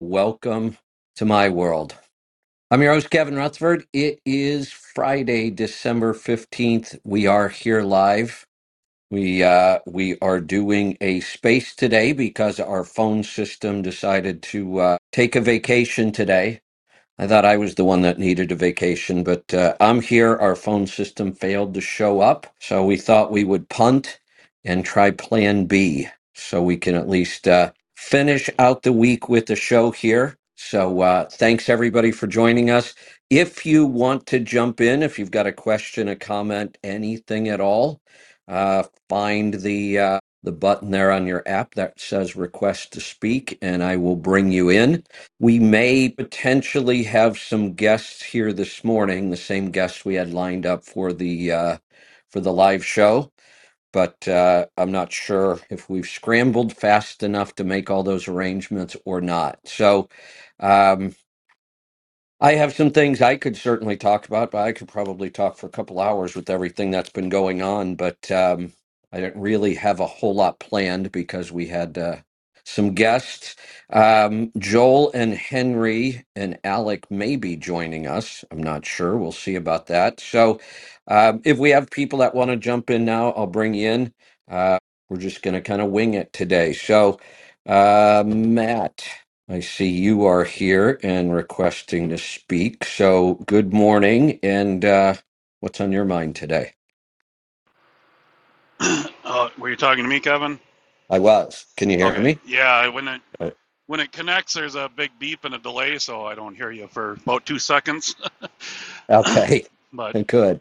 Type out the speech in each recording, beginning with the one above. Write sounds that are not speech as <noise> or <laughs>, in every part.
Welcome to my world. I'm your host, Kevin Rutherford. It is Friday, December 15th. We are here live. We uh, we are doing a space today because our phone system decided to uh, take a vacation today. I thought I was the one that needed a vacation, but uh, I'm here. Our phone system failed to show up. So we thought we would punt and try plan B so we can at least uh, finish out the week with the show here. So uh, thanks everybody for joining us. If you want to jump in, if you've got a question, a comment, anything at all, uh, find the uh, the button there on your app that says request to speak, and I will bring you in. We may potentially have some guests here this morning, the same guests we had lined up for the uh, for the live show, but uh, I'm not sure if we've scrambled fast enough to make all those arrangements or not. So um, I have some things I could certainly talk about, but I could probably talk for a couple hours with everything that's been going on. But um, I didn't really have a whole lot planned because we had uh, some guests. Um, Joel and Henry and Alec may be joining us. I'm not sure. We'll see about that. So um, if we have people that want to jump in now, I'll bring you in. Uh, we're just going to kind of wing it today. So, uh, Matt. I see you are here and requesting to speak. So, good morning. And uh, what's on your mind today? Uh, were you talking to me, Kevin? I was. Can you hear Okay. me? Yeah, when it Uh, when it connects, there's a big beep and a delay, so I don't hear you for about two seconds. <laughs> Okay, but good.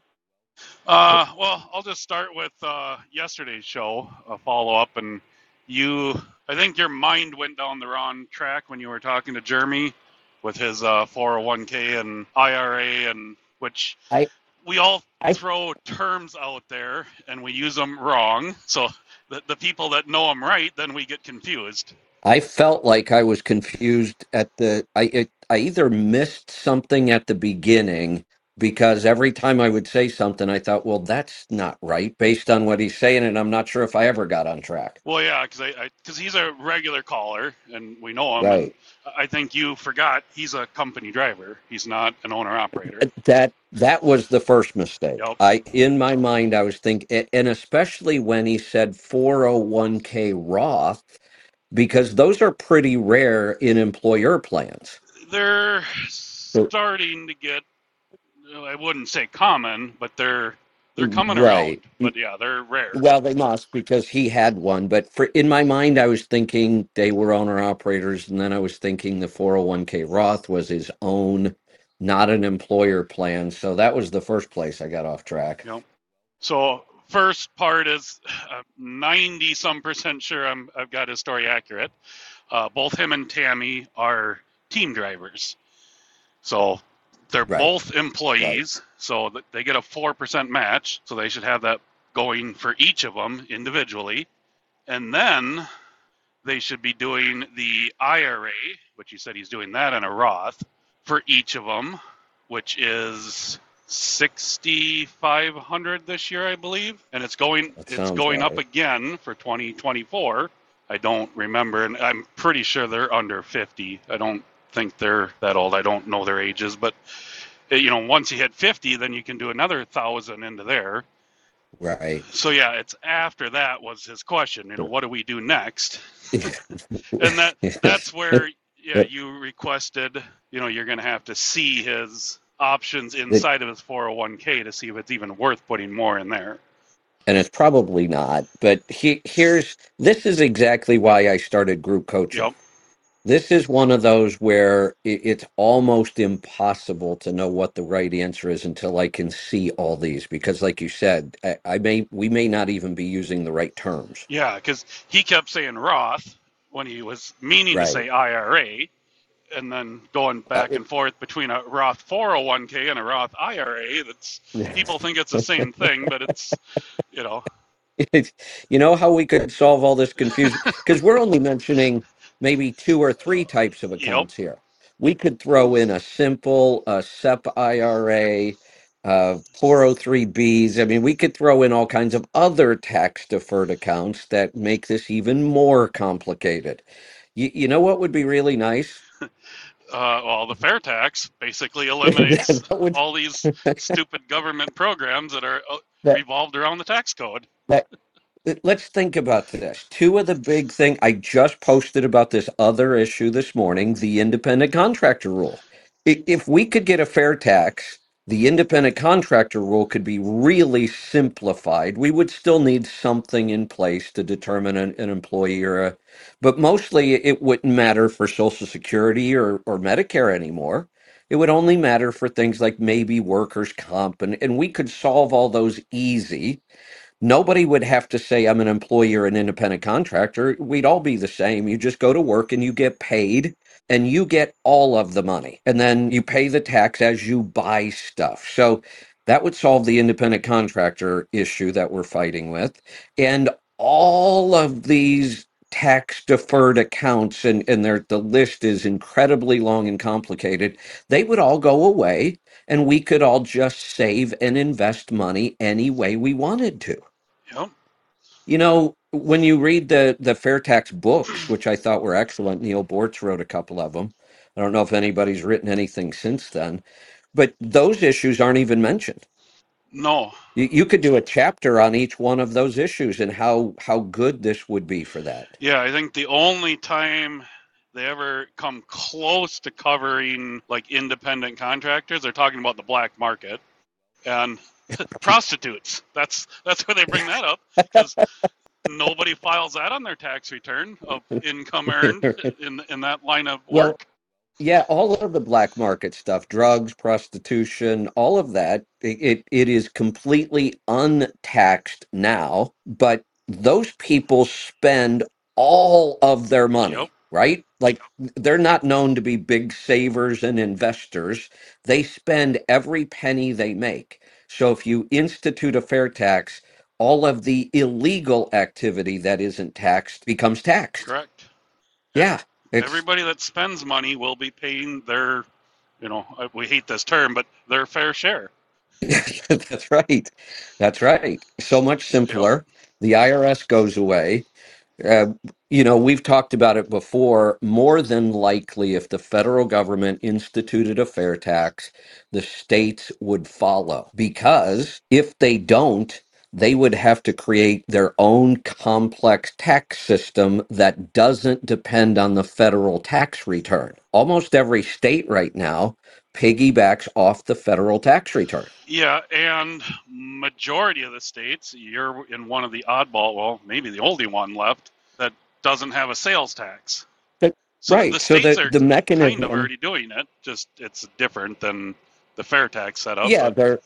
uh, well, I'll just start with uh, yesterday's show, a follow up, and you. I think your mind went down the wrong track when you were talking to Jeremy with his uh, 401k and IRA, and which I, we all I, throw terms out there and we use them wrong. So the, the people that know them right, then we get confused. I felt like I was confused at the. I, it, I either missed something at the beginning because every time I would say something, I thought, well, that's not right based on what he's saying, and I'm not sure if I ever got on track. Well, yeah, because I, I, cause he's a regular caller and we know him, and Right. I think you forgot he's a company driver. He's not an owner operator. that that was the first mistake Yep. i in my mind i was thinking and especially when he said 401k roth because those are pretty rare in employer plans They're So- starting to get, I wouldn't say common, but they're they're mm, coming around. right But yeah, they're rare. well they must because he had one but for in my mind i was thinking they were owner operators and then i was thinking the 401k roth was his own not an employer plan so that was the first place i got off track Yep. So first part is ninety some percent sure I'm I've got his story accurate. Uh, both him and Tammy are team drivers, so they're right both employees. So th- they get a four percent match. So they should have that going for each of them individually, and then they should be doing the IRA, which you said he's doing that in a Roth for each of them, which is 6500 this year I believe. And it's going that it's sounds going up again for 2024 I don't remember and I'm pretty sure they're under 50 I don't think they're that old. I don't know their ages but uh, you know once you hit 50 then you can do another thousand into there. Right. So yeah it's after that was his question you know what do we do next? <laughs> And that that's <laughs> where yeah But you requested you know you're going to have to see his options it, inside of his 401k to see if it's even worth putting more in there and it's probably not. But he, here's this is exactly why I started group coaching. yep This is one of those where it, it's almost impossible to know what the right answer is until I can see all these. Because, like you said, I, I may we may not even be using the right terms. yeah because he kept saying roth when he was meaning to say ira and then going Uh, back and forth between a roth 401k and a roth ira that's <laughs> people think it's the same thing but it's you know you know how we could solve all this confusion? <laughs> Because we're only mentioning maybe two or three types of yep accounts here. We could throw in a simple uh, SEP IRA, uh, 403Bs. I mean, we could throw in all kinds of other tax deferred accounts that make this even more complicated. You, you know what would be really nice? <laughs> Uh, well, the fair tax basically <laughs> eliminates that would all these <laughs> stupid government programs that are uh, that revolved around the tax code. that let's think about this. Two of the big thing I just posted about this other issue this morning, the independent contractor rule. I- If we could get a fair tax, the independent contractor rule could be really simplified. We would still need something in place to determine an, an employee or a, but mostly it wouldn't matter for Social Security or, or Medicare anymore. It would only matter for things like maybe workers' comp, and, and we could solve all those easy Nobody would have to say, I'm an employee or an independent contractor. We'd all be the same. You just go to work and you get paid and you get all of the money. And then you pay the tax as you buy stuff. So that would solve the independent contractor issue that we're fighting with. And all of these tax deferred accounts and, and their the list is incredibly long and complicated. They would all go away and we could all just save and invest money any way we wanted to. Yep. You know, when you read the the fair tax books, which I thought were excellent, Neal Boortz wrote a couple of them. I don't know if anybody's written anything since then, but those issues aren't even mentioned. No. You, you could do a chapter on each one of those issues and how how good this would be for that. Yeah, I think the only time they ever come close to covering like independent contractors, they're talking about the black market and <laughs> prostitutes. That's that's where they bring that up because nobody files that on their tax return of <laughs> income earned in in that line of well, work. Yeah, all of the black market stuff, drugs, prostitution, all of that, it, it, it is completely untaxed now, but those people spend all of their Yep. money, right? Like they're not known to be big savers and investors. They spend every penny they make. So if you institute a fair tax, all of the illegal activity that isn't taxed becomes taxed. Correct. Yeah, it's Everybody that spends money will be paying their, you know, uh, we hate this term, but their fair share. <laughs> That's right. That's right. So much Yep. simpler. The IRS goes away. Uh, you know, we've talked about it before. More than likely, if the federal government instituted a fair tax, the states would follow. Because if they don't, they would have to create their own complex tax system that doesn't depend on the federal tax return. Almost every state right now piggybacks off the federal tax return. Yeah, and majority of the states, you're in one of the oddball, well, maybe the only one left that doesn't have a sales tax. But, So right. the So states the, are the kind of mechanism, already doing it, just it's different than the fair tax setup, yeah, but they're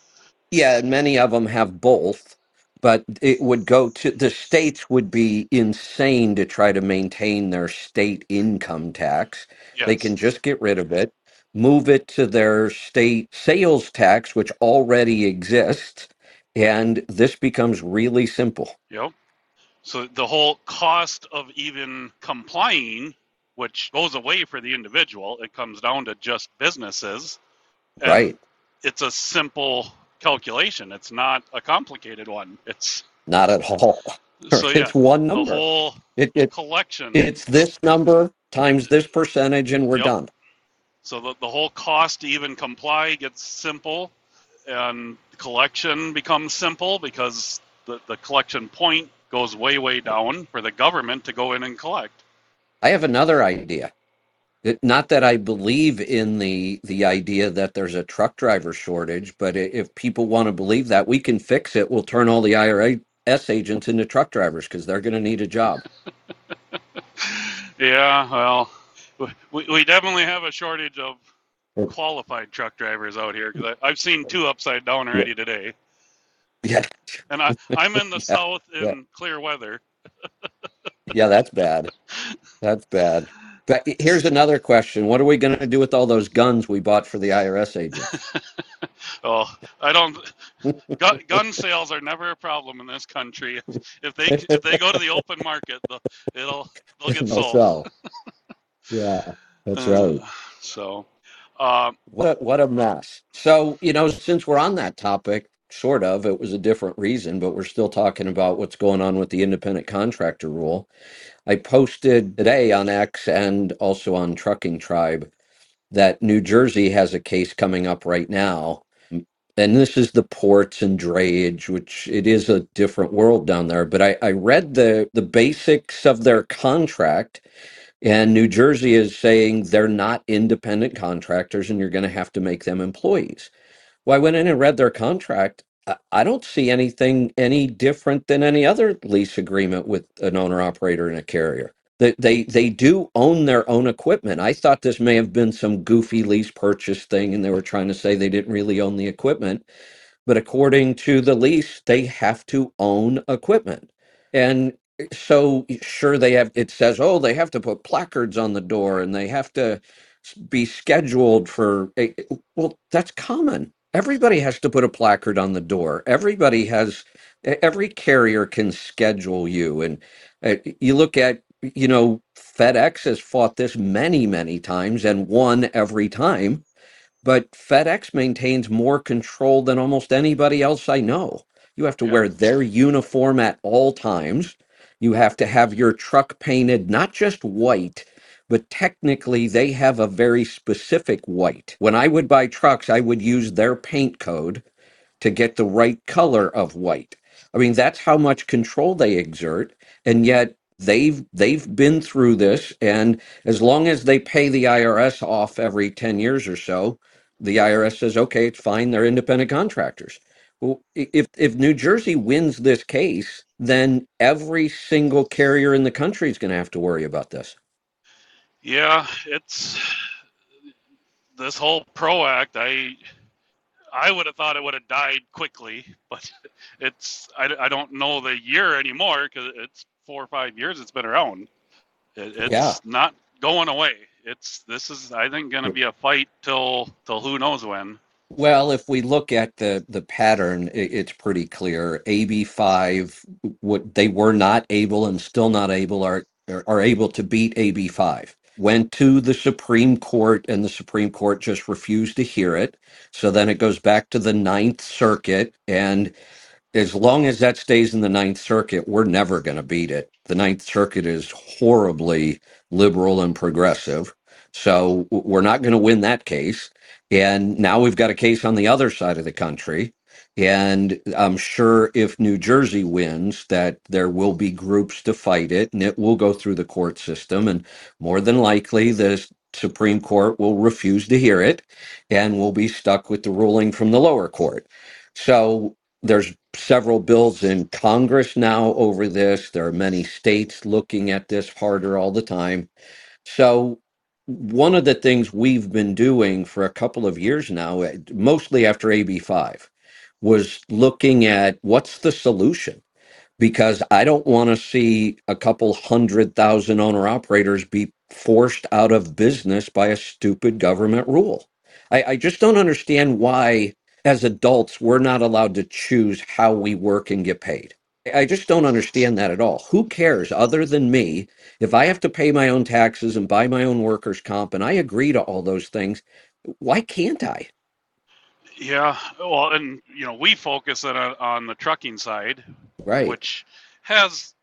Yeah, and many of them have both, but it would go to the states would be insane to try to maintain their state income tax. They yes. can just get rid of it, move it to their state sales tax, which already exists, and this becomes really simple. Yep. So the whole cost of even complying, which goes away for the individual, it comes down to just businesses. And Right. it's a simple calculation. It's not a complicated one. It's Not at all. so yeah, It's one number. the whole It, it collection. it's this number times this percentage, and we're Yep. done. So the, the whole cost to even comply gets simple and collection becomes simple because the, the collection point goes way, way down for the government to go in and collect. I have another idea. It, not that I believe in the the idea that there's a truck driver shortage, but i- if people want to believe that, we can fix it. We'll turn all the IRS agents into truck drivers because they're going to need a job. <laughs> Yeah, well, we, we definitely have a shortage of oh. qualified truck drivers out here because I've seen two upside down Yeah, already today. yeah, And I, I'm in the <laughs> yeah, south yeah, in clear weather. <laughs> yeah. That's bad. That's bad. But here's another question: What are we going to do with all those guns we bought for the IRS agents? <laughs> Oh, I don't. Gun, gun sales are never a problem in this country. If they if they go to the open market, they'll, it'll they'll get They'll sold. sell. <laughs> Yeah, that's Uh, right. so, uh, What what a mess. So, you know, since we're on that topic, sort of, it was a different reason, but we're still talking about what's going on with the independent contractor rule. I posted today on X and also on Trucking Tribe that New Jersey has a case coming up right now. And this is the ports and drayage, which it is a different world down there. But I, I read the, the basics of their contract, and New Jersey is saying they're not independent contractors and you're going to have to make them employees. Well, I went in and read their contract. I don't see anything any different than any other lease agreement with an owner operator and a carrier. They, they they do own their own equipment. I thought this may have been some goofy lease purchase thing, and they were trying to say they didn't really own the equipment. But according to the lease, they have to own equipment. And eh, so, sure, they have, it says, oh, they have to put placards on the door and they have to be scheduled for, a, well, that's common. Everybody has to put a placard on the door. Everybody has, every carrier can schedule you. And uh, you look at, you know, FedEx has fought this many, many times and won every time but FedEx maintains more control than almost anybody else I know. You have to Yeah. wear their uniform at all times. You have to have your truck painted not just white, but technically they have a very specific white. When I would buy trucks, I would use their paint code to get the right color of white. I mean, that's how much control they exert, and yet they've they've been through this and as long as they pay the IRS off every 10 years or so, the IRS says, "Okay, it's fine, they're independent contractors." Well, if if New Jersey wins this case, then every single carrier in the country is going to have to worry about this. Yeah, it's this whole Pro Act. I I would have thought it would have died quickly, but <laughs> it's I, I don't know the year anymore because it's four or five years it's been around. It, Yeah. it's not going away. It's this is I think going to be a fight till till who knows when. Well, if we look at the the pattern, i it's pretty clear. AB five, what they were not able and still not able are are are able to beat AB five. Went to the Supreme Court, and the Supreme Court just refused to hear it. So then it goes back to the Ninth Circuit, and as long as that stays in the Ninth Circuit, we're never going to beat it. The Ninth Circuit is horribly liberal and progressive. So we're not going to win that case. And now we've got a case on the other side of the country. And I'm sure if New Jersey wins, that there will be groups to fight it and it will go through the court system. And more than likely, the Supreme Court will refuse to hear it and we'll be stuck with the ruling from the lower court. So there's several bills in Congress now over this. There are many states looking at this harder all the time. So, one of the things we've been doing for a couple of years now, eh, mostly after AB5, was looking at what's the solution because I don't want to see a couple hundred thousand owner operators be forced out of business by a stupid government rule. I, I just don't understand why, as adults, we're not allowed to choose how we work and get paid. I just don't understand that at all. Who cares other than me if I have to pay my own taxes and buy my own workers' comp and I agree to all those things? Why can't I? Yeah, well, and you know we focus on on the trucking side, Right. which has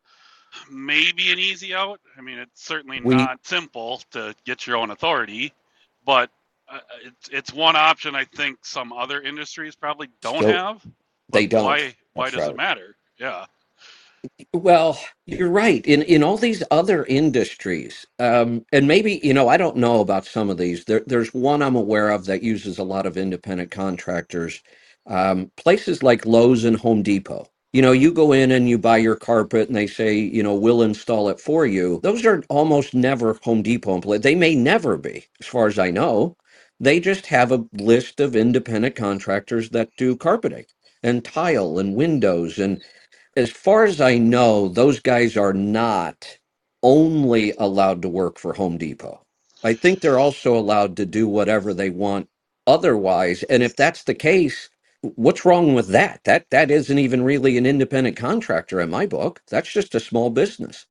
maybe an easy out. I mean, it's certainly We not simple to get your own authority, but uh, it's it's one option I think some other industries probably don't have. they don't. why why That's does right. it matter? Yeah. Well, you're right. In in all these other industries, um, and maybe, you know, I don't know about some of these. There, there's one I'm aware of that uses a lot of independent contractors. Um, places like Lowe's and Home Depot. You know, you go in and you buy your carpet and they say, you know, we'll install it for you. Those are almost never Home Depot employees. They may never be, as far as I know. They just have a list of independent contractors that do carpeting and tile and windows and as far as I know, those guys are not only allowed to work for Home Depot. I think they're also allowed to do whatever they want otherwise. And if that's the case, what's wrong with that? That that isn't even really an independent contractor in my book. That's just a small business.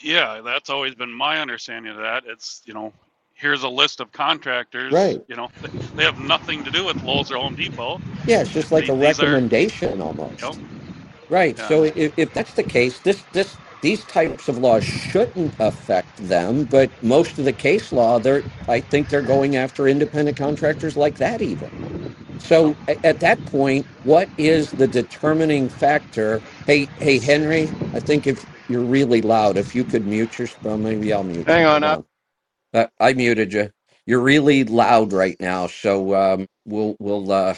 Yeah, that's always been my understanding of that. It's, you know, here's a list of contractors, Right. you know, they have nothing to do with Lowe's or Home Depot. Yeah, it's just like The- a These are, recommendation you know, almost. Right. yeah. So if, if that's the case, this this these types of laws shouldn't affect them, but most of the case law, they're I think they're going after independent contractors like that even. So a- at that point, what is the determining factor? Hey, hey, Henry, I think if you're really loud, if you could mute your, well, maybe I'll mute you. Hang on Hold up. on. Uh, I muted you. You're really loud right now, so um, we'll we'll uh,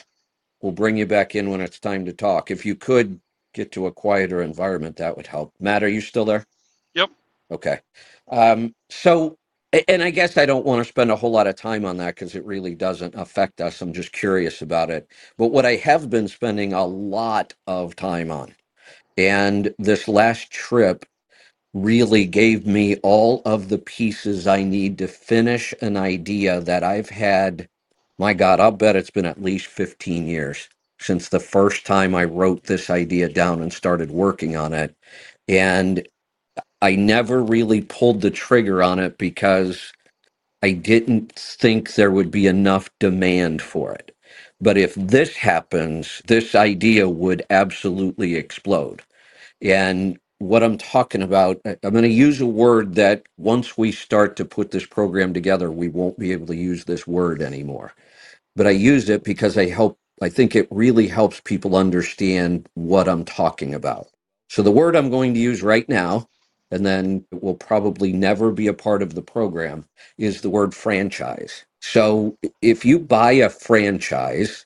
we'll bring you back in when it's time to talk. If you could get to a quieter environment, that would help. Matt, are you still there? Yep. Okay. Um, so, a- and I guess I don't want to spend a whole lot of time on that because it really doesn't affect us. I'm just curious about it. But what I have been spending a lot of time on, and this last trip really gave me all of the pieces I need to finish an idea that I've had. My God, I'll bet it's been at least 15 years since the first time I wrote this idea down and started working on it. And I never really pulled the trigger on it because I didn't think there would be enough demand for it. But if this happens, this idea would absolutely explode. And what I'm talking about, I'm going to use a word that once we start to put this program together, we won't be able to use this word anymore but I used it because I help I think it really helps people understand what I'm talking about. So the word I'm going to use right now and then it will probably never be a part of the program is the word franchise. So if you buy a franchise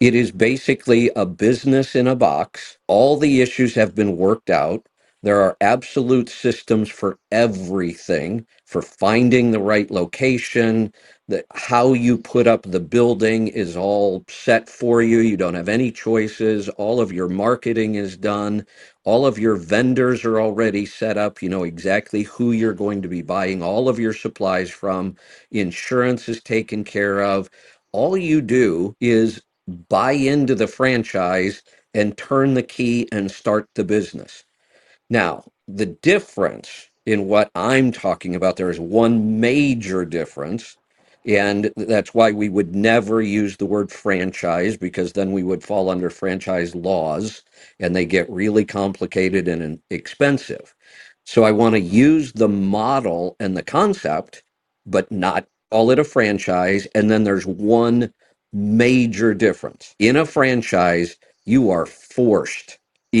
it is basically a business in a box. All the issues have been worked out. There are absolute systems for everything, for finding the right location, that how you put up the building is all set for you. You don't have any choices. All of your marketing is done. All of your vendors are already set up. You know exactly who you're going to be buying all of your supplies from. Insurance is taken care of all you do is buy into the franchise and turn the key and start the business. Now, the difference in what I'm talking about, there is one major difference. And that's why we would never use the word franchise because then we would fall under franchise laws and they get really complicated and expensive. So I want to use the model and the concept, but not call it a franchise. And then there's one major difference. In a franchise, you are forced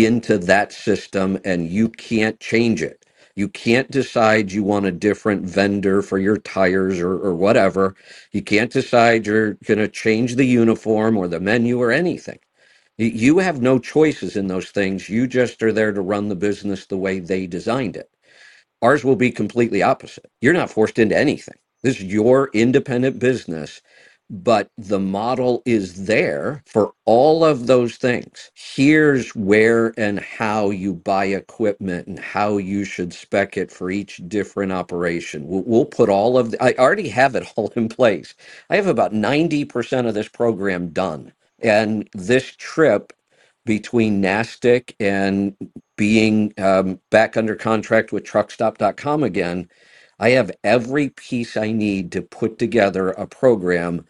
into that system and you can't change it. You can't decide you want a different vendor for your tires or, or whatever. You can't decide you're going to change the uniform or the menu or anything. You have no choices in those things. You just are there to run the business the way they designed it. Ours will be completely opposite. You're not forced into anything. This is your independent business, but the model is there for all of those things. Here's where and how you buy equipment and how you should spec it for each different operation. We'll, we'll put all of the, I already have it <laughs> all in place. I have about 90% of this program done. And this trip between NASTC and being um, back under contract with truckstop.com again, I have every piece I need to put together a program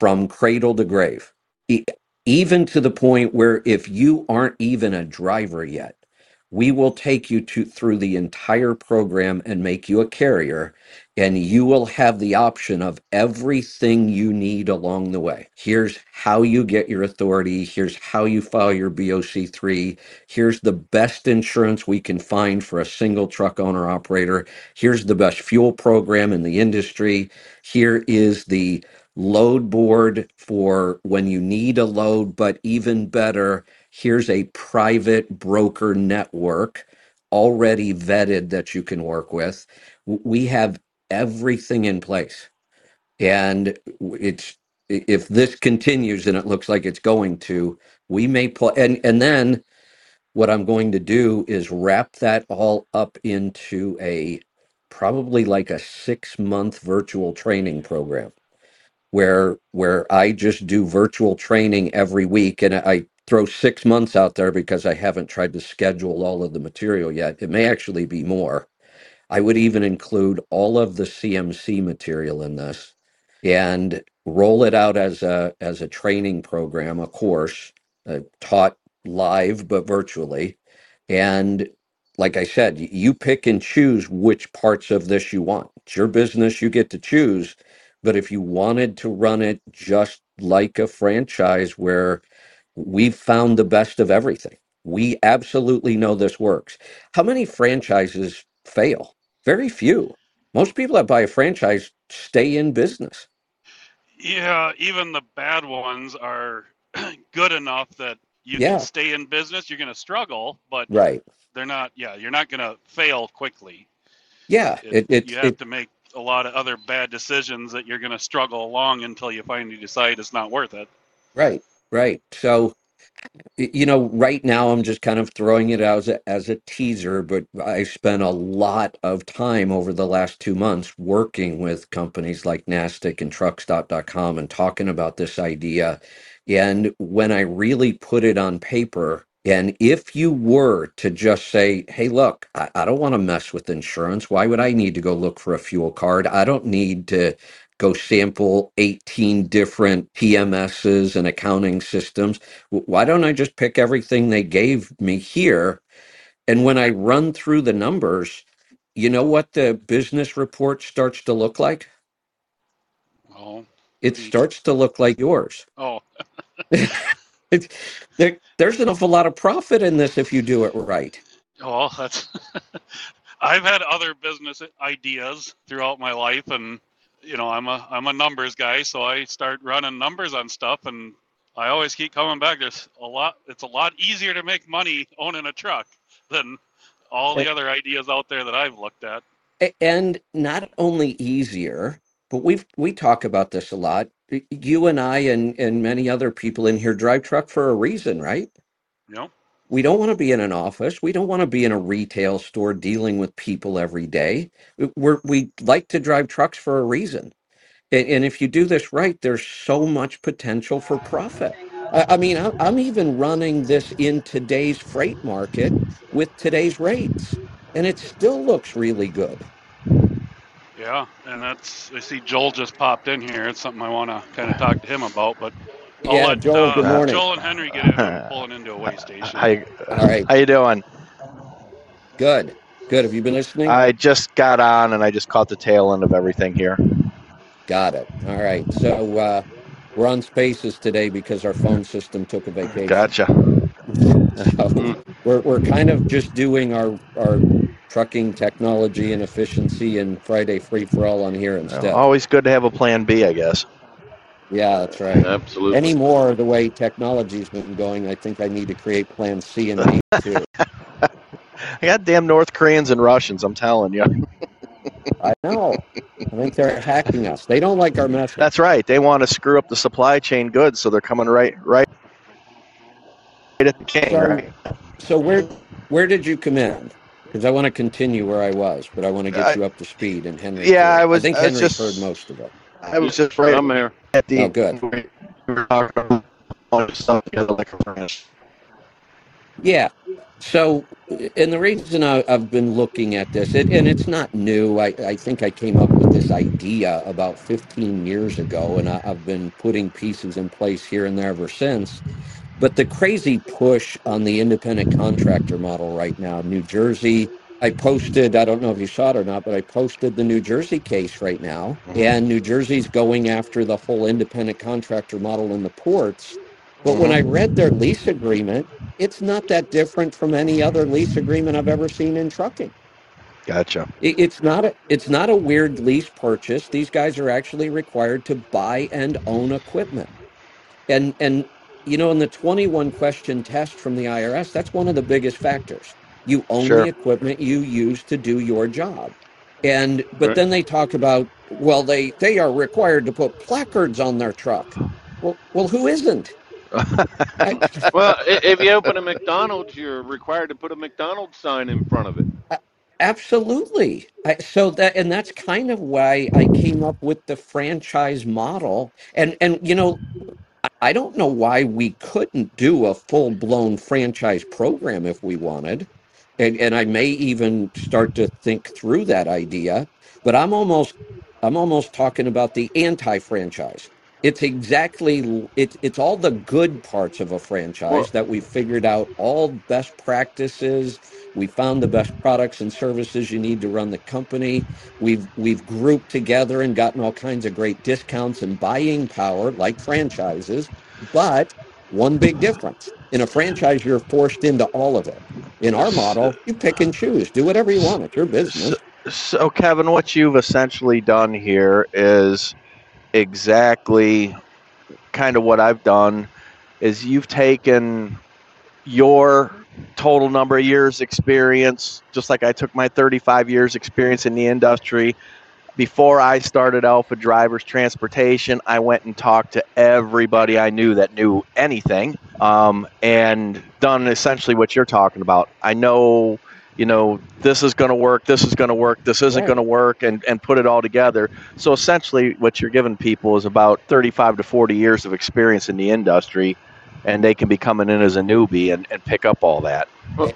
from cradle to grave. E- even to the point where if you aren't even a driver yet, we will take you to through the entire program and make you a carrier and you will have the option of everything you need along the way. Here's how you get your authority, here's how you file your BOC3, here's the best insurance we can find for a single truck owner operator, here's the best fuel program in the industry, here is the load board for when you need a load, but even better, here's a private broker network already vetted that you can work with. We have everything in place. And it's if this continues and it looks like it's going to, we may pull and and then what I'm going to do is wrap that all up into a probably like a six month virtual training program where where I just do virtual training every week and I throw 6 months out there because I haven't tried to schedule all of the material yet. It may actually be more. I would even include all of the CMC material in this and roll it out as a as a training program, a course uh, taught live but virtually. And like I said, you pick and choose which parts of this you want. It's your business, you get to choose. But if you wanted to run it just like a franchise where we've found the best of everything, we absolutely know this works. How many franchises fail? Very few. Most people that buy a franchise stay in business. Yeah, even the bad ones are <clears throat> good enough that you can Yeah, stay in business. You're going to struggle, but right. they're not, yeah, you're not going to fail quickly. Yeah, It, it, you have it, to make a lot of other bad decisions that you're going to struggle along until you finally decide it's not worth it. right, right. So You know, right now I'm just kind of throwing it out as a, as a teaser, but I spent a lot of time over the last two months working with companies like NASTC and Truckstop.com and talking about this idea. And when I really put it on paper, and if you were to just say, hey, look, I, I don't want to mess with insurance. Why would I need to go look for a fuel card? I don't need to go sample 18 different PMSs and accounting systems W- Why don't I just pick everything they gave me here? And when I run through the numbers, you know what the business report starts to look like? Oh, It the, starts to look like yours. oh, <laughs> <laughs> There, there's an awful lot of profit in this if you do it right. well, that's, <laughs> I've had other business ideas throughout my life and you know, I'm a I'm a numbers guy, so I start running numbers on stuff and I always keep coming back. There's a lot it's a lot easier to make money owning a truck than all the A- other ideas out there that I've looked at. a- And not only easier, but we've we talk about this a lot. You and I and, and many other people in here drive truck for a reason, right? Know? We don't want to be in an office. We don't want to be in a retail store dealing with people every day. We're, we like to drive trucks for a reason. And, and if you do this right, there's so much potential for profit. I, I mean, I, I'm even running this in today's freight market with today's rates, and it still looks really good. Yeah, and that's I see Joel just popped in here. It's something I want to kind of talk to him about, but I'll Yeah, let Joel, uh, Uh, morning. Joel and Henry get in. I'm <laughs> pulling into a way station. How All right, how you doing? good. Good. Have you been listening? I just got on and I just caught the tail end of everything here. Got it. All right. So uh, we're on spaces today because our phone system took a vacation. Gotcha. So Mm, we're we're kind of just doing our our trucking technology and efficiency and Friday free for all on here well, instead. always good to have a plan B, I guess. Yeah, that's right. Absolutely. Anymore the way technology's been going, I think I need to create plan C and D too. <laughs> I got damn North Koreans and Russians. I'm telling you. I know. I think they're hacking us. They don't like our message. That's right. They want to screw up the supply chain goods, so they're coming right, right at the king, So right? so where where did you come in? Because I want to continue where I was, but I want to get I, you up to speed and Henry yeah, too. I I was. think I was Henry's heard just. most of it. I was just right I'm here. at the. Oh, good. We were talking about all this stuff together like a friend. Yeah. So, and the reason I, I've been looking at this, it, and it's not new. I, I think I came up with this idea about 15 years ago, and I, I've been putting pieces in place here and there ever since. But the crazy push on the independent contractor model right now, New Jersey, I posted, I don't know if you saw it or not, but I posted the New Jersey case right now. hmm And New Jersey's going after the whole independent contractor model in the ports. But when I read their lease agreement, it's not that different from any other lease agreement I've ever seen in trucking. Gotcha. It- It's not a it's not a weird lease purchase. These guys are actually required to buy and own equipment. And and you know, in the 21 question test from the IRS, that's one of the biggest factors. You own the Sure. equipment you use to do your job. And but Right. then they talk about, well, they they are required to put placards on their truck. Well, well, who isn't? <laughs> I, Well, i- if you open a <laughs> McDonald's, you're required to put a McDonald's sign in front of it. a- absolutely. I, so that and that's kind of why I came up with the franchise model. And and you know, I don't know why we couldn't do a full blown franchise program if we wanted. And, and I may even start to think through that idea, but I'm almost I'm almost talking about the anti franchise. It's exactly it's it's all the good parts of a Well, franchise that we figured out all best practices. We found the best products and services you need to run the company. We've we've grouped together and gotten all kinds of great discounts and buying power like franchises but one big difference. In a franchise you're forced into all of it. In our So, model you pick and choose. Do whatever you want. It's your so, business. so, Kevin, what you've essentially done here is exactly kind of what I've done. Is you've taken your total number of years experience, just like I took my 35 years experience in the industry. Before I started Alpha Drivers Transportation, I went and talked to everybody I knew that knew anything, um, and done essentially what you're talking about. I know, you know, this is going to work, this is going to work, this isn't going to work, and and put it all together. So essentially, what you're giving people is about 35 to 40 years of experience in the industry, and they can be coming in as a newbie and, and pick up all that,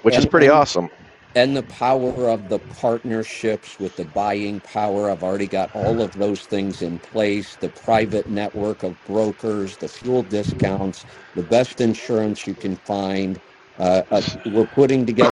which is pretty and awesome. and the power of the partnerships with the buying power. I've already got all of those things in place the private network of brokers, the fuel discounts, the best insurance you can find. Uh, uh, we're putting together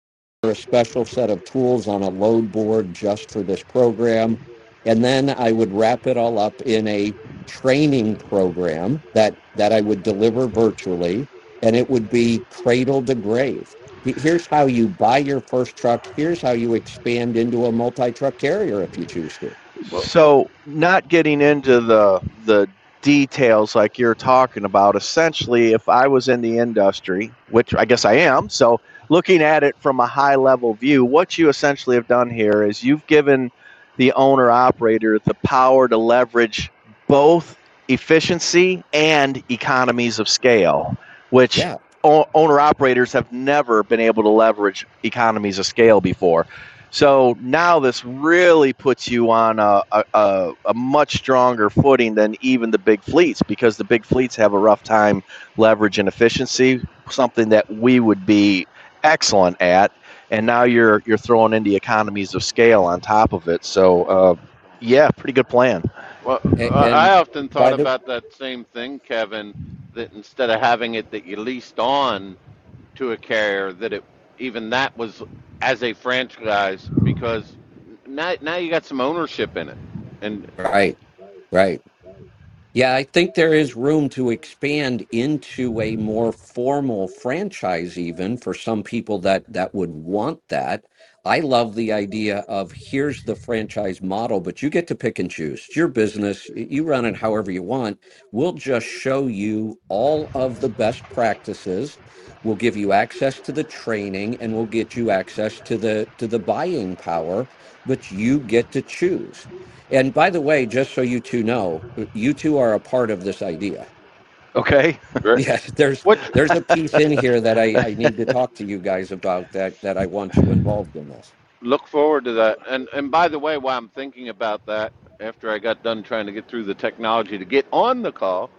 a special set of tools on a load board just for this program. And then I would wrap it all up in a training program that, that I would deliver virtually, and it would be cradle to grave Here's how you buy your first truck. Here's how you expand into a multi-truck carrier if you choose to. So, not getting into the the details like you're talking about, essentially, if I was in the industry, which I guess I am, so looking at it from a high level view, what you essentially have done here is you've given the owner operator the power to leverage both efficiency and economies of scale, which Yeah, owner operators have never been able to leverage economies of scale before. So now this really puts you on a, a, a much stronger footing than even the big fleets because the big fleets have a rough time leveraging efficiency, something that we would be excellent at. And now you're you're throwing in the economies of scale on top of it. So uh, yeah, pretty good plan. well, and, I I often thought the about that same thing, Kevin. That instead of having it that you leased on to a carrier, that it even that was as a franchise because now now you got some ownership in it, and right, right. Yeah, I think there is room to expand into a more formal franchise even for some people that that would want that. I love the idea of here's the franchise model, but you get to pick and choose. It's your business. You run it however you want. We'll just show you all of the best practices. We'll give you access to the training and we'll get you access to the to the buying power, but you get to choose. And by the way, just so you two know, you two are a part of this idea. Okay. Right. <laughs> Yes, there's what there's a piece in here that I, I need to talk to you guys about that that I want you involved in this. look forward to that. And and by the way, while I'm thinking about that, after I got done trying to get through the technology to get on the call,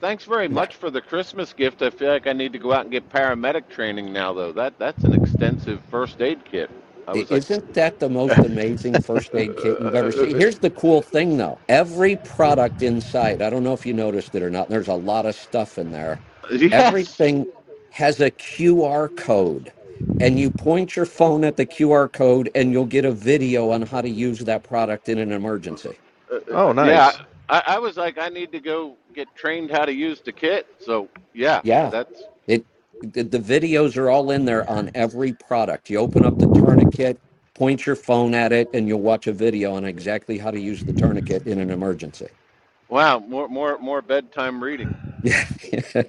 thanks very Yeah. much for the Christmas gift. I feel like I need to go out and get paramedic training now, though. That that's an extensive first aid kit. I I- was like, Isn't that the most amazing first aid kit you've ever seen? <laughs> Here's the cool thing though. Every product inside, I don't know if you noticed it or not, there's a lot of stuff in there. yes. Everything has a QR code. And you point your phone at the QR code and you'll get a video on how to use that product in an emergency. Uh, Oh, yeah, nice. I, I was like, I need to go get trained how to use the kit. So yeah, Yeah. that's It the, the videos are all in there on every product. You open up the tourniquet, point your phone at it, and you'll watch a video on exactly how to use the tourniquet in an emergency. wow. More more more bedtime reading. Yeah. <laughs>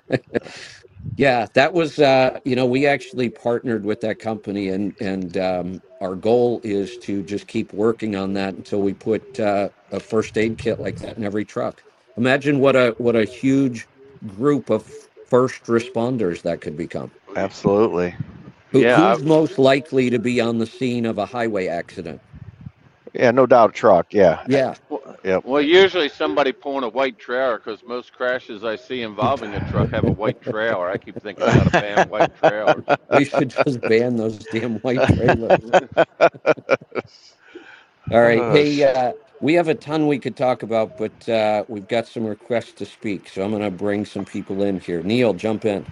yeah, that was uh, you know, we actually partnered with that company and and um our goal is to just keep working on that until we put uh, a first aid kit like that in every truck. Imagine what a what a huge group of first responders that could become. Absolutely. Who, Yeah, who's most likely to be on the scene of a highway accident? Yeah, no doubt. Truck. Yeah. Yeah, Yep. Well, usually somebody pulling a white trailer because most crashes I see involving a truck have a white trailer. I keep thinking about a ban <laughs> white trailers. we should just ban those damn white trailers. <laughs> All right, Uh, hey, uh, We have a ton we could talk about, but uh, we've got some requests to speak. So I'm going to bring some people in here. Neil, jump in.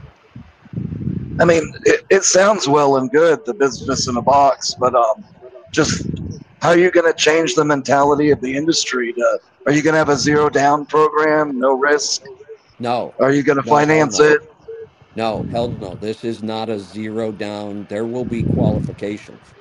I mean, it, it sounds well and good, the business in a box, but um, just how are you going to change the mentality of the industry? To, are you going to have a zero down program, no risk? No, Are you going to No, finance no. it? no, hell no. This is not a zero down. There will be qualifications.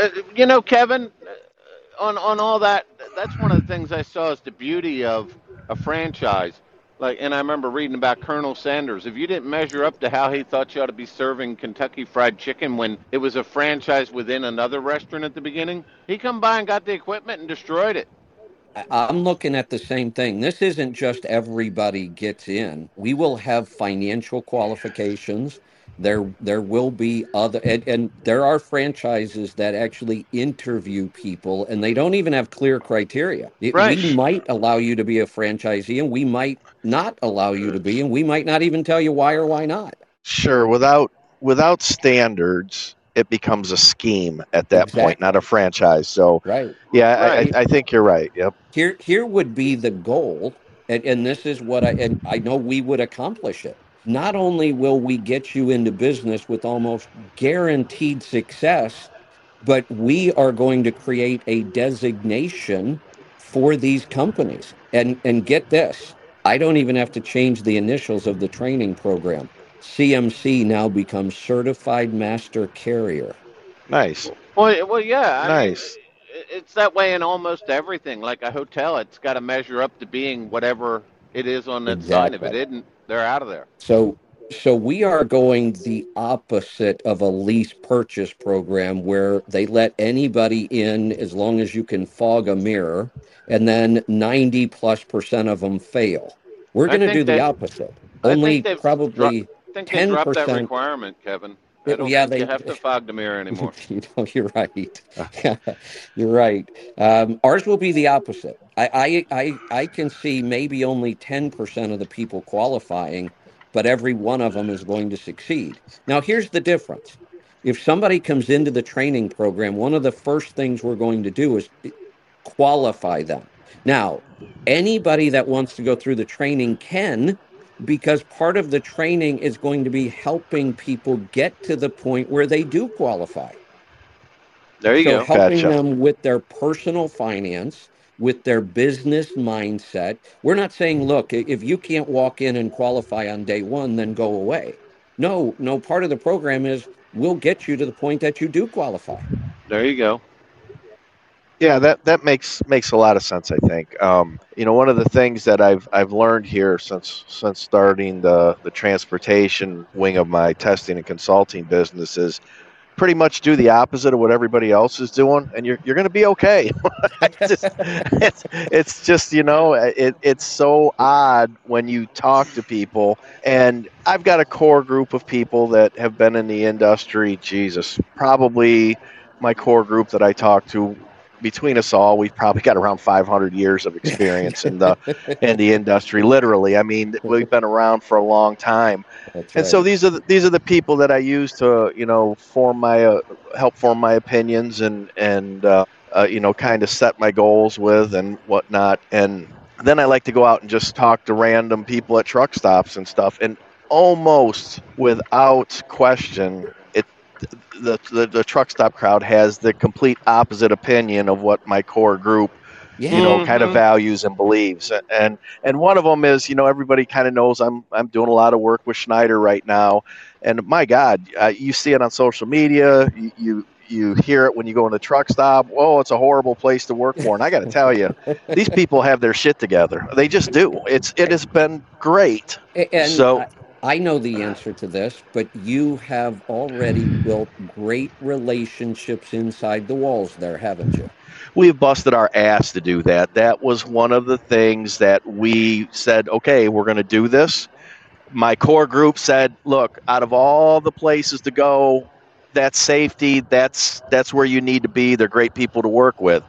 Uh, you know, Kevin, uh, on on all that, that's one of the things I saw is the beauty of a franchise. Like, and I remember reading about Colonel Sanders. If you didn't measure up to how he thought you ought to be serving Kentucky Fried Chicken when it was a franchise within another restaurant at the beginning, he come by and got the equipment and destroyed it. I'm looking at the same thing. This isn't just everybody gets in. We will have financial qualifications. There, there will be other, and, and there are franchises that actually interview people, and they don't even have clear criteria. It- Right. We might allow you to be a franchisee, and we might not allow you to be, and we might not even tell you why or why not. Sure, without without standards, it becomes a scheme at that point, not a franchise. So Right. yeah, Right. I, I, I think you're right. Yep. here here would be the goal and, and this is what i and i know we would accomplish it not only will we get you into business with almost guaranteed success but we are going to create a designation for these companies and and get this i don't even have to change the initials of the training program cmc now becomes certified master carrier Nice. Well, well, yeah. I Nice. it- it's that way in almost everything. Like a hotel, it's got to measure up to being whatever it is on that sign. of it Exactly. They're out of there. So so we are going the opposite of a lease purchase program where they let anybody in as long as you can fog a mirror and then 90 plus percent of them fail. We're I going to do the opposite. Only probably I think they dropped that 10%. requirement, Kevin. I don't yeah, think you they- have to <laughs> fog the mirror anymore. <laughs> you know, you're right. <laughs> you're right. Um, ours will be the opposite. I, I, I, I can see maybe only 10% of the people qualifying, but every one of them is going to succeed. Now, here's the difference. If somebody comes into the training program, one of the first things we're going to do is qualify them. Now, anybody that wants to go through the training can, because part of the training is going to be helping people get to the point where they do qualify. There you so go. helping Gotcha. them with their personal finance, with their business mindset. We're not saying, look, if you can't walk in and qualify on day one, then go away. No, no. Part of the program is we'll get you to the point that you do qualify. There you go. Yeah, that that makes makes a lot of sense. I think. Um, you know, one of the things that I've I've learned here since since starting the the transportation wing of my testing and consulting business is pretty much do the opposite of what everybody else is doing, and you're you're going to be okay. <laughs> It's just- it's it's just you know it, it's so odd when you talk to people, and I've got a core group of people that have been in the industry. Jesus, probably my core group that I talk to between us all, we've probably got around 500 years of experience in the <laughs> in the industry. Literally, I mean, we've been around for a long time, That's and so these are the, these are the people that I use to you know form my uh, help form my opinions and and uh, uh, you know kind of set my goals with and whatnot. And then I like to go out and just talk to random people at truck stops and stuff, and almost without question, the, the the truck stop crowd has the complete opposite opinion of what my core group yeah. you know kind of values and believes. And and one of them is you know everybody kind of knows i'm i'm doing a lot of work with Schneider right now. And my god uh, you see it on social media you, you you hear it when you go in the truck stop oh it's a horrible place to work for. And i got to tell you these people have their shit together. They just do. It's it has been great. And So- I, know the answer to this, but you have already built great relationships inside the walls there, haven't you? we've busted our ass to do that. That was one of the things that we said, okay, we're going to do this. My core group said, look, out of all the places to go, that's safety. That's that's where you need to be. They're great people to work with.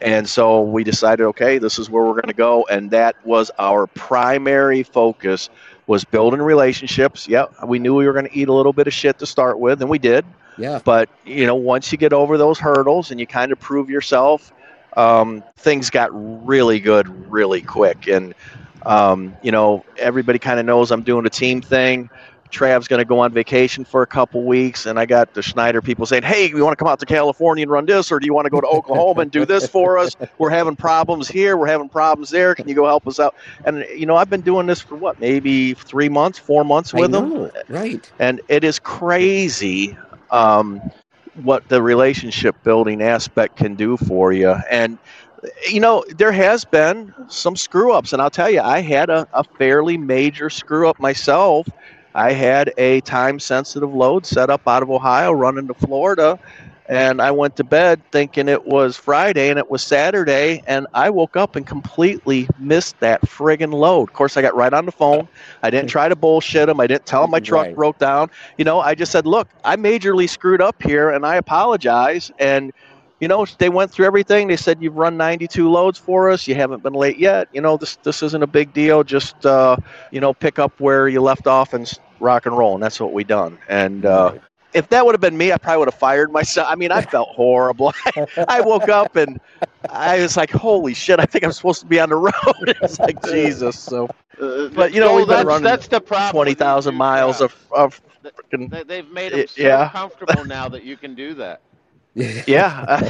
And so we decided, okay, this is where we're going to go and that was our primary focus was building relationships. Yeah, we knew we were going to eat a little bit of shit to start with and we did Yeah. but you know once you get over those hurdles and you kind of prove yourself um, things got really good really quick. And, um, you know, everybody kind of knows I'm doing a team thing. Trav's going to go on vacation for a couple weeks, and I got the Schneider people saying, "Hey, you want to come out to California and run this, or do you want to go to Oklahoma and do this for us? We're having problems here, we're having problems there. Can you go help us out?" And you know, I've been doing this for what, maybe three months, four months with I them, right? and it is crazy um, what the relationship building aspect can do for you. And you know, there has been some screw ups, and I'll tell you, I had a, a fairly major screw up myself. I had a time sensitive load set up out of Ohio running to Florida, and I went to bed thinking it was Friday and it was Saturday, and I woke up and completely missed that friggin' load. Of course, I got right on the phone. I didn't try to bullshit them. I didn't tell them my truck Right. broke down. You know, I just said, look, I majorly screwed up here, and I apologize. And you know, they went through everything. They said you've run 92 loads for us. You haven't been late yet. You know, this this isn't a big deal. Just uh, you know, pick up where you left off and rock and roll. And that's what we done. And uh, if that would have been me, I probably would have fired myself. I mean, I felt horrible. <laughs> I woke up and I was like, holy shit! I think I'm supposed to be on the road. <laughs> it's like Jesus. So Uh, But, you know, Joel, we've been that's, running that's the problem. 20,000 miles crowd. of of freaking They, they've made them It- so yeah. comfortable now that you can do that. <laughs> yeah.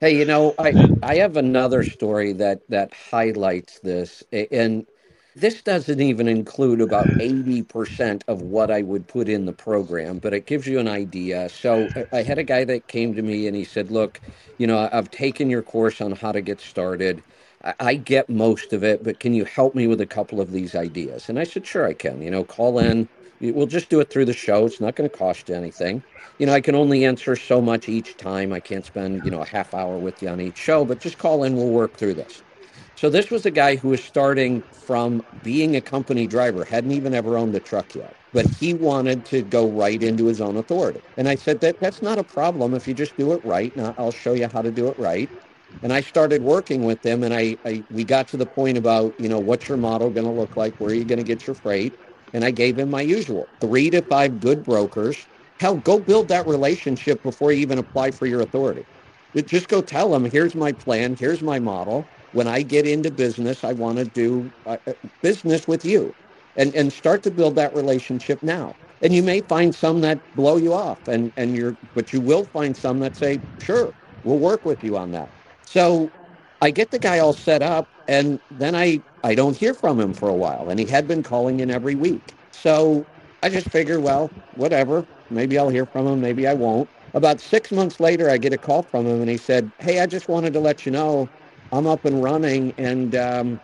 Hey, you know, I I have another story that that highlights this, a- and this doesn't even include about 80% of what I would put in the program, but it gives you an idea. So I had a guy that came to me and he said, "Look, you know, I've taken your course on how to get started. I, I get most of it, but can you help me with a couple of these ideas?" And I said, "Sure, I can. You know, call in. We'll just do it through the show. It's not going to cost you anything." you know, I can only answer so much each time. I can't spend, you know, a half hour with you on each show, but just call in, we'll work through this. So this was a guy who was starting from being a company driver, hadn't even ever owned a truck yet, but he wanted to go right into his own authority. And I said that that's not a problem if you just do it right. I'll show you how to do it right. And I started working with them, and I, I we got to the point about, you know, what's your model going to look like? Where are you going to get your freight? And I gave him my usual three to five good brokers Hell, go build that relationship before you even apply for your authority. Just go tell them, here's my plan, here's my model. When I get into business, I want to do uh, uh, business with you and, and start to build that relationship now. And you may find some that blow you off and, and you're, but you will find some that say, sure, we'll work with you on that. So I get the guy all set up and then I, I don't hear from him for a while and he had been calling in every week. So I just figured, well, whatever. Maybe I'll hear from him. Maybe I won't. About six months later, I get a call from him, and he said, "Hey, I just wanted to let you know I'm up and running, and um,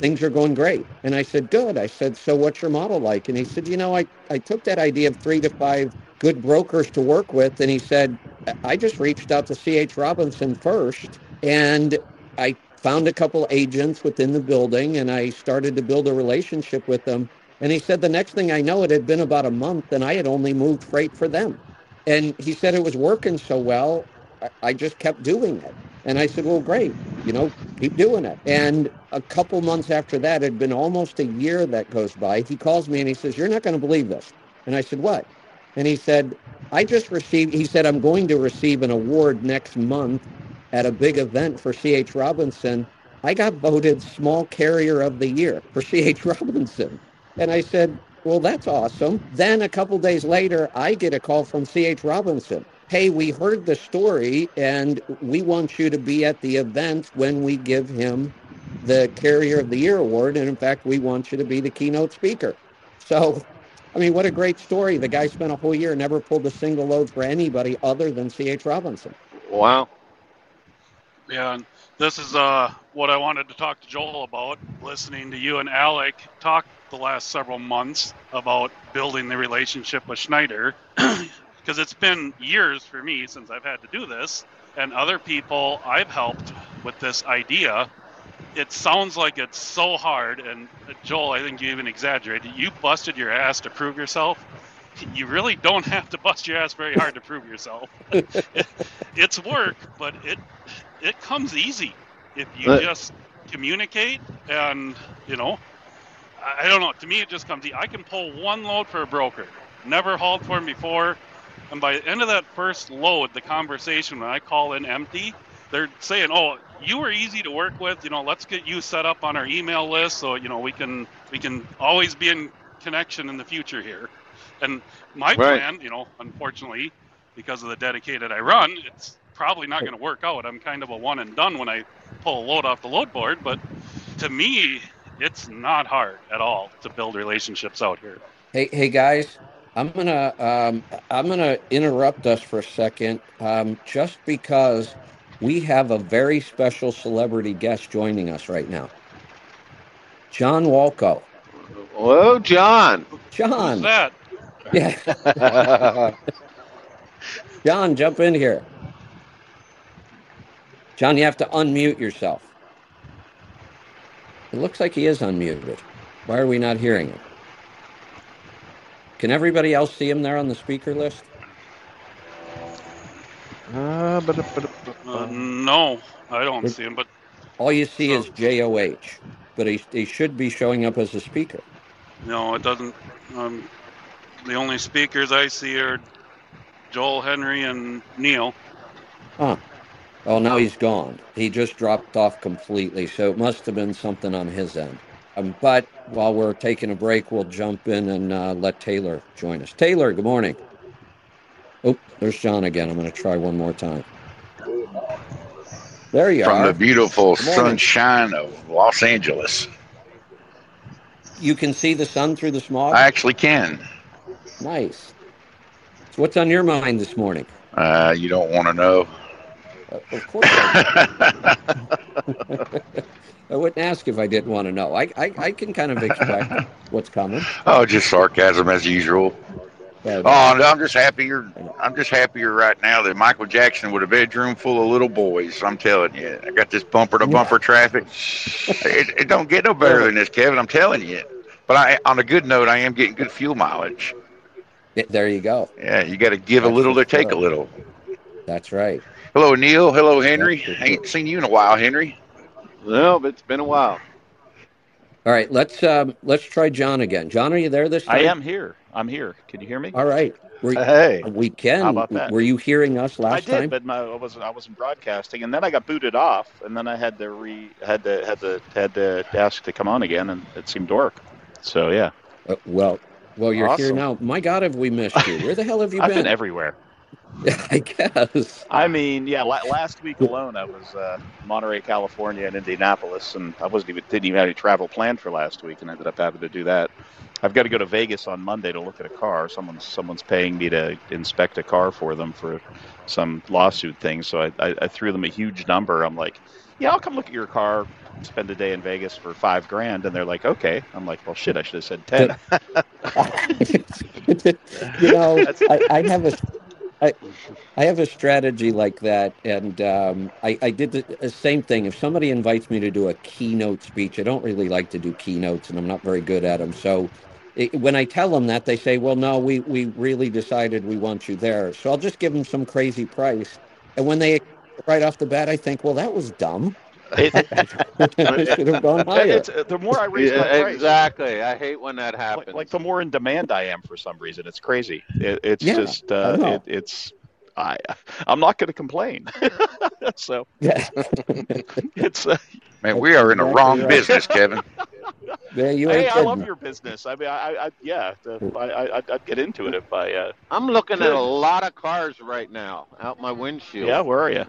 things are going great." And I said, "Good." I said, "So what's your model like?" And he said, "You know, I I took that idea of three to five good brokers to work with, and he said, I just reached out to C.H. Robinson first, and I found a couple agents within the building, and I started to build a relationship with them." And he said, the next thing I know, it had been about a month and I had only moved freight for them. And he said it was working so well, I, I just kept doing it. And I said, well, great, you know, keep doing it. And a couple months after that, it had been almost a year that goes by. He calls me and he says, you're not going to believe this. And I said, what? And he said, I just received, he said, I'm going to receive an award next month at a big event for C.H. Robinson. I got voted small carrier of the year for C.H. Robinson. And I said, well, that's awesome. Then a couple days later, I get a call from C.H. Robinson. Hey, we heard the story and we want you to be at the event when we give him the Carrier of the Year award. And in fact, we want you to be the keynote speaker. So, I mean, what a great story. The guy spent a whole year, never pulled a single load for anybody other than C.H. Robinson. Wow. Yeah, and this is uh, what I wanted to talk to Joel about. Listening to you and Alec talk the last several months about building the relationship with Schneider, <clears throat> because it's been years for me since I've had to do this, and other people I've helped with this idea. It sounds like it's so hard, and uh, Joel, I think you even exaggerated. You busted your ass to prove yourself. You really don't <laughs> have to bust your ass very hard to prove yourself. <laughs> it's work, but it it comes easy if you But- just communicate and you know I, I don't know to me it just comes easy. i can pull one load for a broker never hauled for him before and by the end of that first load the conversation when i call in empty they're saying, "Oh, you were easy to work with. You know, let's get you set up on our email list so you know we can we can always be in connection in the future here." And my Right. plan, you know, unfortunately, because of the dedicated I run, it's probably not going to work out. I'm kind of a one and done when I pull a load off the load board, but to me, it's not hard at all to build relationships out here. Hey, hey guys, I'm gonna um, I'm gonna interrupt us for a second, um, just because we have a very special celebrity guest joining us right now. John Walco. Whoa, John. Who's John, that? yeah, <laughs> John, jump in here. John, you have to unmute yourself. It looks like he is unmuted. Why are we not hearing him? Can everybody else see him there on the speaker list? Uh, but, but, Uh, no, I don't It- see him. But All you see So- is JOH, but he, he should be showing up as a speaker. no, it doesn't. Um, the only speakers I see are Joel, Henry, and Neil. Huh. Oh, now he's gone. He just dropped off completely, so it must have been something on his end. Um, but while we're taking a break, we'll jump in and uh, let Taylor join us. Taylor, good morning. Oh, there's John again. I'm going to try one more time. There you from are. From the beautiful sunshine of Los Angeles. You can see the sun through the smog. I actually can. Nice. So, what's on your mind this morning? Uh, you don't want to know. Uh, of course, <laughs> <laughs> I, wouldn't ask if I didn't want to know. I, I, I can kind of expect what's coming. oh, just sarcasm as usual. But, Oh, I'm just happier. I'm just happier right now that Michael Jackson with a bedroom full of little boys. I'm telling you, I got this bumper to bumper traffic. It, it don't get no better than this, Kevin. I'm telling you. But I, on a good note, I am getting good fuel mileage. There you go. Yeah, you got to give a little to take a little. That's right. Hello, Neil. Hello, Henry. I ain't seen you in a while, Henry. No, but it's been a while. All right, let's um, let's try John again. John, are you there this time? I am here. I'm here. Can you hear me? All right. Were, hey, we can. How about that? Were you hearing us last time? I last did, time? but my, I wasn't. I wasn't broadcasting, and then I got booted off, and then I had to re had to had to had to ask to come on again, and it seemed to work. So yeah, Uh, well, well, you're here now. My God, have we missed you? Where the hell have you I've been? been <laughs> I guess. I mean, yeah. La- last week alone, I was uh, Monterey, California, and Indianapolis, and I wasn't even didn't even have any travel planned for last week, and ended up having to do that. I've got to go to Vegas on Monday to look at a car. Someone's someone's paying me to inspect a car for them for some lawsuit thing. So I, I, I threw them a huge number. I'm like, yeah, I'll come look at your car, spend a day in Vegas for five grand, and they're like, okay. I'm like, well, shit, I should have said ten. <laughs> you know, <laughs> I, I have a, I, I have a strategy like that, and um, I, I did the, the same thing. If somebody invites me to do a keynote speech, I don't really like to do keynotes, and I'm not very good at them. So, it, when I tell them that, they say, "Well, no, we we really decided we want you there." So I'll just give them some crazy price, and when they right off the bat, I think, "Well, that was dumb. It- <laughs> I should have gone higher." it's, the more I raise Yeah, my price, exactly. I hate when that happens. like the more in demand I am for some reason. It's crazy. It, it's Yeah, just I uh, know. it, it's I I'm not going to complain. <laughs> so Yeah, <laughs> it's uh, Man, we are in the wrong right. business, Kevin. yeah, you hey, ain't I love kidding. your business. I mean, I, I, I yeah, the, I, I I'd- I'd get into it if I uh, I'm looking at a lot of cars right now out my windshield. yeah. Where are you?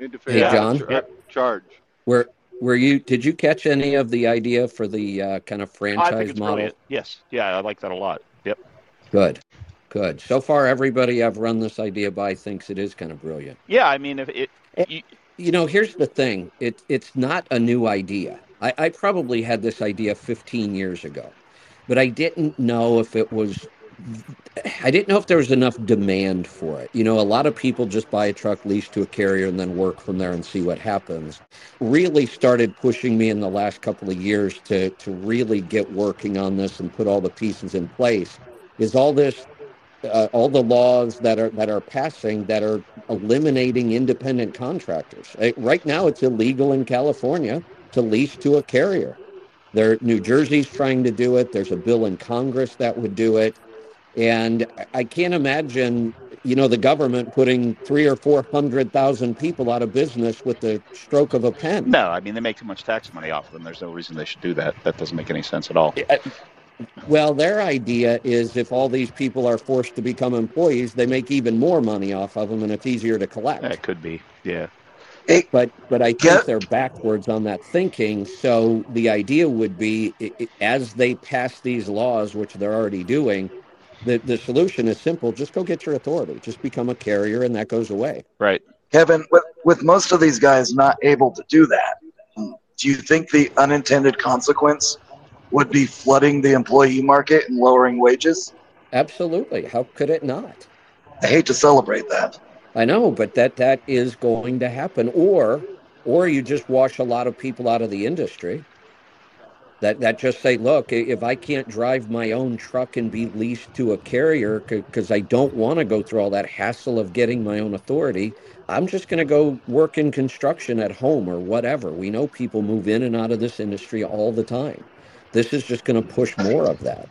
Need to Hey, figure out John? how to charge. Were were you? Did you catch any of the idea for the uh, kind of I franchise think it's model? brilliant. Yes, yeah, I like that a lot. Yep. Good, good. So far, everybody I've run this idea by thinks it is kind of brilliant. Yeah, I mean, if it, you, You know, here's the thing. It it's not a new idea. I, I probably had this idea 15 years ago, but I didn't know if it was. I didn't know if there was enough demand for it. You know, a lot of people just buy a truck lease to a carrier and then work from there and see what happens. Really started pushing me in the last couple of years to to really get working on this and put all the pieces in place. Is all this uh, all the laws that are that are passing that are eliminating independent contractors. Uh, Right now, it's illegal in California to lease to a carrier. There, New Jersey's trying to do it. There's a bill in Congress that would do it, and I- I can't imagine. you know the government putting three or four hundred thousand people out of business with the stroke of a pen. No, I mean they make too much tax money off of them. There's no reason they should do that. That doesn't make any sense at all. Well, their idea is if all these people are forced to become employees, they make even more money off of them, and it's easier to collect. That could be. Yeah. But but I think Get- they're backwards on that thinking. So the idea would be, i- i- as they pass these laws, which they're already doing, the the solution is simple: just go get your authority, just become a carrier, and that goes away. Right. Kevin, with, with most of these guys not able to do that, do you think the unintended consequence would be flooding the employee market and lowering wages? Absolutely. How could it not? I hate to celebrate that. I know, but that that is going to happen, or or you just wash a lot of people out of the industry. That that just say, look, if I can't drive my own truck and be leased to a carrier because I don't want to go through all that hassle of getting my own authority, I'm just going to go work in construction at home or whatever. We know people move in and out of this industry all the time. This is just going to push more of that.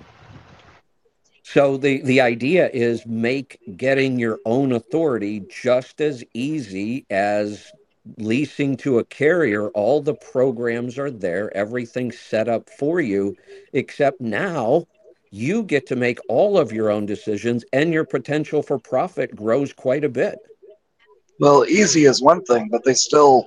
So the the idea is make getting your own authority just as easy as leasing to a carrier. All the programs are there, everything's set up for you, except now you get to make all of your own decisions and your potential for profit grows quite a bit. Well, easy is one thing, but they still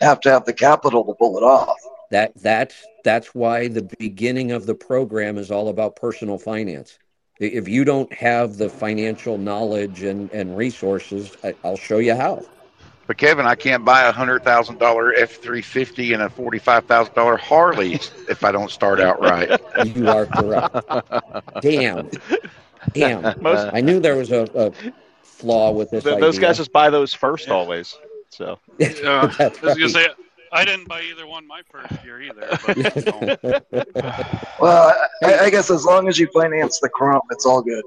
have to have the capital to pull it off. That that's that's why the beginning of the program is all about personal finance. If you don't have the financial knowledge and, and resources, I, I'll show you how. But Kevin, I can't buy a hundred thousand dollar F three fifty and a forty five thousand dollar Harley if I don't start out right. You are correct. Damn. Damn. <laughs> Most I knew there was a, a flaw with this th- idea. those guys just buy those first Yeah. always. So <laughs> Uh, That's I was gonna right. say I didn't buy either one my first year either. But, you <laughs> know, Well, I, I guess as long as you finance the crump, it's all good.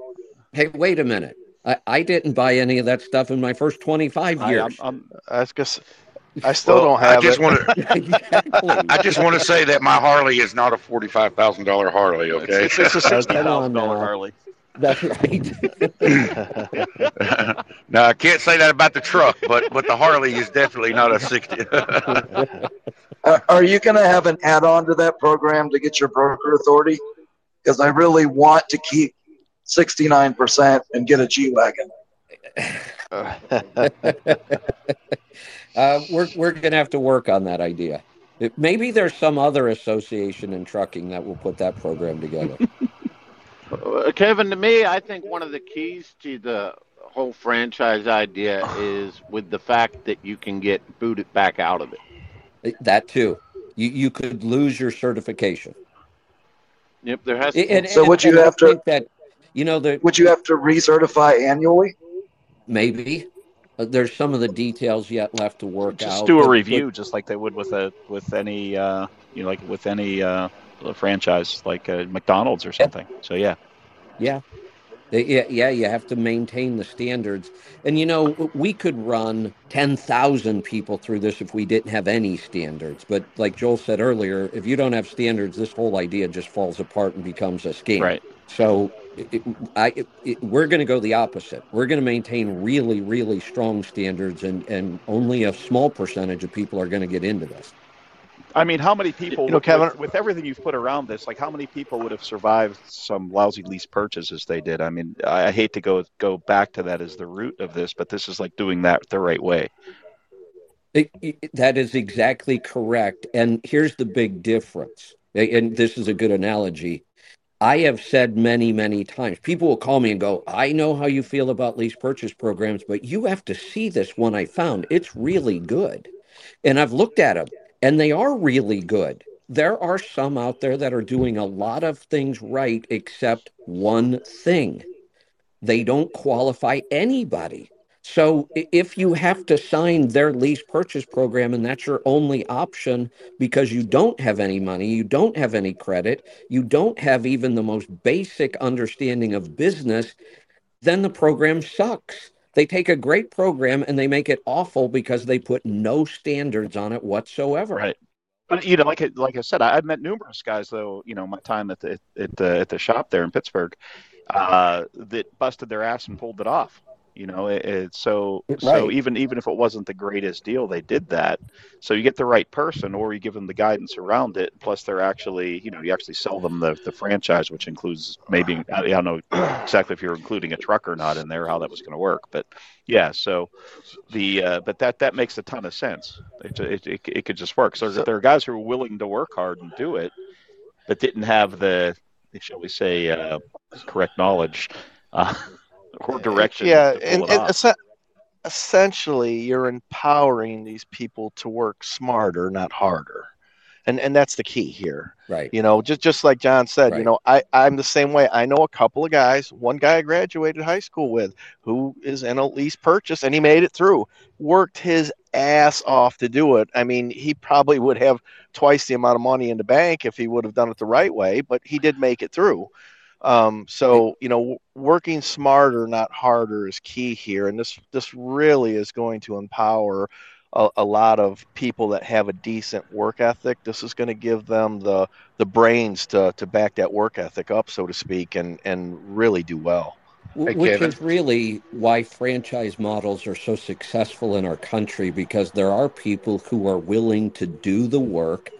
hey, wait a minute. I, I didn't buy any of that stuff in my first 25 I, I'm, years. I'm, I guess I still Well, don't have <laughs> I just it. want to. exactly. I just want to say that my Harley is not a forty-five thousand dollar Harley. Okay. it's, it's, it's a sixty come on thousand dollar. Harley. That's right. <laughs> now I can't say that about the truck, but but the Harley is definitely not a sixty. <laughs> Uh, are you going to have an add-on to that program to get your broker authority? Because I really want to keep 69% and get a G-Wagon. <laughs> uh, we're we're going to have to work on that idea. It- maybe there's some other association in trucking that will put that program together. <laughs> Uh, Kevin, to me, I think one of the keys to the whole franchise idea is with the fact that you can get booted back out of it. that too. You you could lose your certification. Yep, there has. And, So and- you and I have to- that you know the Would you have to recertify annually? maybe uh, there's some of the details yet left to work Just out. Just do a but- but- review, just like they would with a with any uh, you know like with any uh, franchise like uh, McDonald's or something. So yeah, Yeah. They- Yeah, yeah, you have to maintain the standards. And you know, we could run 10,000 people through this if we didn't have any standards. But like Joel said earlier, if you don't have standards, this whole idea just falls apart and becomes a scam. right. So it, it- I, it, it- we're going to go the opposite. We're going to maintain really, really strong standards, and, and only a small percentage of people are going to get into this. I mean, how many people, You know, with, Kevin- with, with everything you've put around this, like how many people would have survived some lousy lease purchases they did? I mean, I, I hate to go go back to that as the root of this, but this is like doing that the right way. It, it- that is exactly correct. And here's the big difference. And this is a good analogy. I have said many, many times, people will call me and go, I know how you feel about lease purchase programs, but you have to see this one I found. It's really good. And I've looked at them and they are really good. There are some out there that are doing a lot of things right, except one thing they don't qualify anybody. So if you have to sign their lease purchase program and that's your only option because you don't have any money, you don't have any credit, you don't have even the most basic understanding of business, then the program sucks. They take a great program and they make it awful because they put no standards on it whatsoever. Right. But you know, like I, like I said, I, I've met numerous guys though. You know, my time at the at the at the shop there in Pittsburgh, uh, that busted their ass and pulled it off. You know, it, it, so so even even if it wasn't the greatest deal, they did that. So you get the right person, or you give them the guidance around it. Plus, they're actually, you know, you actually sell them the, the franchise, which includes maybe I don't know exactly if you're including a truck or not in there, how that was going to work. But yeah, so the uh, but that that makes a ton of sense. It it, it, it could just work. So, So- there are guys who are willing to work hard and do it, but didn't have the shall we say uh, correct knowledge uh, or direction. Yeah, and, and off. essen- essentially, you're empowering these people to work smarter, not harder, and and that's the key here. Right. You know, just just like John said, right. you know, I I'm the same way. I know a couple of guys. One guy I graduated high school with, who is in a lease purchase, and he made it through. Worked his ass off to do it. I mean, he probably would have twice the amount of money in the bank if he would have done it the right way, but he did make it through. Um, so you know, working smarter, not harder, is key here, and this this really is going to empower a, a lot of people that have a decent work ethic. This is going to give them the the brains to to back that work ethic up, so to speak, and and really do well. Hey, Which Kevin. is really why franchise models are so successful in our country because there are people who are willing to do the work,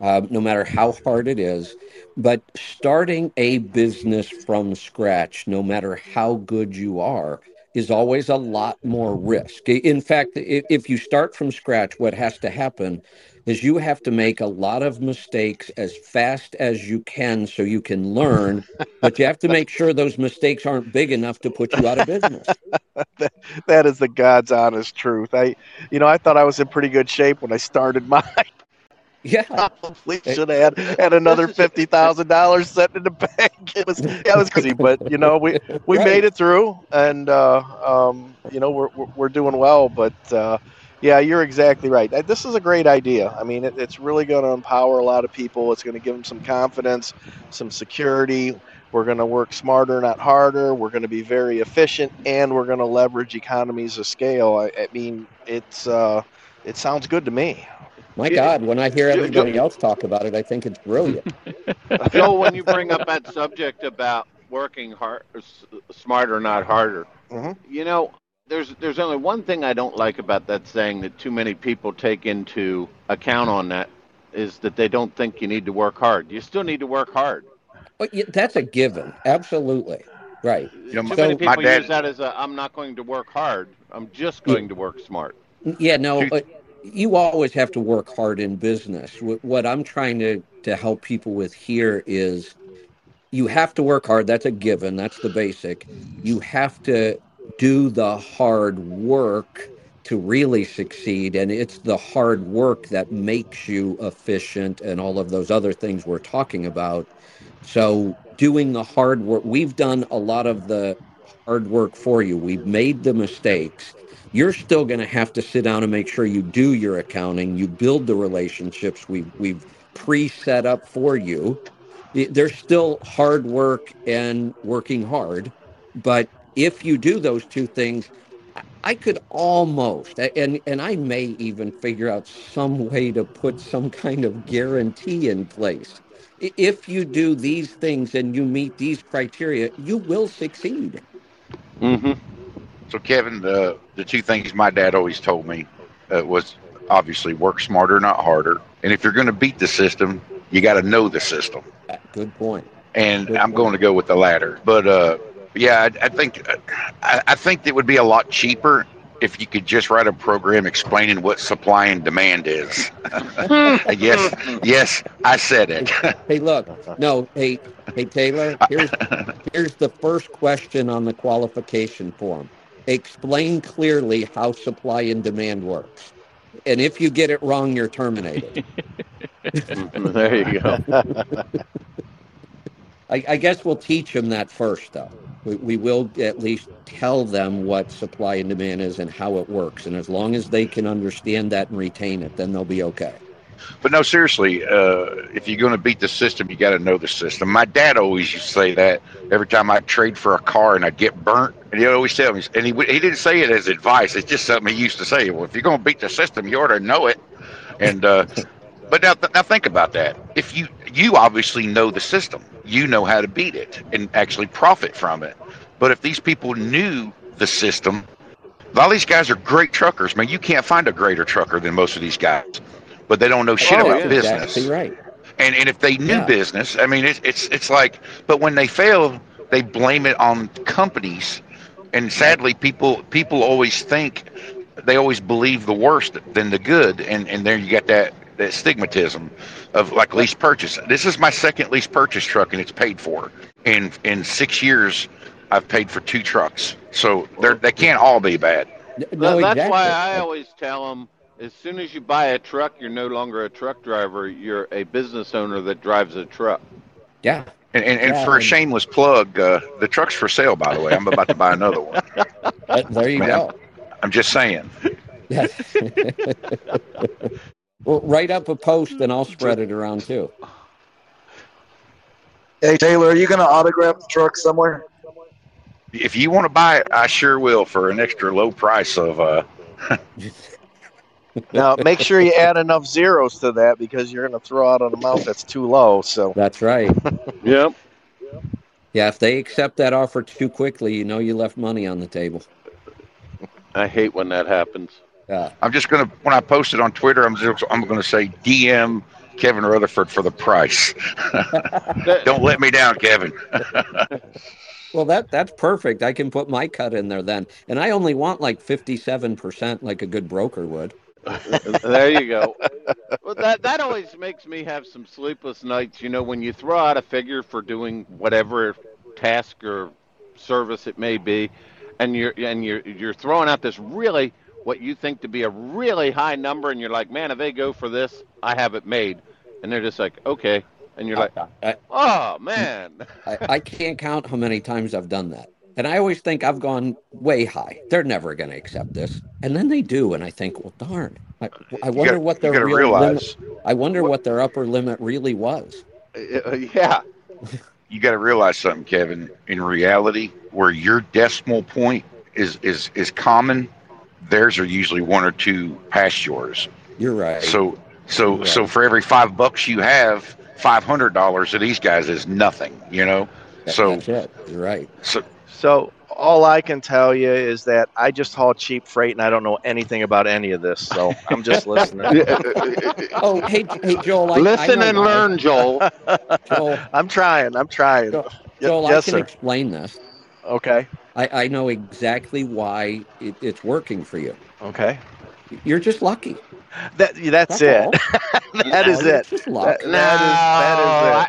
uh, no matter how hard it is. But starting a business from scratch, no matter how good you are, is always a lot more risk. In fact, if you start from scratch, what has to happen is you have to make a lot of mistakes as fast as you can so you can learn but you have to make sure those mistakes aren't big enough to put you out of business. <laughs> that, that is the God's honest truth. I, you know, I thought I was in pretty good shape when I started <laughs> mine. Yeah, <laughs> Probably should have had, had another fifty thousand dollars set in the bank. <laughs> It was yeah, it was crazy, but you know we we Right. made it through, and uh, um, you know we're we're, we're doing well. But uh, yeah, you're exactly right. This is a great idea. I mean, it, it's really going to empower a lot of people. It's going to give them some confidence, some security. We're going to work smarter, not harder. We're going to be very efficient, and we're going to leverage economies of scale. I, I mean, it's uh, it sounds good to me. My God, when I hear everybody else talk about it, I think it's brilliant. <laughs> Joe, when you bring up that subject about working hard, s- smarter, not harder, Mhm. you know, there's there's only one thing I don't like about that saying that too many people take into account on that is that they don't think you need to work hard. You still need to work hard. But yeah, that's a given. Absolutely. Right. know, too my- many my people dad- use that as a I'm not going to work hard. I'm just going to work smart. Yeah, no, Dude. You always have to work hard in business. What I'm trying to, to help people with here is you have to work hard. That's a given. That's the basic. You have to do the hard work to really succeed. And it's the hard work that makes you efficient and all of those other things we're talking about. So, doing the hard work, we've done a lot of the hard work for you. We've made the mistakes. You're still going to have to sit down and make sure you do your accounting, you build the relationships we've, we've pre set up for you. There's still hard work and working hard. But if you do those two things, I- I could almost, and, and I may even figure out some way to put some kind of guarantee in place. If you do these things and you meet these criteria, you will succeed. Mm-hmm. So, Kevin, the the two things my dad always told me uh, was obviously work smarter, not harder. And if you're going to beat the system, you got to know the system. Good point. And Good I'm point. going to go with the latter. But uh, yeah, I, I think I, I think it would be a lot cheaper if you could just write a program explaining what supply and demand is. <laughs> <laughs> yes, yes, I said it. Hey, look, no, hey, hey, Taylor, <laughs> here's here's the first question on the qualification form. Explain clearly how supply and demand works. And if you get it wrong, you're terminated. <laughs> there you go. <laughs> I, I guess we'll teach them that first, though. We, we will at least tell them what supply and demand is and how it works. And as long as they can understand that and retain it, then they'll be okay. But no, seriously, uh, if you're going to beat the system, you got to know the system. My dad always used to say that every time I trade for a car and I'd get burnt, and he'd always tell me, and he he didn't say it as advice. It's just something he used to say. Well, if you're going to beat the system, you ought to know it. And uh, <laughs> but now, now think about that. If you you obviously know the system, you know how to beat it and actually profit from it. But if these people knew the system. A lot of these guys are great truckers, man. You can't find a greater trucker than most of these guys, but they don't know shit Oh, about yeah. business. Exactly right. And and if they knew Yeah. business, I mean, it's it's it's like, but when they fail, they blame it on companies, and sadly, people people always think, they always believe the worst than the good, and and there you get that that stigmatism of like lease purchase. This is my second lease purchase truck, and it's paid for. In in six years, I've paid for two trucks, so they're they can't all be bad. N- No, That's exactly. why I always tell them as soon as you buy a truck, you're no longer a truck driver. You're a business owner that drives a truck. Yeah. And and, and Yeah, for a shameless plug, uh, the truck's for sale. By the way, I'm about to buy another one. <laughs> There you Man. go. I'm just saying. Yeah. <laughs> well, write up a post and I'll spread it around too. Hey Taylor, are you going to autograph the truck somewhere? If you want to buy it, I sure will for an extra low price of uh <laughs> Now make sure you add enough zeros to that because you're going to throw out an amount that's too low. So That's right. Yep. Yeah, if they accept that offer too quickly, you know you left money on the table. I hate when that happens. Yeah. I'm just gonna when I post it on Twitter, I'm just I'm gonna say DM Kevin Rutherford for the price. <laughs> Don't let me down, Kevin. <laughs> Well, that that's perfect. I can put my cut in there then, and I only want like fifty-seven percent, like a good broker would. <laughs> there you go. Well, that that always makes me have some sleepless nights. You know, when you throw out a figure for doing whatever task or service it may be, and you're and you're you're throwing out this really what you think to be a really high number, and you're like, man, if they go for this, I have it made, and they're just like, okay, and you're like, I, oh man, I, I can't count how many times I've done that, and I always think I've gone way high. They're never going to accept this, and then they do, and I think, well, darn. I, I wonder gotta, what their real realize limit. I wonder what their upper limit really was. Uh, yeah, you gotta realize something, Kevin. In reality, where your decimal point is is is common, theirs are usually one or two past yours. You're right. So so Right. so for every five bucks you have, five hundred dollars to these guys is nothing, you know? That- So that's it. You're right. so so all I can tell you is that I just haul cheap freight and I don't know anything about any of this. So I'm just <laughs> listening. <laughs> Oh, hey, hey, Joel. I, I listen know and why. learn, Joel. <laughs> Joel. I'm trying. I'm trying. Joel, Joel, yes, I can sir. explain this. Okay. I, I know exactly why it, it's working for you. Okay. You're just lucky. <laughs> That that's, That's it. <laughs> that is it. Just That, luck. that is that is it.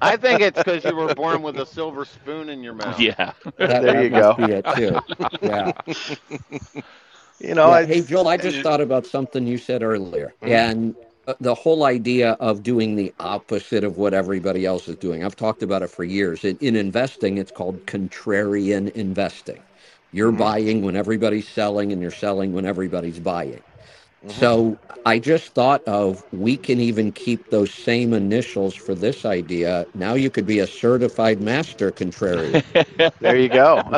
I think it's because you were born with a silver spoon in your mouth. Yeah. That, there that you go. Be it too. Yeah. <laughs> You know, Yeah, I, hey, Joel, I just thought about something you said earlier, Mhm. and uh, the whole idea of doing the opposite of what everybody else is doing. I've talked about it for years. In, in investing, it's called contrarian investing. You're Mhm. buying when everybody's selling, and you're selling when everybody's buying. Mhm. So I just thought of we can even keep those same initials for this idea. Now you could be a certified master contrarian. <laughs> there you go. <laughs>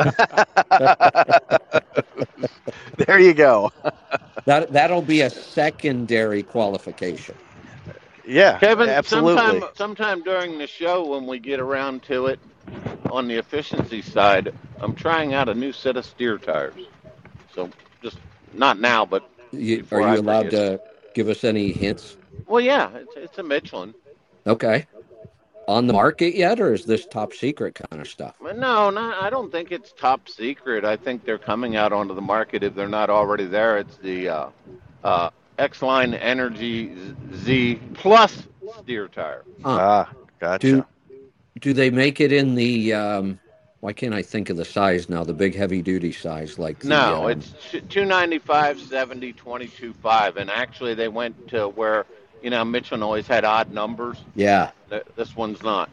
there you go. <laughs> that that'll be a secondary qualification. Yeah, Kevin, absolutely. sometime, sometime during the show when we get around to it on the efficiency side, I'm trying out a new set of steer tires. So just not now, but You, Before are I you allowed to give us any hints? well, yeah, it's, it's a Michelin. Okay. On the market yet, or is this top secret kind of stuff? No, no, I don't think it's top secret. I think they're coming out onto the market if they're not already there. It's the uh, uh, X-Line Energy Z Plus steer tire. Huh. ah, gotcha. Do do they make it in the? Um, why can't I think of the size now? The big heavy duty size, like the, No, um, it's t- 295, 70, 22, 5. And actually, they went to where, you know, Michelin always had odd numbers. yeah. Th- This one's not.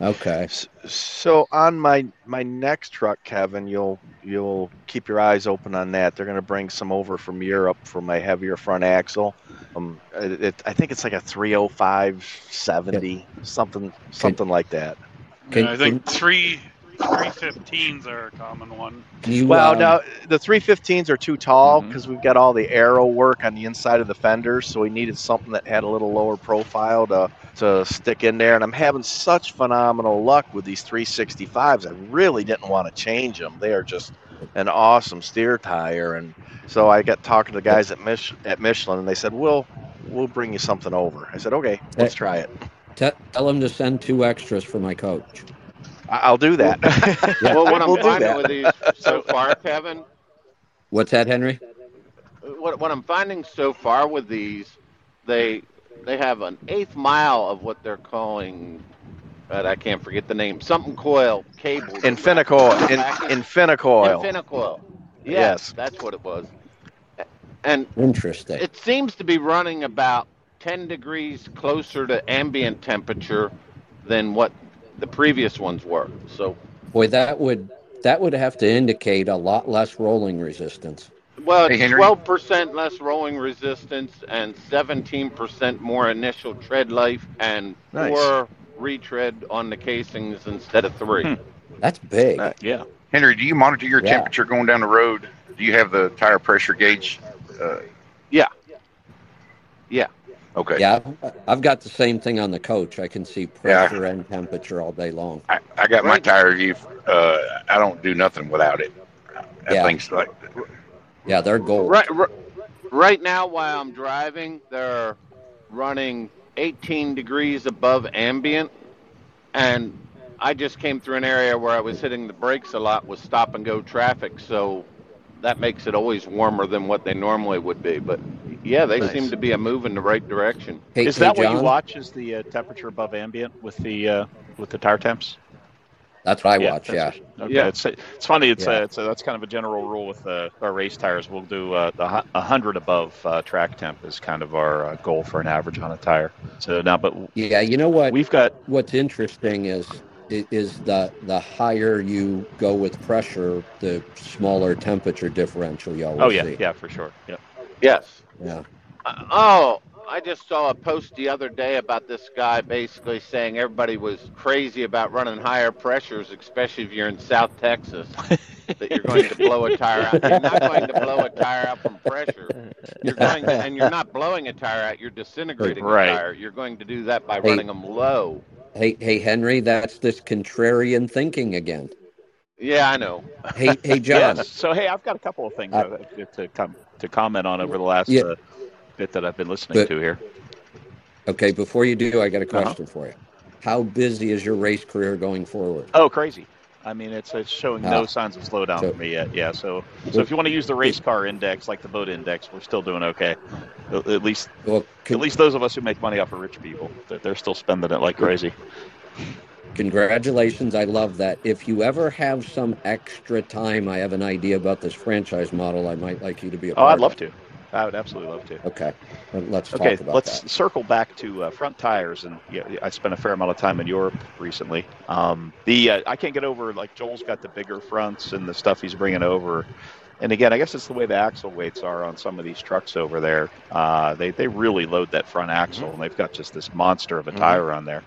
Okay. S- So on my my next truck, Kevin, you'll you'll keep your eyes open on that. They're going to bring some over from Europe for my heavier front axle. Um, it, it, I think it's like a 305 70 something something like that. Can- I think three three fifteens are a common one. Can you? Well, um, now the 315s are too tall because we've got all the aero work on the inside of the fenders, so we needed something that had a little lower profile to to stick in there. And I'm having such phenomenal luck with these 365s. I really didn't want to change them. They are just an awesome steer tire, and so I got talking to the guys at Mich- at Michelin, and they said, "We'll we'll bring you something over." I said, "Okay, let's try it. Tell them to send two extras for my coach. I- I'll do that." <laughs> Yeah. Well, what I'm We'll do finding that. with these so far, Kevin, What's that, Henry? what, what I'm finding so far with these, they they have an eighth mile of what they're calling, but I can't forget the name, something coil cable. Infinicoil, in, Infinicoil. Infinicoil. Yes, Yes. that's what it was. And Interesting. it seems to be running about 10 degrees closer to ambient temperature than what the previous ones were. So, Boy, that would that would have to indicate a lot less rolling resistance. well, Hey, it's Henry. 12% less rolling resistance and 17% more initial tread life and Nice. four retread on the casings instead of three. Hmm. That's big. Nice. Yeah. Henry, do you monitor your Yeah. temperature going down the road? Do you have the tire pressure gauge? Uh, Yeah. Yeah. Okay. Yeah, I've- I've got the same thing on the coach. I can see Yeah. pressure and temperature all day long. I, I got my tire view. Uh, I don't do nothing without it. That Yeah. thing's like Yeah, they're gold. Right, right, right now, while I'm driving, they're running 18 degrees above ambient, and I just came through an area where I was hitting the brakes a lot with stop and go traffic, so that makes it always warmer than what they normally would be. But yeah, they Nice. seem to be a move in the right direction. Hey, Is hey, that what you John, watch? Is the uh, temperature above ambient with the uh, with the tire temps? That's what I watch. that's Yeah. what- okay. Yeah. It's it's funny. It's Yeah. uh, it's uh, that's kind of a general rule with uh, our race tires. We'll do uh, the hu- a hundred above uh, track temp is kind of our uh, goal for an average on a tire. So now, but Yeah, you know what? we've got What's interesting is is the the higher you go with pressure, the smaller temperature differential you always see. oh yeah see. yeah for sure yeah. Yes. Yeah. Uh, oh, I just saw a post the other day about this guy basically saying everybody was crazy about running higher pressures, especially if you're in South Texas, <laughs> that you're going to blow a tire out. You're not going to blow a tire out from pressure. You're going to, and you're not blowing a tire out. You're disintegrating Right. a tire. You're going to do that by Hey. running them low. Hey, hey, Henry, that's this contrarian thinking again. Yeah, I know. Hey, hey, John. Yes. So hey, I've got a couple of things Uh, to com- to comment on over the last Yeah. uh, bit that I've been listening But- to here. Okay, before you do, I got a Uh-huh. question for you. How busy is your race career going forward? Oh, crazy! I mean, it's, it's showing no Ah. signs of slowdown So- for me yet. Yeah. So so if you want to use the race car index like the boat index, we're still doing okay. At least Well, at least those of us who make money off of rich people, they're still spending it like crazy. Congratulations. I love that. If you ever have some extra time, I have an idea about this franchise model. I might like you to be a part of. Oh, I'd love to. I would absolutely love to. Okay, let's Okay, talk about let's that. circle back to uh, front tires, and yeah, I spent a fair amount of time in Europe recently. Um, the uh, I can't get over like Joel's got the bigger fronts and the stuff he's bringing over, and again, I guess it's the way the axle weights are on some of these trucks over there. Uh, they they really load that front axle, and they've got just this monster of a Mhm. tire on there,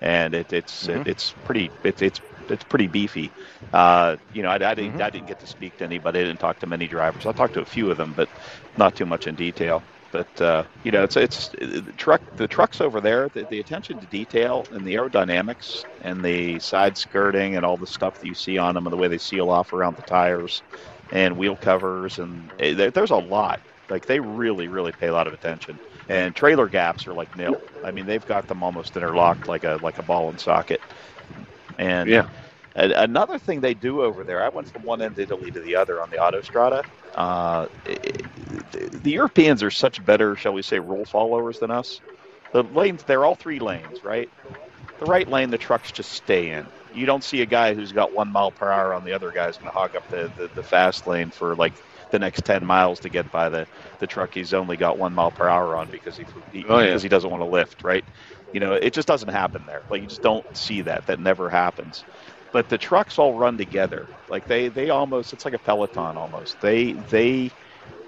and it, it's Mhm. it, it's pretty it, it's it's pretty beefy. Uh, you know, I, I didn't Mhm. I didn't get to speak to anybody. I didn't talk to many drivers. I talked to a few of them, but not too much in detail. But uh, you know, it's it's the truck. The trucks over there. The, the attention to detail and the aerodynamics and the side skirting and all the stuff that you see on them and the way they seal off around the tires and wheel covers and eh, there's a lot. Like they really, really pay a lot of attention. And trailer gaps are like nil. I mean, they've got them almost interlocked like a like a ball and socket. And Yeah. another thing they do over there, I went from one end of Italy to the other on the Autostrada. Uh, it- the, the Europeans are such better, shall we say, rule followers than us. The lanes, they're all three lanes, right? The right lane, the trucks just stay in. You don't see a guy who's got one mile per hour on the other guy's going to hog up the, the, the fast lane for like the next 10 miles to get by the, the truck he's only got one mile per hour on because he, he Oh, yeah. because he doesn't want to lift, right? You know, it just doesn't happen there. Like you just don't see that. That never happens. But the trucks all run together. Like they they almost it's like a peloton almost. They they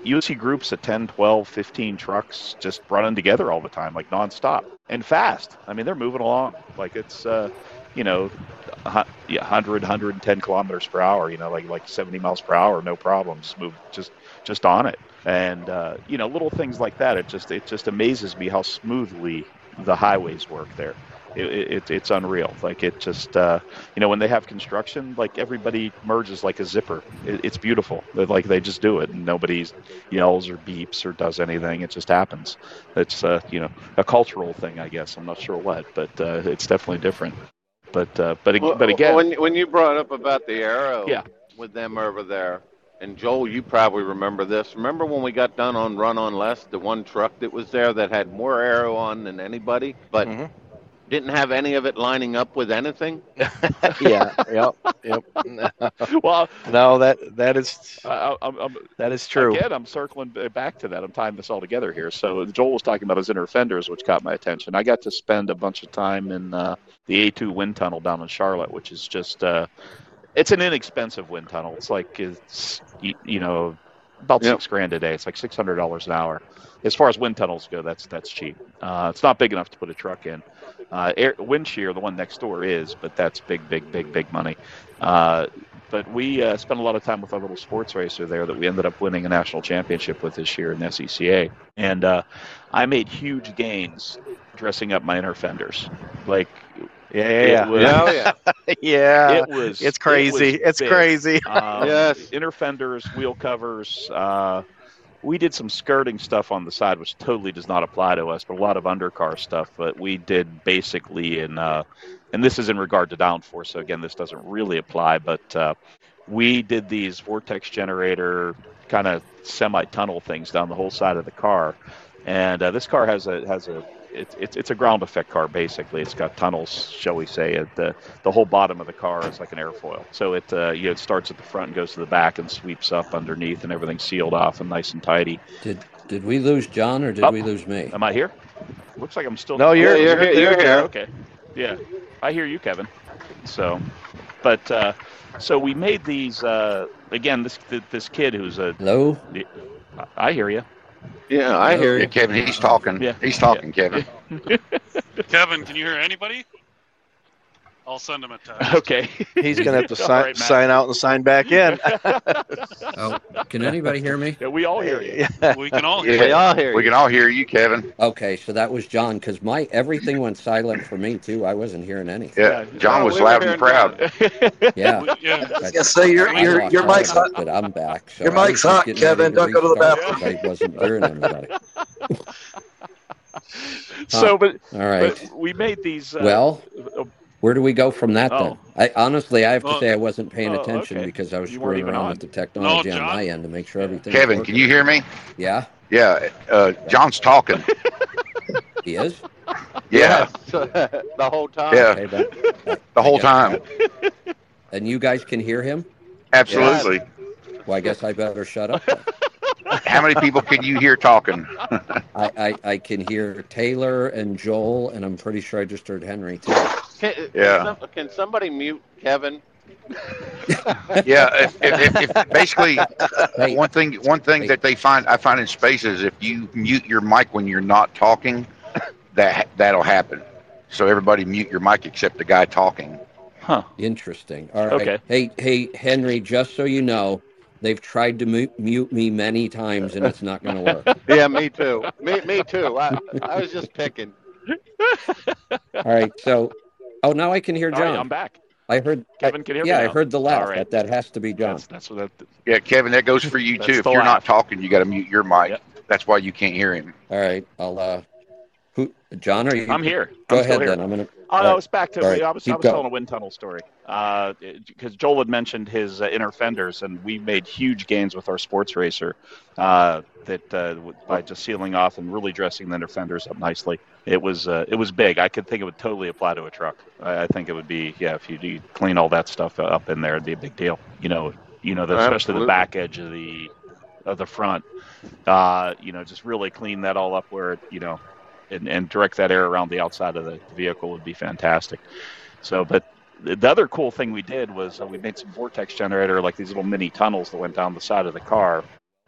you see groups of 10, 12, 15 trucks just running together all the time, like nonstop and fast. I mean, they're moving along. Like it's, uh, you know, a hu- yeah, 100, 110 kilometers per hour, you know, like, like 70 miles per hour, no problems. Move just, just on it. And, uh, you know, little things like that. It just, it just amazes me how smoothly the highways work there. it, it, it's unreal. Like it just, uh, you know, when they have construction, like everybody merges like a zipper. It, it's beautiful. They're like they just do it, and nobody yells or beeps or does anything. It just happens. It's, uh, you know, a cultural thing, I guess. I'm not sure what, but uh, it's definitely different. But, uh, but, Well, but again, when when you brought up about the aero, Yeah. with them over there, and Joel, you probably remember this. Remember when we got done on Run on Less, the one truck that was there that had more aero on than anybody, but Mhm. Didn't have any of it lining up with anything. <laughs> yeah. Yep. Yep. <laughs> well, no, that that is I, I'm, I'm, that is true. Again, I'm circling back to that. I'm tying this all together here. So Joel was talking about his inner fenders, which caught my attention. I got to spend a bunch of time in uh, the A2 wind tunnel down in Charlotte, which is just uh, it's an inexpensive wind tunnel. It's like it's you know about Yep. six grand a day. It's like six hundred dollars an hour. As far as wind tunnels go, that's that's cheap. Uh, it's not big enough to put a truck in. Uh, air, Windshear, the one next door is, but that's big, big, big, big money. Uh, but we uh, spent a lot of time with our little sports racer there that we ended up winning a national championship with this year in SCCA. And uh, I made huge gains dressing up my inner fenders. Like, Yeah. it Yeah. was, Yeah. Oh <laughs> yeah, yeah. it was it's crazy. it was it's big. crazy. Um, <laughs> Yes. Inner fenders, wheel covers. Uh, we did some skirting stuff on the side, which totally does not apply to us, but a lot of undercar stuff. But we did basically in, uh, and this is in regard to downforce. So again, this doesn't really apply, but uh, we did these vortex generator kind of semi-tunnel things down the whole side of the car. And uh, this car has a has a it's it's it's a ground effect car basically. It's got tunnels, shall we say? at the the whole bottom of the car is like an airfoil. So it uh, you know it starts at the front and goes to the back and sweeps up underneath, and everything's sealed off and nice and tidy. Did did we lose John or did Oh. we lose me? Am I here? Looks like I'm still. No, you're you're you're, here- you're there, here. Okay. Yeah, I hear you, Kevin. So, but uh, so we made these uh, again. This this kid who's a Hello? I hear you. Yeah, I hear you. Kevin, he's talking. Yeah. He's talking, Kevin. <laughs> Kevin, can you hear anybody? I'll send him a text. <laughs> Okay. He's gonna have to <laughs> sign right, sign out and sign back in. <laughs> Oh, can anybody hear me? yeah, we all hear you. Yeah. We can all hear Yeah. We all hear We you. can all hear you, Kevin. Okay, so that was John because my everything went silent for me too. I wasn't hearing anything. Yeah, Yeah. John Oh, was we were loud and proud. Yeah. We- yeah. I was gonna say your your your mic's contact, hot. But I'm back. So Your mic's just hot, Kevin. Don't go to the bathroom. I wasn't hearing anybody. so, but, All right. but we made these. Uh, Well, uh, where do we go from that then? Oh. I honestly, I have to Well- say I wasn't paying Oh, attention okay. because I was You weren't screwing around on. with the technology No, on my end to make sure everything. was Kevin, can you hear me? Yeah, Yeah, uh, John's talking. <laughs> he is. Yeah, <laughs> the whole time. yeah, Okay, that, <laughs> the whole time. that- And you guys can hear him. Absolutely. Well, I guess I better shut up. Then. How many people can you hear talking? I, I I can hear Taylor and Joel, and I'm pretty sure I just heard Henry too. Can, Yeah. Can, some- can somebody mute Kevin? <laughs> Yeah, if, if, if, if basically Hey, one thing one thing Hey. that they find I find in spaces if you mute your mic when you're not talking, that that'll happen. So everybody mute your mic except the guy talking. huh. Interesting. All right. Okay. Hey, hey, Henry. Just so you know, they've tried to mute, mute me many times, and it's not going to work. <laughs> Yeah, me too. Me, me too. I, I was just picking. <laughs> All right. So, oh, now I can hear All right, John. I'm back. I heard. Kevin can hear yeah, me I heard the laugh. All right. That that has to be John. That's, that's what that. Yeah, Kevin, that goes for you <laughs> too. If you're not talking, you got to mute your mic. Yep. That's why you can't hear him. All right. I'll. uh Who? John? Are you? I'm here. Go I'm still ahead here. then. I'm gonna. Oh All no, right. it's back to All right, I was I was going. telling a wind tunnel story because Joel had mentioned his uh, inner fenders, and we made huge gains with our sports racer uh, that uh, by just sealing off and really dressing the inner fenders up nicely. It was uh, it was big. I could think it would totally apply to a truck. I, I think it would be yeah if you do clean all that stuff up in there, it'd be a big deal. You know, you know, the, especially Absolutely. the back edge of the of the front. Uh, you know, just really clean that all up where it, you know and, and direct that air around the outside of the vehicle would be fantastic. So, but the the other cool thing we did was uh, we made some vortex generator, like these little mini tunnels that went down the side of the car,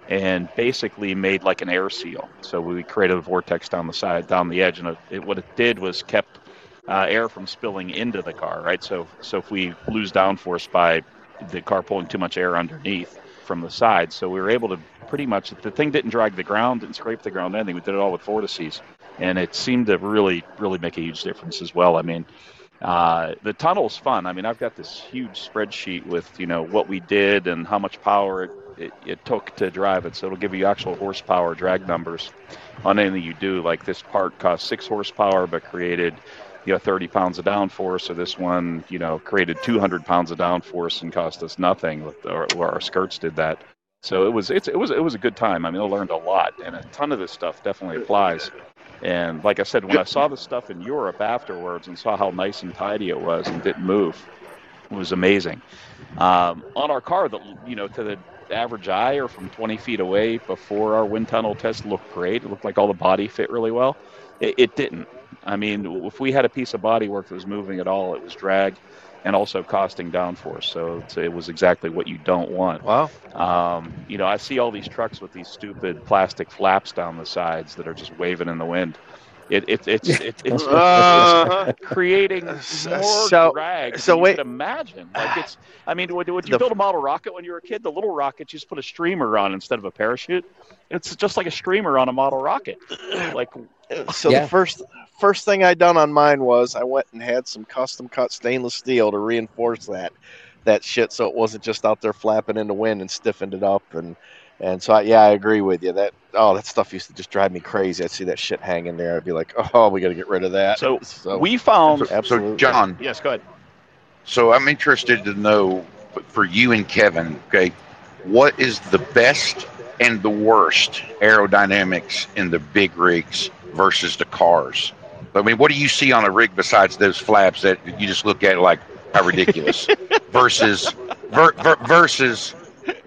and basically made like an air seal. So we created a vortex down the side, down the edge, and it, what it did was kept uh, air from spilling into the car, right? So, so if we lose downforce by the car pulling too much air underneath from the side, so we were able to pretty much the thing didn't drag the ground, didn't scrape the ground, anything. We did it all with vortices and it seemed to really really make a huge difference as well. I mean, uh, the tunnel's fun. I mean, I've got this huge spreadsheet with you know what we did and how much power it, it, it took to drive it. So it'll give you actual horsepower drag numbers on anything you do. Like this part cost six horsepower, but created you know 30 pounds of downforce. Or this one, you know, created 200 pounds of downforce and cost us nothing. Or, or our skirts did that. So it was it's, it was it was a good time. I mean, I learned a lot, and a ton of this stuff definitely applies. And like I said, when I saw the stuff in Europe afterwards and saw how nice and tidy it was and didn't move, it was amazing. Um, on our car, that you know, to the average eye or from 20 feet away before our wind tunnel test looked great. It looked like all the body fit really well. It, it didn't. I mean, if we had a piece of bodywork that was moving at all, it was drag and also costing downforce. So it was exactly what you don't want. Wow. Um, you know, I see all these trucks with these stupid plastic flaps down the sides that are just waving in the wind. It, it, it's, it, it's, Uh-huh. <laughs> it's <laughs> creating more So- drag so than you wait- imagine. Like it's, I mean, would, would you The- build a model rocket when you were a kid? The little rocket, you just put a streamer on instead of a parachute. It's just like a streamer on a model rocket. Like, So Yeah. the first first thing I done on mine was I went and had some custom cut stainless steel to reinforce that that shit so it wasn't just out there flapping in the wind and stiffened it up and and so I, yeah I agree with you that oh that stuff used to just drive me crazy I'd see that shit hanging there I'd be like <laughs> oh we got to get rid of that So, <laughs> we found. So, so John, Yes, go ahead. so I'm interested to know for you and Kevin, okay, what is the best and the worst aerodynamics in the big rigs versus the cars? I mean, what do you see on a rig besides those flaps that you just look at like how ridiculous <laughs> versus ver, ver, versus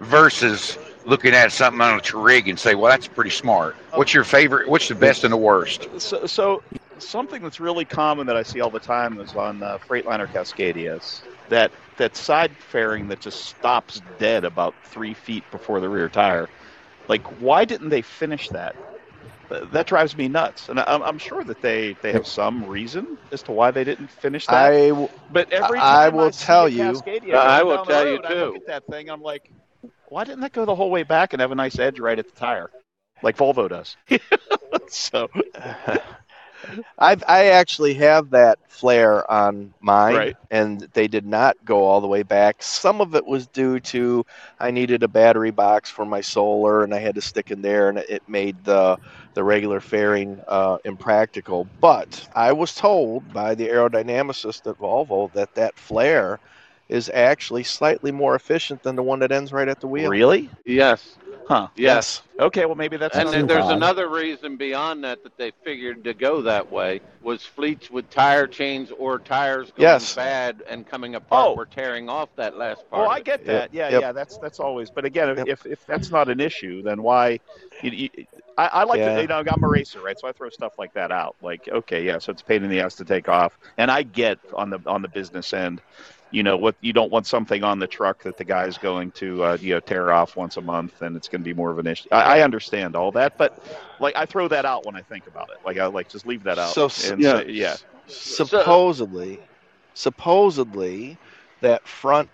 versus looking at something on a rig and say, well, that's pretty smart. What's your favorite? What's the best and the worst? So, so something that's really common that I see all the time is on uh, Freightliner Cascadias. That that side fairing that just stops dead about three feet before the rear tire. Like, why didn't they finish that? Th- That drives me nuts, and I'm, I'm sure that they, they have some reason as to why they didn't finish that. I w- but every time I I, will see tell you- Cascadia I will down the tell you road, I look too. at that thing, I'm like, why didn't that go the whole way back and have a nice edge right at the tire, like Volvo does? <laughs> so <laughs> I I actually have that flare on mine, Right. and they did not go all the way back. Some of it was due to I needed a battery box for my solar, and I had to stick in there, and it made the the regular fairing uh, impractical. But I was told by the aerodynamicist at Volvo that that flare is actually slightly more efficient than the one that ends right at the wheel. really, Yes. huh? Yes. Okay, well maybe that's And then there's bad. another reason beyond that that they figured to go that way was fleets with tire chains or tires going Yes. bad and coming apart Oh. were tearing off that last oh, part. Oh, I get that. Yeah, Yep. yeah. That's that's always. But again, if Yep. if, if that's not an issue, then why? You, you, I, I like Yeah. to, you know, I'm a racer, right? So I throw stuff like that out. Like, okay, yeah, so it's a pain in the ass to take off, and I get on the on the business end. You know what? You don't want something on the truck that the guy's going to, uh, you know, tear off once a month, and it's going to be more of an issue. I, I understand all that, but like I throw that out when I think about it. Like I like just leave that out. So, and yeah. say- yeah. supposedly supposedly that front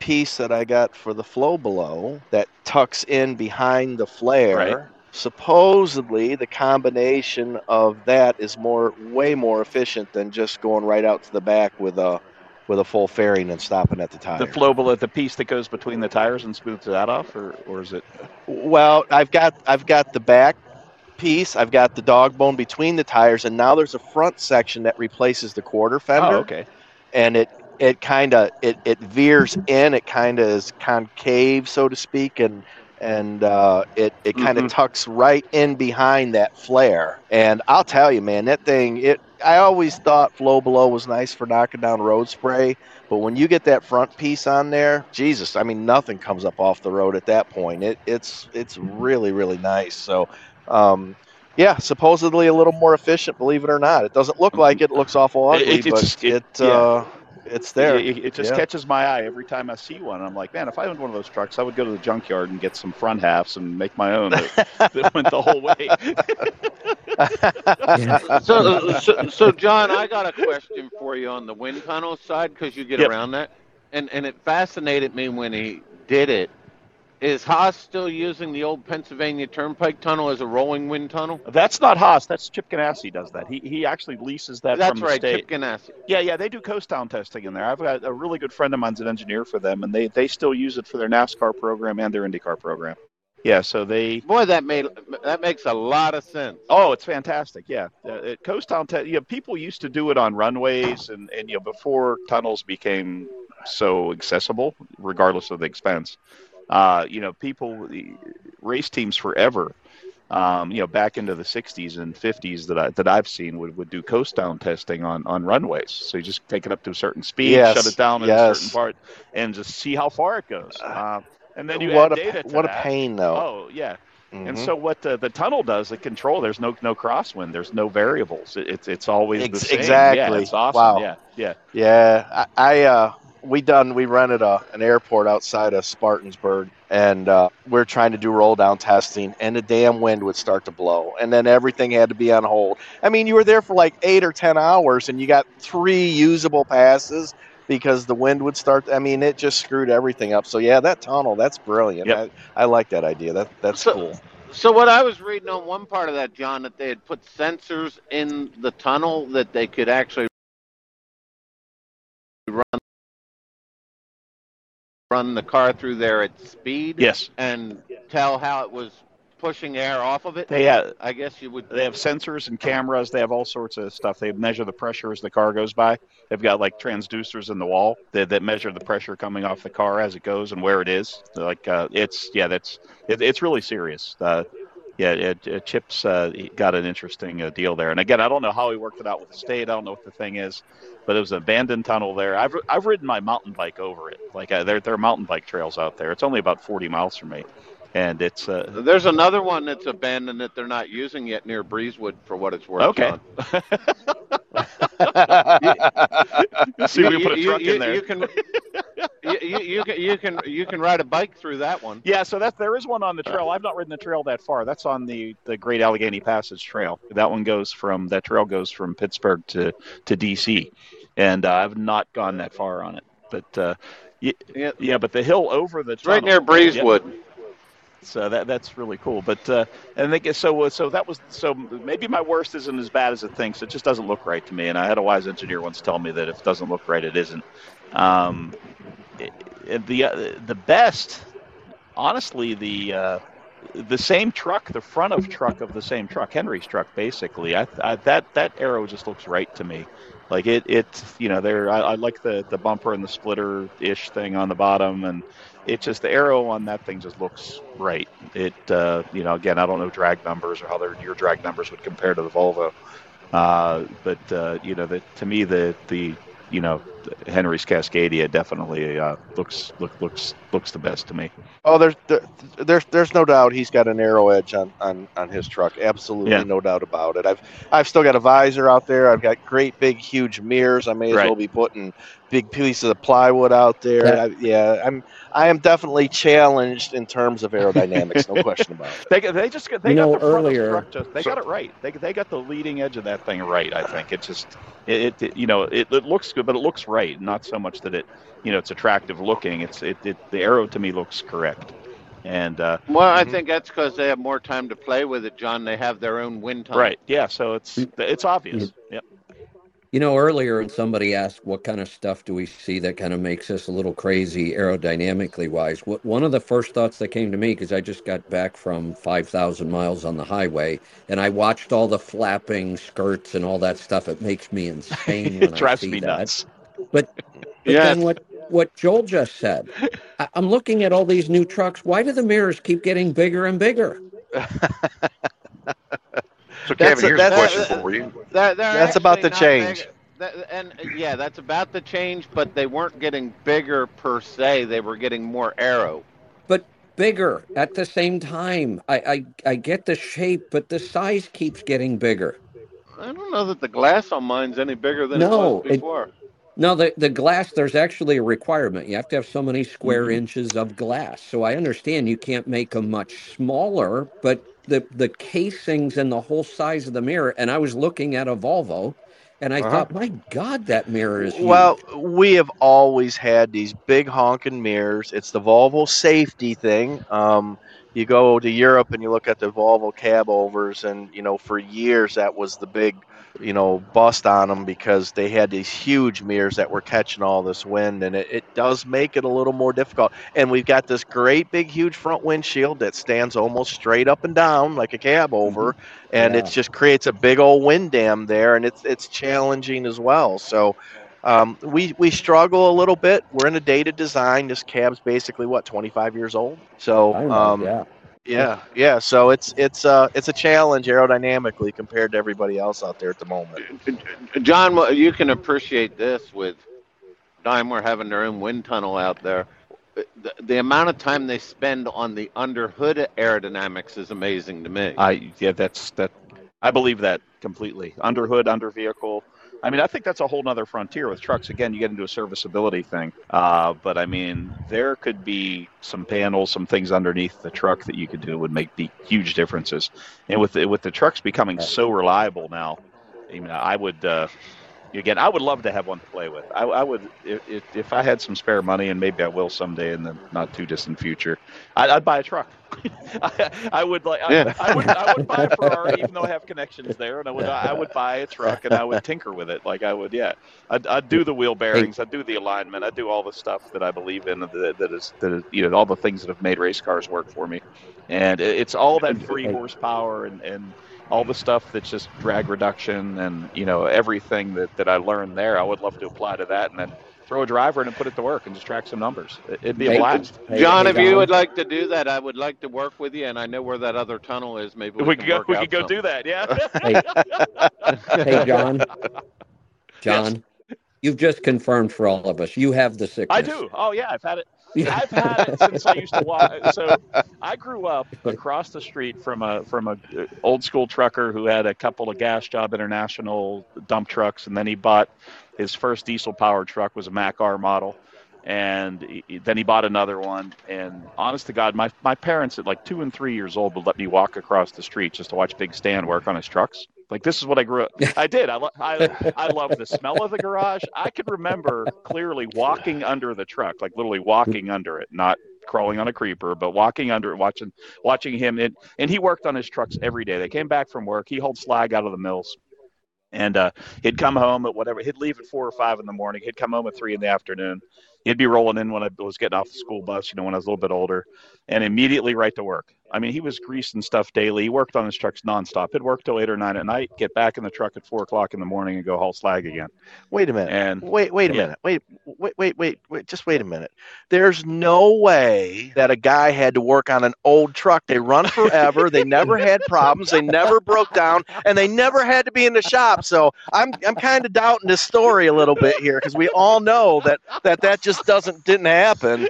piece that i got for the FlowBelow that tucks in behind the flare Right. supposedly the combination of that is more way more efficient than just going right out to the back with a with a full fairing and stopping at the tire The FlowBelow the piece that goes between the tires and smooths that off, or or is it? Well, I've got I've got the back piece, I've got the dog bone between the tires, and now there's a front section that replaces the quarter fender. Oh, okay. And it it kind of it, it veers in, it kind of is concave, so to speak, and and uh, it it kind of Mhm. tucks right in behind that flare. And I'll tell you, man, that thing it. I always thought FlowBelow was nice for knocking down road spray, but when you get that front piece on there, Jesus, I mean, nothing comes up off the road at that point. It, it's it's really really nice. So, um, yeah, supposedly a little more efficient. Believe it or not, it doesn't look like it. It looks awful ugly, it- but it- it, yeah. uh, it's there. It, it just Yeah. catches my eye every time I see one. I'm like, man, if I owned one of those trucks, I would go to the junkyard and get some front halves and make my own that, that <laughs> went the whole way. <laughs> so, uh, so, so, John, I got a question for you on the wind tunnel side because you get Yep. around that, and and it fascinated me when he did it Is Haas still using the old Pennsylvania Turnpike tunnel as a rolling wind tunnel? That's not Haas. That's Chip Ganassi does that. He he actually leases that That's from the right, state. Chip Ganassi. Yeah, yeah, they do coast down testing in there. I've got a really good friend of mine's an engineer for them, and they they still use it for their NASCAR program and their IndyCar program. Yeah, so they. Boy, that made that makes a lot of sense. Oh, it's fantastic. Yeah, uh, coast down. Te- you know, people used to do it on runways, and and you know before tunnels became so accessible, regardless of the expense. Uh, you know, people, race teams forever um, you know, back into the 60s and 50s that I that I've seen would, would do coast down testing on, on runways. So you just take it up to a certain speed, Yes, shut it down at a certain part, and just see how far it goes. Uh, and then you what add a data to what a pain though. Oh yeah. And Mhm. so what the, the tunnel does, the control, there's no no crosswind, there's no variables. It, it's it's always Ex- the same. exactly. Yeah, it's awesome. Wow. Yeah, yeah. Yeah, I, I uh, we done we rented a an airport outside of Spartansburg, and uh, we're trying to do roll down testing, and the damn wind would start to blow, and then everything had to be on hold. I mean, you were there for like eight or ten hours, and you got three usable passes because the wind would start. I mean, it just screwed everything up. So yeah, that tunnel, that's brilliant. Yep. I, I like that idea. That that's So- cool. So what I was reading on one part of that, John, that they had put sensors in the tunnel that they could actually run run the car through there at speed Yes. and tell how it was pushing air off of it. They have I guess you would. They have sensors and cameras. They have all sorts of stuff. They measure the pressure as the car goes by. They've got like transducers in the wall that, that measure the pressure coming off the car as it goes and where it is. Like uh, it's yeah, that's it, it's really serious. Uh, yeah, it, it, Chip's uh, got an interesting uh, deal there. And again, I don't know how he worked it out with the state. I don't know what the thing is, but it was an abandoned tunnel there. I've I've ridden my mountain bike over it. Like uh, there there are mountain bike trails out there. It's only about 40 miles from me, and it's uh, There's another one that's abandoned that they're not using yet near Breezewood, for what it's worth. Okay. John. <laughs> see we You- put a truck you- in there. You can, you, you, you can, you can, you can ride a bike through that one. Yeah, so that there is one on the trail. I've not ridden the trail that far. That's on the the Great Allegheny Passage Trail. That one goes from that trail goes from Pittsburgh to to DC, and uh, I've not gone that far on it. But uh, Yeah. yeah, but the hill over the It's right tunnel- near Breezewood. So that that's really cool. But uh, and they get so so that was so maybe my worst isn't as bad as it thinks. It just doesn't look right to me. And I had a wise engineer once tell me that if it doesn't look right, it isn't. Um, it- it- the uh, the best, honestly, the uh, the same truck, the front of truck of the same truck, Henry's truck, basically. I, I that that aero just looks right to me. Like it, it, you know, there. I, I like the the bumper and the splitter ish thing on the bottom, and it just the aero on that thing just looks right. It, uh, you know, again, I don't know drag numbers or how their your drag numbers would compare to the Volvo, uh, but uh, you know, that to me the the you know Henry's Cascadia definitely uh, looks look, looks looks the best to me. Oh, there's there, there's there's no doubt he's got an aero edge on on, on his truck. Absolutely, Yeah. no doubt about it. I've I've still got a visor out there. I've got great big huge mirrors. I may as Right. well be putting big pieces of plywood out there. Yeah. I, yeah, I'm I am definitely challenged in terms of aerodynamics. no question about it. <laughs> They got- they just they You got know, the front earlier- of the truck just they got it right. They they got the leading edge of that thing right. I think it just it, it, it- you know it, it looks good, but it looks right. Not so much that it you know it's attractive looking. It's it, it the aero to me looks correct. And uh, Well, I Mhm. think that's because they have more time to play with it, John. They have their own wind time. right, yeah. So it's it's obvious. Yep. You know, earlier somebody asked what kind of stuff do we see that kind of makes us a little crazy aerodynamically wise. What one of the first thoughts that came to me because I just got back from five thousand miles on the highway and I watched all the flapping skirts and all that stuff. It makes me insane when it <laughs> I drives see me that. nuts. But Yes. then what what Joel just said, <laughs> I, I'm looking at all these new trucks. Why do the mirrors keep getting bigger and bigger? <laughs> So, That's Kevin, a- here's a that's- question for you. They're, they're That's about actually the change. big- that- and yeah, that's about the change, but they weren't getting bigger per se. They were getting more aero. But bigger at the same time. I, I I get the shape, but the size keeps getting bigger. I don't know that the glass on mine's any bigger than No, it was it- before. No, the, the glass, there's actually a requirement. You have to have so many square Mhm. inches of glass. So I understand you can't make them much smaller, but the, the casings and the whole size of the mirror, and I was looking at a Volvo, and I Uh-huh. thought, my God, that mirror is huge. Well, we have always had these big honking mirrors. It's the Volvo safety thing. Um, you go to Europe and you look at the Volvo cab overs, and you know for years that was the big, you know, bust on them because they had these huge mirrors that were catching all this wind, and it, it does make it a little more difficult. And we've got this great big huge front windshield that stands almost straight up and down like a cab over, and Yeah. it just creates a big old wind dam there, and it's it's challenging as well. So. Um, we we struggle a little bit. We're in a dated design. This cab's basically what 25 years old. So know, um, yeah. Yeah, yeah. So it's it's uh it's a challenge aerodynamically compared to everybody else out there at the moment. John, you can appreciate this with Daimler having their own wind tunnel out there. The, the amount of time they spend on the under hood aerodynamics is amazing to me. I yeah, that's that. I believe that completely. Under hood, under vehicle. I mean, I think that's a whole nother frontier with trucks. Again, you get into a serviceability thing. Uh, but I mean, there could be some panels, some things underneath the truck that you could do would make be huge differences. And with the, with the trucks becoming so reliable now, I mean, I would. Uh, Again, I would love to have one to play with. I, I would, if, if, I had some spare money, and maybe I will someday in the not too distant future, I'd, I'd buy a truck. <laughs> I, I would like, I, Yeah. I would, I would buy a <laughs> Ferrari, even though I have connections there, and I would, I would buy a truck, and I would tinker with it. Like I would, yeah, I'd, I'd do the wheel bearings, I'd do the alignment, I'd do all the stuff that I believe in, that, that is, that is, you know, all the things that have made race cars work for me, and it's all that free horsepower and and all the stuff that's just drag reduction and you know everything that, that I learned there, I would love to apply to that and then throw a driver in and put it to work and just track some numbers. It- It'd be a blast. Hey, John, hey, if you would like to do that, I would like to work with you, and I know where that other tunnel is. Maybe we, We, can could go. We could go something. do that. Yeah. <laughs> Hey. Hey, John. John, you've just confirmed for all of us you have the sickness. I do. Oh yeah, I've had it. I've had it since I used to walk. So I grew up <laughs> across the street from a from a uh, old school trucker who had a couple of Gas Job International dump trucks, and then he bought his first diesel powered truck was a Mack R model, and he, then he bought another one. And honest to God, my my parents at like two and three years old would let me walk across the street just to watch Big Stan work on his trucks. Like this is what I grew up. <laughs> I did. I lo- I I love the smell of the garage. I could remember clearly walking under the truck, like literally walking under it, not crawling on a creeper, but walking under it, watching watching him. And and he worked on his trucks every day. They came back from work. He hauled slag out of the mills. And uh, he'd come home at whatever. He'd leave at four or five in the morning. He'd come home at three in the afternoon. He'd be rolling in when I was getting off the school bus, you know, when I was a little bit older, and immediately right to work. I mean, he was greasing stuff daily. He worked on his trucks nonstop. He'd work till eight or nine at night, get back in the truck at four o'clock in the morning, and go haul slag again. Wait a minute. And Wait, wait a Yeah. minute. Wait, wait, wait, wait, wait. Just wait a minute. There's no way that a guy had to work on an old truck. They run forever. they never had problems. They never broke down, and they never had to be in the shop. So I'm I'm kind of doubting this story a little bit here because we all know that that that just doesn't didn't happen.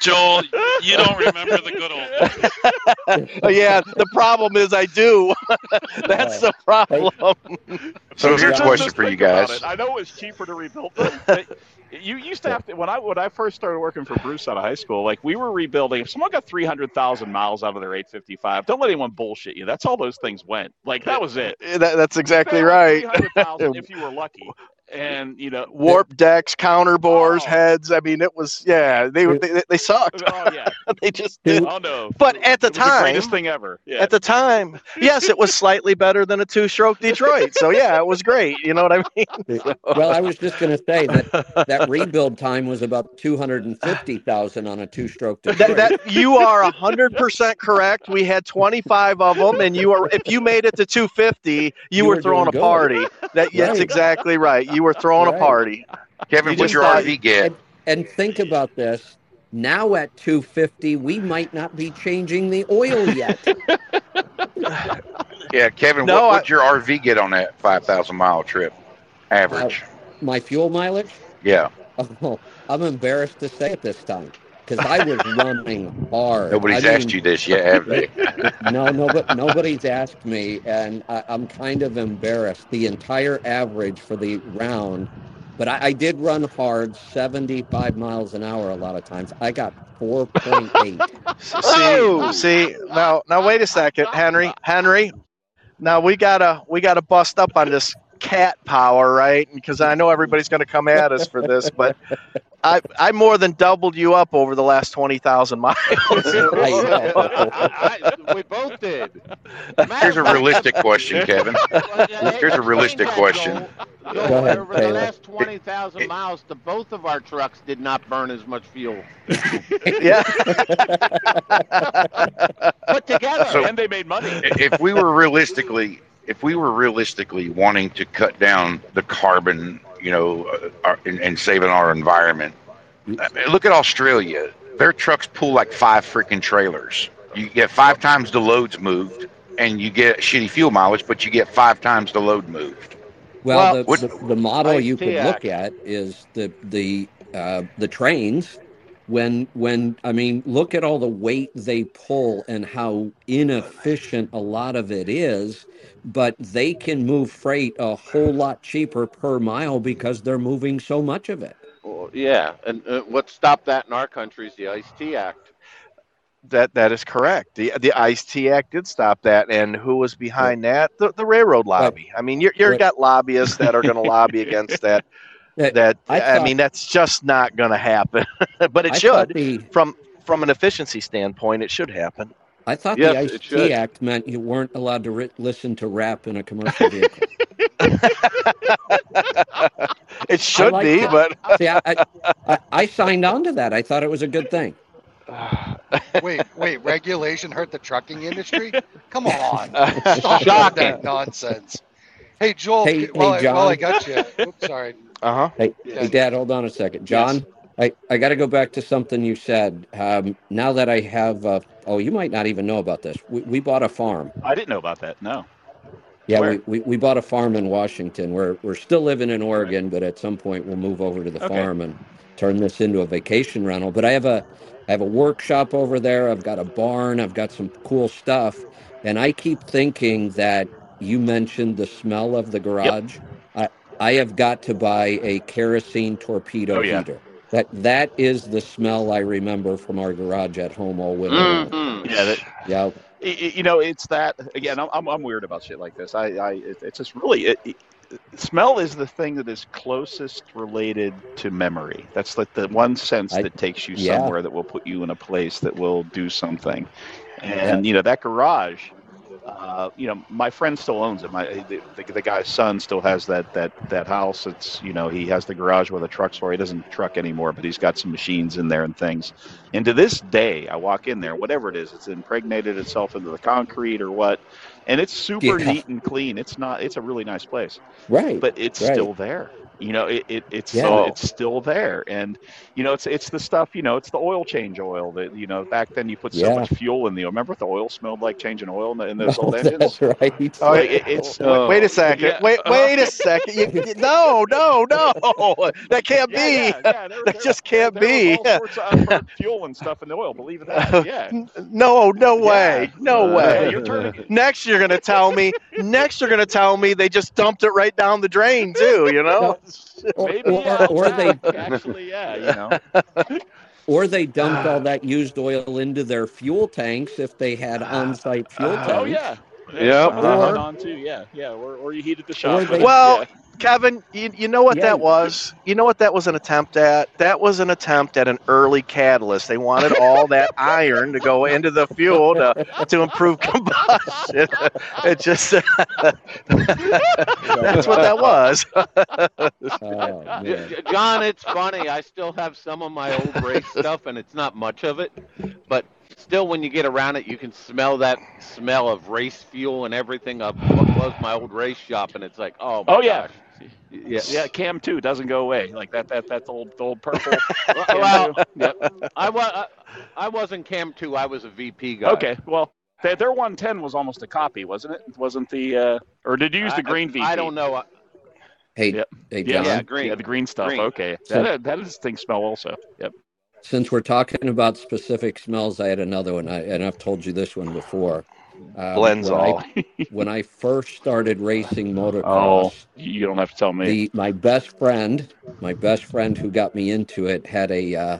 Joel, you don't remember the good old days. <laughs> Oh, yeah, the problem is I do. <laughs> That's the problem. So here's a question for you guys. I know it was cheaper to rebuild them. but you used to have to when I when I first started working for Bruce out of high school. Like we were rebuilding. If someone got three hundred thousand miles out of their eight fifty five, don't let anyone bullshit you. That's all those things went. Like that was it. That, that's exactly right. Three hundred thousand if you were lucky. <laughs> And you know, Warp decks, counter bores, Oh. heads. I mean, it was yeah. They were they, they sucked. oh yeah, <laughs> they just did. oh no. But at the It was the time, greatest thing ever. Yeah. at the time, yes, it was slightly better than a two-stroke Detroit. So yeah, it was great. You know what I mean? <laughs> Well, I was just going to say that that rebuild time was about 250,000 on a two-stroke Detroit. that you are hundred percent correct. We had twenty-five of them, and you are if you made it to two fifty, you, You were were throwing a good. party. That that's Right. exactly right. You were throwing a party. Kevin, You what's your thought- RV get? and think about this. Now at 250, we might not be changing the oil yet. <laughs> Yeah, Kevin, No, what, what'd your RV get on that 5,000 mile trip? Average. Uh, my fuel mileage? yeah. Oh, I'm embarrassed to say it this time because I was running hard. Nobody's I asked you this yet, have they? <laughs> no, no, but nobody's asked me, and I, I'm kind of embarrassed. The entire average for the round, but I, I did run hard, 75 miles an hour a lot of times. I got 4.8. <laughs> See, Oh! see now now wait a second, Henry. Henry. Now we gotta we gotta bust up on this cat power, right? Because I know everybody's going to come at us for this, but I I more than doubled you up over the last twenty thousand miles. <laughs> I. <laughs> I- I- we both did. Here's a realistic question, Kevin. Here's a realistic question. Joel. Go ahead, over the last 20,000 miles, the both of our trucks did not burn as much fuel. <laughs> yeah. Put together. So- and they made money. if we were realistically if we were realistically wanting to cut down the carbon you know uh, our, and, and saving our environment I mean, look at australia their trucks pull like five freaking trailers you get five times the loads moved and you get shitty fuel mileage but you get five times the load moved Well, Well, the, the, the model you could ISTEA. look at is the the uh, the trains. When when I mean, look at all the weight they pull and how inefficient a lot of it is, but they can move freight a whole lot cheaper per mile because they're moving so much of it. Well, yeah, and uh, what stopped that in our country is the ISTEA Act. That that is correct. The the ISTEA Act did stop that, and who was behind that? The the railroad lobby. I mean, you're you're But- got lobbyists that are going to lobby <laughs> against that. That- That I I, mean, that's just not going to happen. <laughs> but it I should, the from from an efficiency standpoint, it should happen. I thought Yes, the it Ice should. T Act meant you weren't allowed to ri- listen to rap in a commercial vehicle. <laughs> <laughs> It should like be, that. but <laughs> See, I, I, I, I signed on to that. I thought it was a good thing. <sighs> Wait, wait, regulation hurt the trucking industry? Come on. Stop with Shocking. that nonsense. Hey, Joel, Hey- while, hey, I, while I John. got you, oops, sorry. uh huh. Hey, Yeah. hey, Dad, hold on a second. John, I, I got to go back to something you said. Um, now that I have, uh, oh, you might not even know about this. We, we bought a farm. I didn't know about that. No. Yeah, Where? we, we, we bought a farm in Washington. We're, we're still living in Oregon, but at some point we'll move over to the Okay. farm and turn this into a vacation rental. But I have a, I have a workshop over there. I've got a barn. I've got some cool stuff. And I keep thinking that you mentioned the smell of the garage. I, I have got to buy a kerosene torpedo Oh, yeah. heater. That that is the smell I remember from our garage at home all winter. long. Mhm. Yeah. That, Yeah, I- I- you know, it's that again. I'm, I'm, I'm weird about shit like this. I, I it, it's just really it, it, smell is the thing that is closest related to memory. That's like the one sense I- that takes you yeah. somewhere that will put you in a place that will do something. And you know that garage. Uh, you know, my friend still owns it. My the, the, the guy's son still has that that that house. It's you know he has the garage where the trucks for. He doesn't truck anymore, but he's got some machines in there and things. And to this day, I walk in there, whatever it is, it's impregnated itself into the concrete or what, and it's super Yeah. neat and clean. It's not. It's a really nice place, right. but it's Right. still there. You know, it, it it's Yeah. so it's still there, and you know, it's it's the stuff. You know, it's the oil change oil that you know back then you put so Yeah. much fuel in the. Oil. Remember the oil smelled like changing oil in, the, in those Oh, <laughs> old engines? that's right. Oh, Like, it- it's wait, wait a second. yeah. Wait, wait a second. You, you- no, no, no. <laughs> That can't Yeah, be. yeah, yeah, <laughs> there- That there- just can't there be. was all sorts of fuel and stuff in the oil. Believe it or not. Yeah. No, no way. No Uh, way. Yeah, you're turning. Next, you're gonna tell me. Next, you're gonna tell me they just dumped it right down the drain too. You know? Or, Maybe, or, yeah, or they actually, yeah, you know. <laughs> or they dumped all ah. that used oil into their fuel tanks if they had ah. on-site fuel oh, tanks. Oh yeah. Yeah. some of Or- on too. Yeah, yeah. Or, or you heated the shop. they- Well, Kevin, you, you know what Yeah. that was? You know what that was an attempt at? That was an attempt at an early catalyst. They wanted all that <laughs> iron to go into the fuel to, to improve <laughs> combustion. <laughs> It just that's what that was. Oh, man. J- J- John, it's funny. I still have some of my old race stuff, and it's not much of it, but still, when you get around it, you can smell that smell of race fuel and everything of what was my old race shop, and it's like, oh, my Oh, yeah. gosh. yeah, yeah. Cam two doesn't go away. Like that. That that's old the old purple. <laughs> Well, Cam well, two. Yep. I was I, I wasn't Cam two. I was a VP guy. Okay. Well, their, their 110 was almost a copy, wasn't it? Wasn't the uh, or did you use the I- green VP? I don't know. Hey, Yep. hey, Yeah, John. Yeah, green. Yeah, the green stuff. Green. Okay. So- That that is thing smell also. Yep. Since we're talking about specific smells, I had another one, I, and I've told you this one before. Um, when Blendzall. I, <laughs> when I first started racing Oh, motocross, you don't have to tell me. the my best friend, my best friend who got me into it, had a. Uh,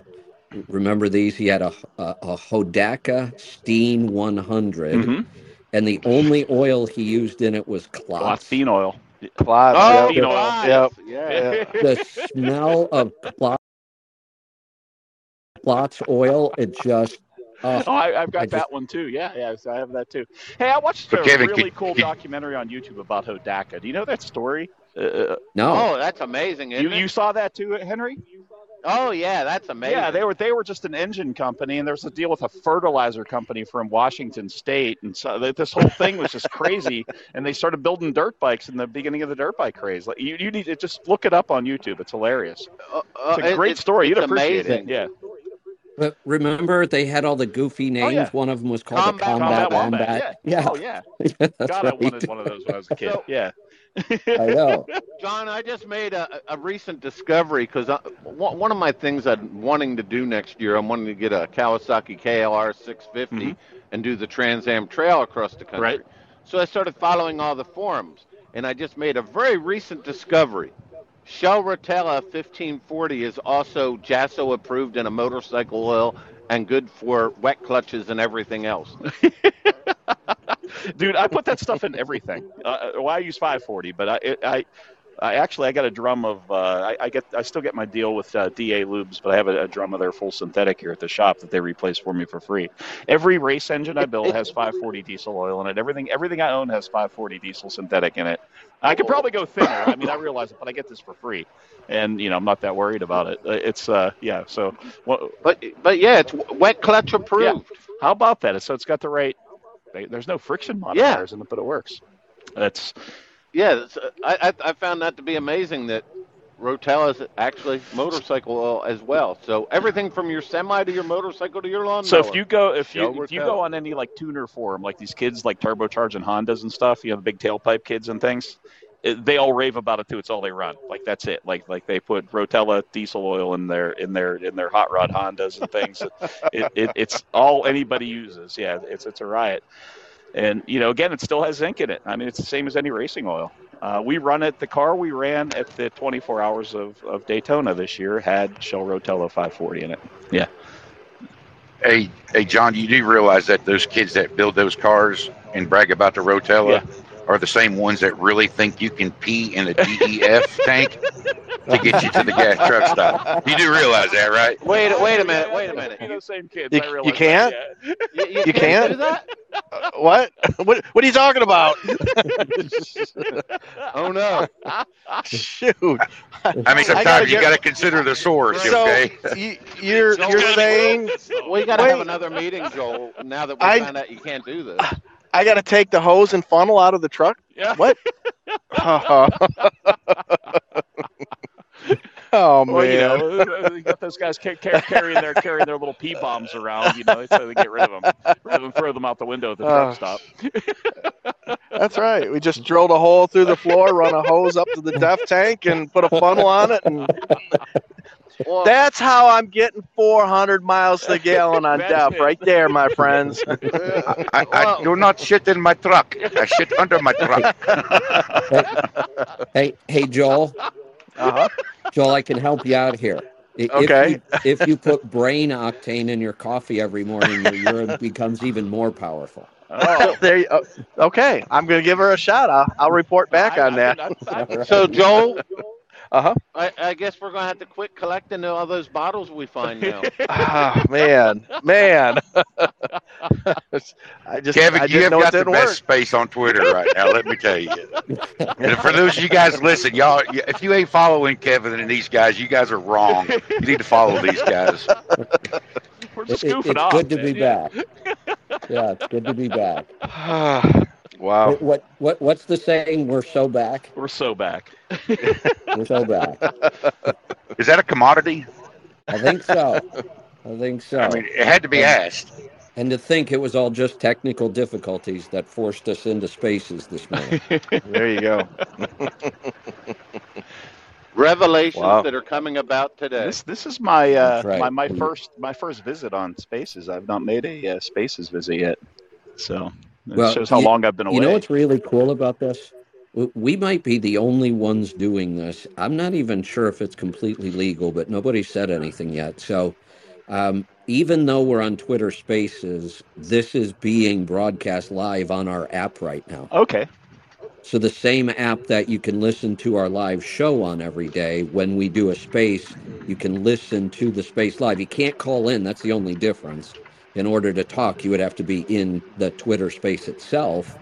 remember these? He had a a, a Hodaka Steen 100, Mhm. and the only oil he used in it was cloth. Clothine oil. Clods. Oh, yep. Bean oil. Yep. <laughs> Yeah. The smell of Clot- Clot's oil, it just, uh, Oh, I, I've got I just- that one too. Yeah, yeah, so I have that too. Hey, I watched a Kevin, really could- cool could- documentary on YouTube about Hodaka. Do you know that story? Uh, no. Oh, that's amazing, isn't you it? you saw that too, Henry? Oh, yeah, that's amazing. Yeah, they were they were just an engine company, and there was a deal with a fertilizer company from Washington State, and so this whole thing was just crazy. <laughs> And they started building dirt bikes in the beginning of the dirt bike craze. Like you, you need to just look it up on YouTube. It's hilarious. Uh, uh, It's a great it's- story. You'd it's appreciate amazing. it. Yeah. But remember, they had all the goofy names. Oh, yeah. One of them was called Combat the Combat, Combat Wombat. Wombat. Yeah, Oh <laughs> yeah. that's God, I right. wanted one of those when I was a kid. So- <laughs> yeah. I know. <laughs> John, I just made a, a recent discovery because one of my things I'm wanting to do next year, I'm wanting to get a Kawasaki KLR 650 Mhm. and do the Trans Am Trail across the country. Right. So I started following all the forums, and I just made a very recent discovery. Shell Rotella 1540 is also JASO approved in a motorcycle oil and good for wet clutches and everything else. <laughs> Dude, I put that stuff in everything. Uh, well, I use 540, but I, it, I, I actually I got a drum of. Uh, I, I get I still get my deal with uh, DA Lubes, but I have a, a drum of their full synthetic here at the shop that they replace for me for free. Every race engine I build has 540 diesel oil in it. Everything everything I own has 540 diesel synthetic in it. I could probably go thinner. I mean, I realize it, but I get this for free, and you know I'm not that worried about it. Uh, It's uh yeah. So what, But but yeah, it's wet clutch approved. Yeah. how about that? So it's got the right. There's no friction Yeah. modifiers in it, but it works. That's Yeah, it's, uh, I, I I found that to be amazing that Rotella is actually motorcycle oil as well. So everything from your semi to your motorcycle to your lawnmower. So if you go if Show you if you go on any like tuner forum, like these kids like turbocharging Hondas and stuff, you know the big tailpipe kids and things, it, they all rave about it too. It's all they run. Like that's it. Like like they put Rotella diesel oil in their in their in their hot rod Hondas and things. it, it, it's all anybody uses. Yeah, it's it's a riot. And you know, again, it still has zinc in it. I mean, it's the same as any racing oil. Uh, we run it. The car we ran at the 24 hours of, of Daytona this year had Shell Rotella 540 in it. Yeah. Hey, hey, John, you do realize that those kids that build those cars and brag about the Rotella are the same ones that really think you can pee in a DEF <laughs> tank to get you to the gas truck stop. You do realize that, right? wait wait a minute, wait a minute. You same kids. You- I you can't? You, you, You can't? do that? Uh, what? <laughs> what? What are you talking about? <laughs> Oh no. Shoot. I mean, I gotta sometimes you got to consider the source, So okay? you, you're Joel's you're saying We got to have another meeting, Joel. Now that we I- found out you can't do this. I got to take the hose and funnel out of the truck? Yeah. What? <laughs> <laughs> <laughs> oh <laughs> Well, you man. know, you got those guys ca- ca- carrying their carrying their little pee bombs around. You know, so they get rid of them, rather than throw them out the window at the truck Uh, stop. <laughs> That's right. We just drilled a hole through the floor, run a hose up to the def tank, and put a funnel on it. And Well, that's how I'm getting 400 miles to the gallon on def, right there, my friends. I, I do not shit in my truck. I shit under my truck. Hey, hey, Joel. Uh-huh. Joel, I can help you out here. If Okay. you, if you put brain octane in your coffee every morning, your urine becomes even more powerful. Oh, there you, oh, okay, I'm gonna give her a shout. I'll, I'll report back I- on I that. mean, I- I- so Joel, Uh-huh. I, I guess we're gonna have to quit collecting all those bottles we find now. Oh, <laughs> man, man. <laughs> I just, Kevin, I you have got the best work. space on Twitter right now. Let me tell you. <laughs> And for those of you guys listen, y'all, if you ain't following Kevin and these guys, you guys are wrong. You need to follow these guys. We're It- just it- goofing it's off. good to man. be back. Yeah, it's good to be back. <sighs> wow. What, what what what's the saying? We're so back. We're so back. <laughs> We're so back. Is that a commodity? I think so. I think so. I mean, it had to be asked. and to think it was all just technical difficulties that forced us into spaces this morning. <laughs> There you go. <laughs> Revelations Wow. that are coming about today. This this is my uh, right. my my first my first visit on Spaces. I've not made a uh, Spaces visit yet, so it Well, shows how you- long I've been away. You know what's really cool about this? We might be the only ones doing this. I'm not even sure if it's completely legal, but nobody said anything yet. So, um, even though we're on Twitter Spaces, this is being broadcast live on our app right now. okay. So the same app that you can listen to our live show on every day, when we do a space, you can listen to the space live. You can't call in. That's the only difference. In order to talk, you would have to be in the Twitter space itself.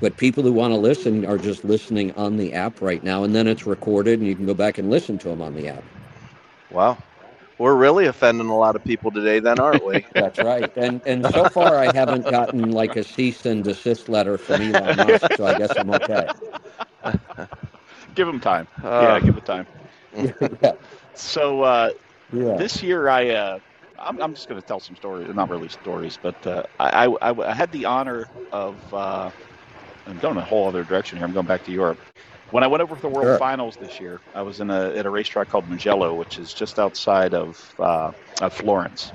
But people who want to listen are just listening on the app right now, and then it's recorded, and you can go back and listen to them on the app. Wow. We're really offending a lot of people today, then, aren't we? <laughs> That's right. And and so far, I haven't gotten like a cease and desist letter from Elon Musk, so I guess I'm okay. <laughs> Give him time. Uh, yeah, give it time. <laughs> yeah. So uh, Yeah. this year, I uh, I'm, I'm just going to tell some stories, not really stories, but uh, I, I, I had the honor of uh, I'm going a whole other direction here. I'm going back to Europe. When I went over for the World Sure. Finals this year, I was in a at a racetrack called Mugello, which is just outside of uh, of Florence,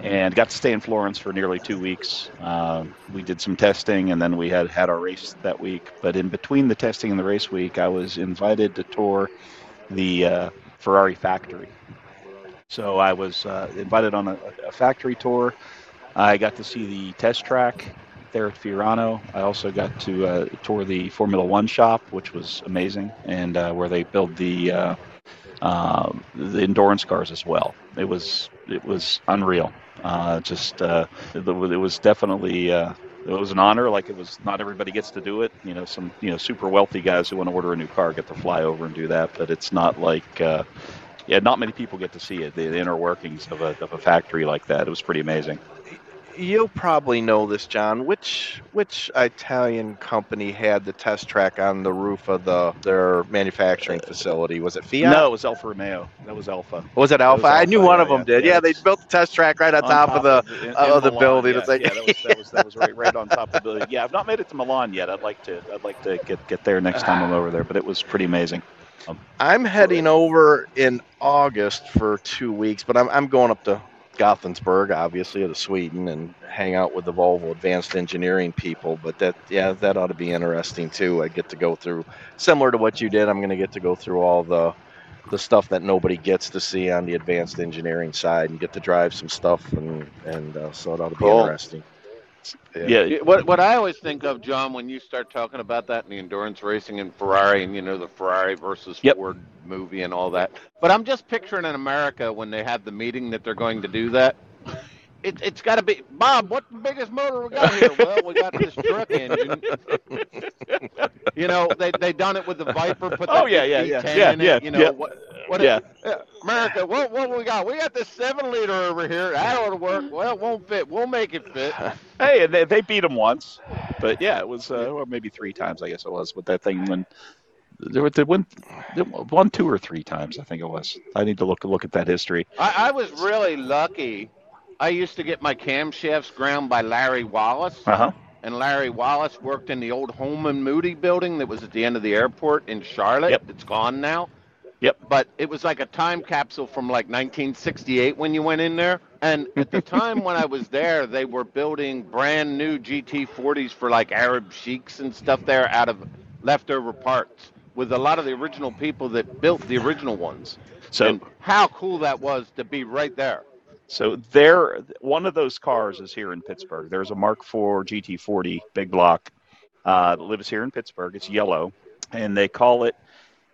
and got to stay in Florence for nearly two weeks. Um, we did some testing, and then we had had our race that week. But in between the testing and the race week, I was invited to tour the uh, Ferrari factory. So I was uh, invited on a, a factory tour. I got to see the test track there at Fiorano. I also got to uh, tour the Formula One shop, which was amazing, and uh, where they build the uh, um, the endurance cars as well. It was it was unreal. Uh, just uh, it, it was definitely. It was an honor. Like it was, not everybody gets to do it. You know, some you know super wealthy guys who want to order a new car get to fly over and do that. But it's not like, uh, yeah, not many people get to see it. The, the inner workings of a of a factory like that. It was pretty amazing. You'll probably know this, John. Which which Italian company had the test track on the roof of the their manufacturing facility? Was it Fiat? No, it was Alfa Romeo. That was Alfa. Oh, was it Alfa? Was I knew one of them yeah, did. yeah, Yeah, they built the test track right on, top, of the. in- in of the building. Yeah, It's like- yeah, that was that was that was right right on top of the building. Yeah, I've not made it to Milan yet. I'd like to I'd like to get get there next <sighs> time I'm over there. But it was pretty amazing. I'm heading over in August for two weeks, but I'm I'm going up to Gothenburg, obviously, to Sweden, and hang out with the Volvo Advanced Engineering people. But that, yeah, that ought to be interesting too. I get to go through similar to what you did. I'm going to get to go through all the the stuff that nobody gets to see on the advanced engineering side, and get to drive some stuff, and and uh, so it ought to be Cool. interesting. Yeah, Yeah, What what I always think of, John, when you start talking about that and the endurance racing and Ferrari and you know the Ferrari versus Yep. Ford movie and all that. But I'm just picturing in America when they have the meeting that they're going to do that. It, it's got to be Bob. What's the biggest motor we got here? well, we got this truck engine. you know, they they done it with the Viper. Put Oh, yeah, yeah, V10 yeah, yeah, in it, yeah, You know yeah. what? What yeah. America, what what we got? We got this seven liter over here. That ought to work. Well, it won't fit. We'll make it fit. <laughs> Hey, they, they beat him once, but yeah, it was uh, or maybe three times. I guess it was with that thing when there were they won two or three times. I think it was. I need to look look at that history. I, I was really lucky. I used to get my camshafts ground by Larry Wallace, Uh huh. and Larry Wallace worked in the old Holman Moody building that was at the end of the airport in Charlotte. Yep. It's gone now. Yep. But it was like a time capsule from like 1968 when you went in there. And at the time when I was there, they were building brand new GT40s for like Arab sheiks and stuff there out of leftover parts with a lot of the original people that built the original ones. So and how cool that was to be right there. So there, one of those cars is here in Pittsburgh. There's a Mark IV GT40 big block uh, that lives here in Pittsburgh. It's yellow, and they call it.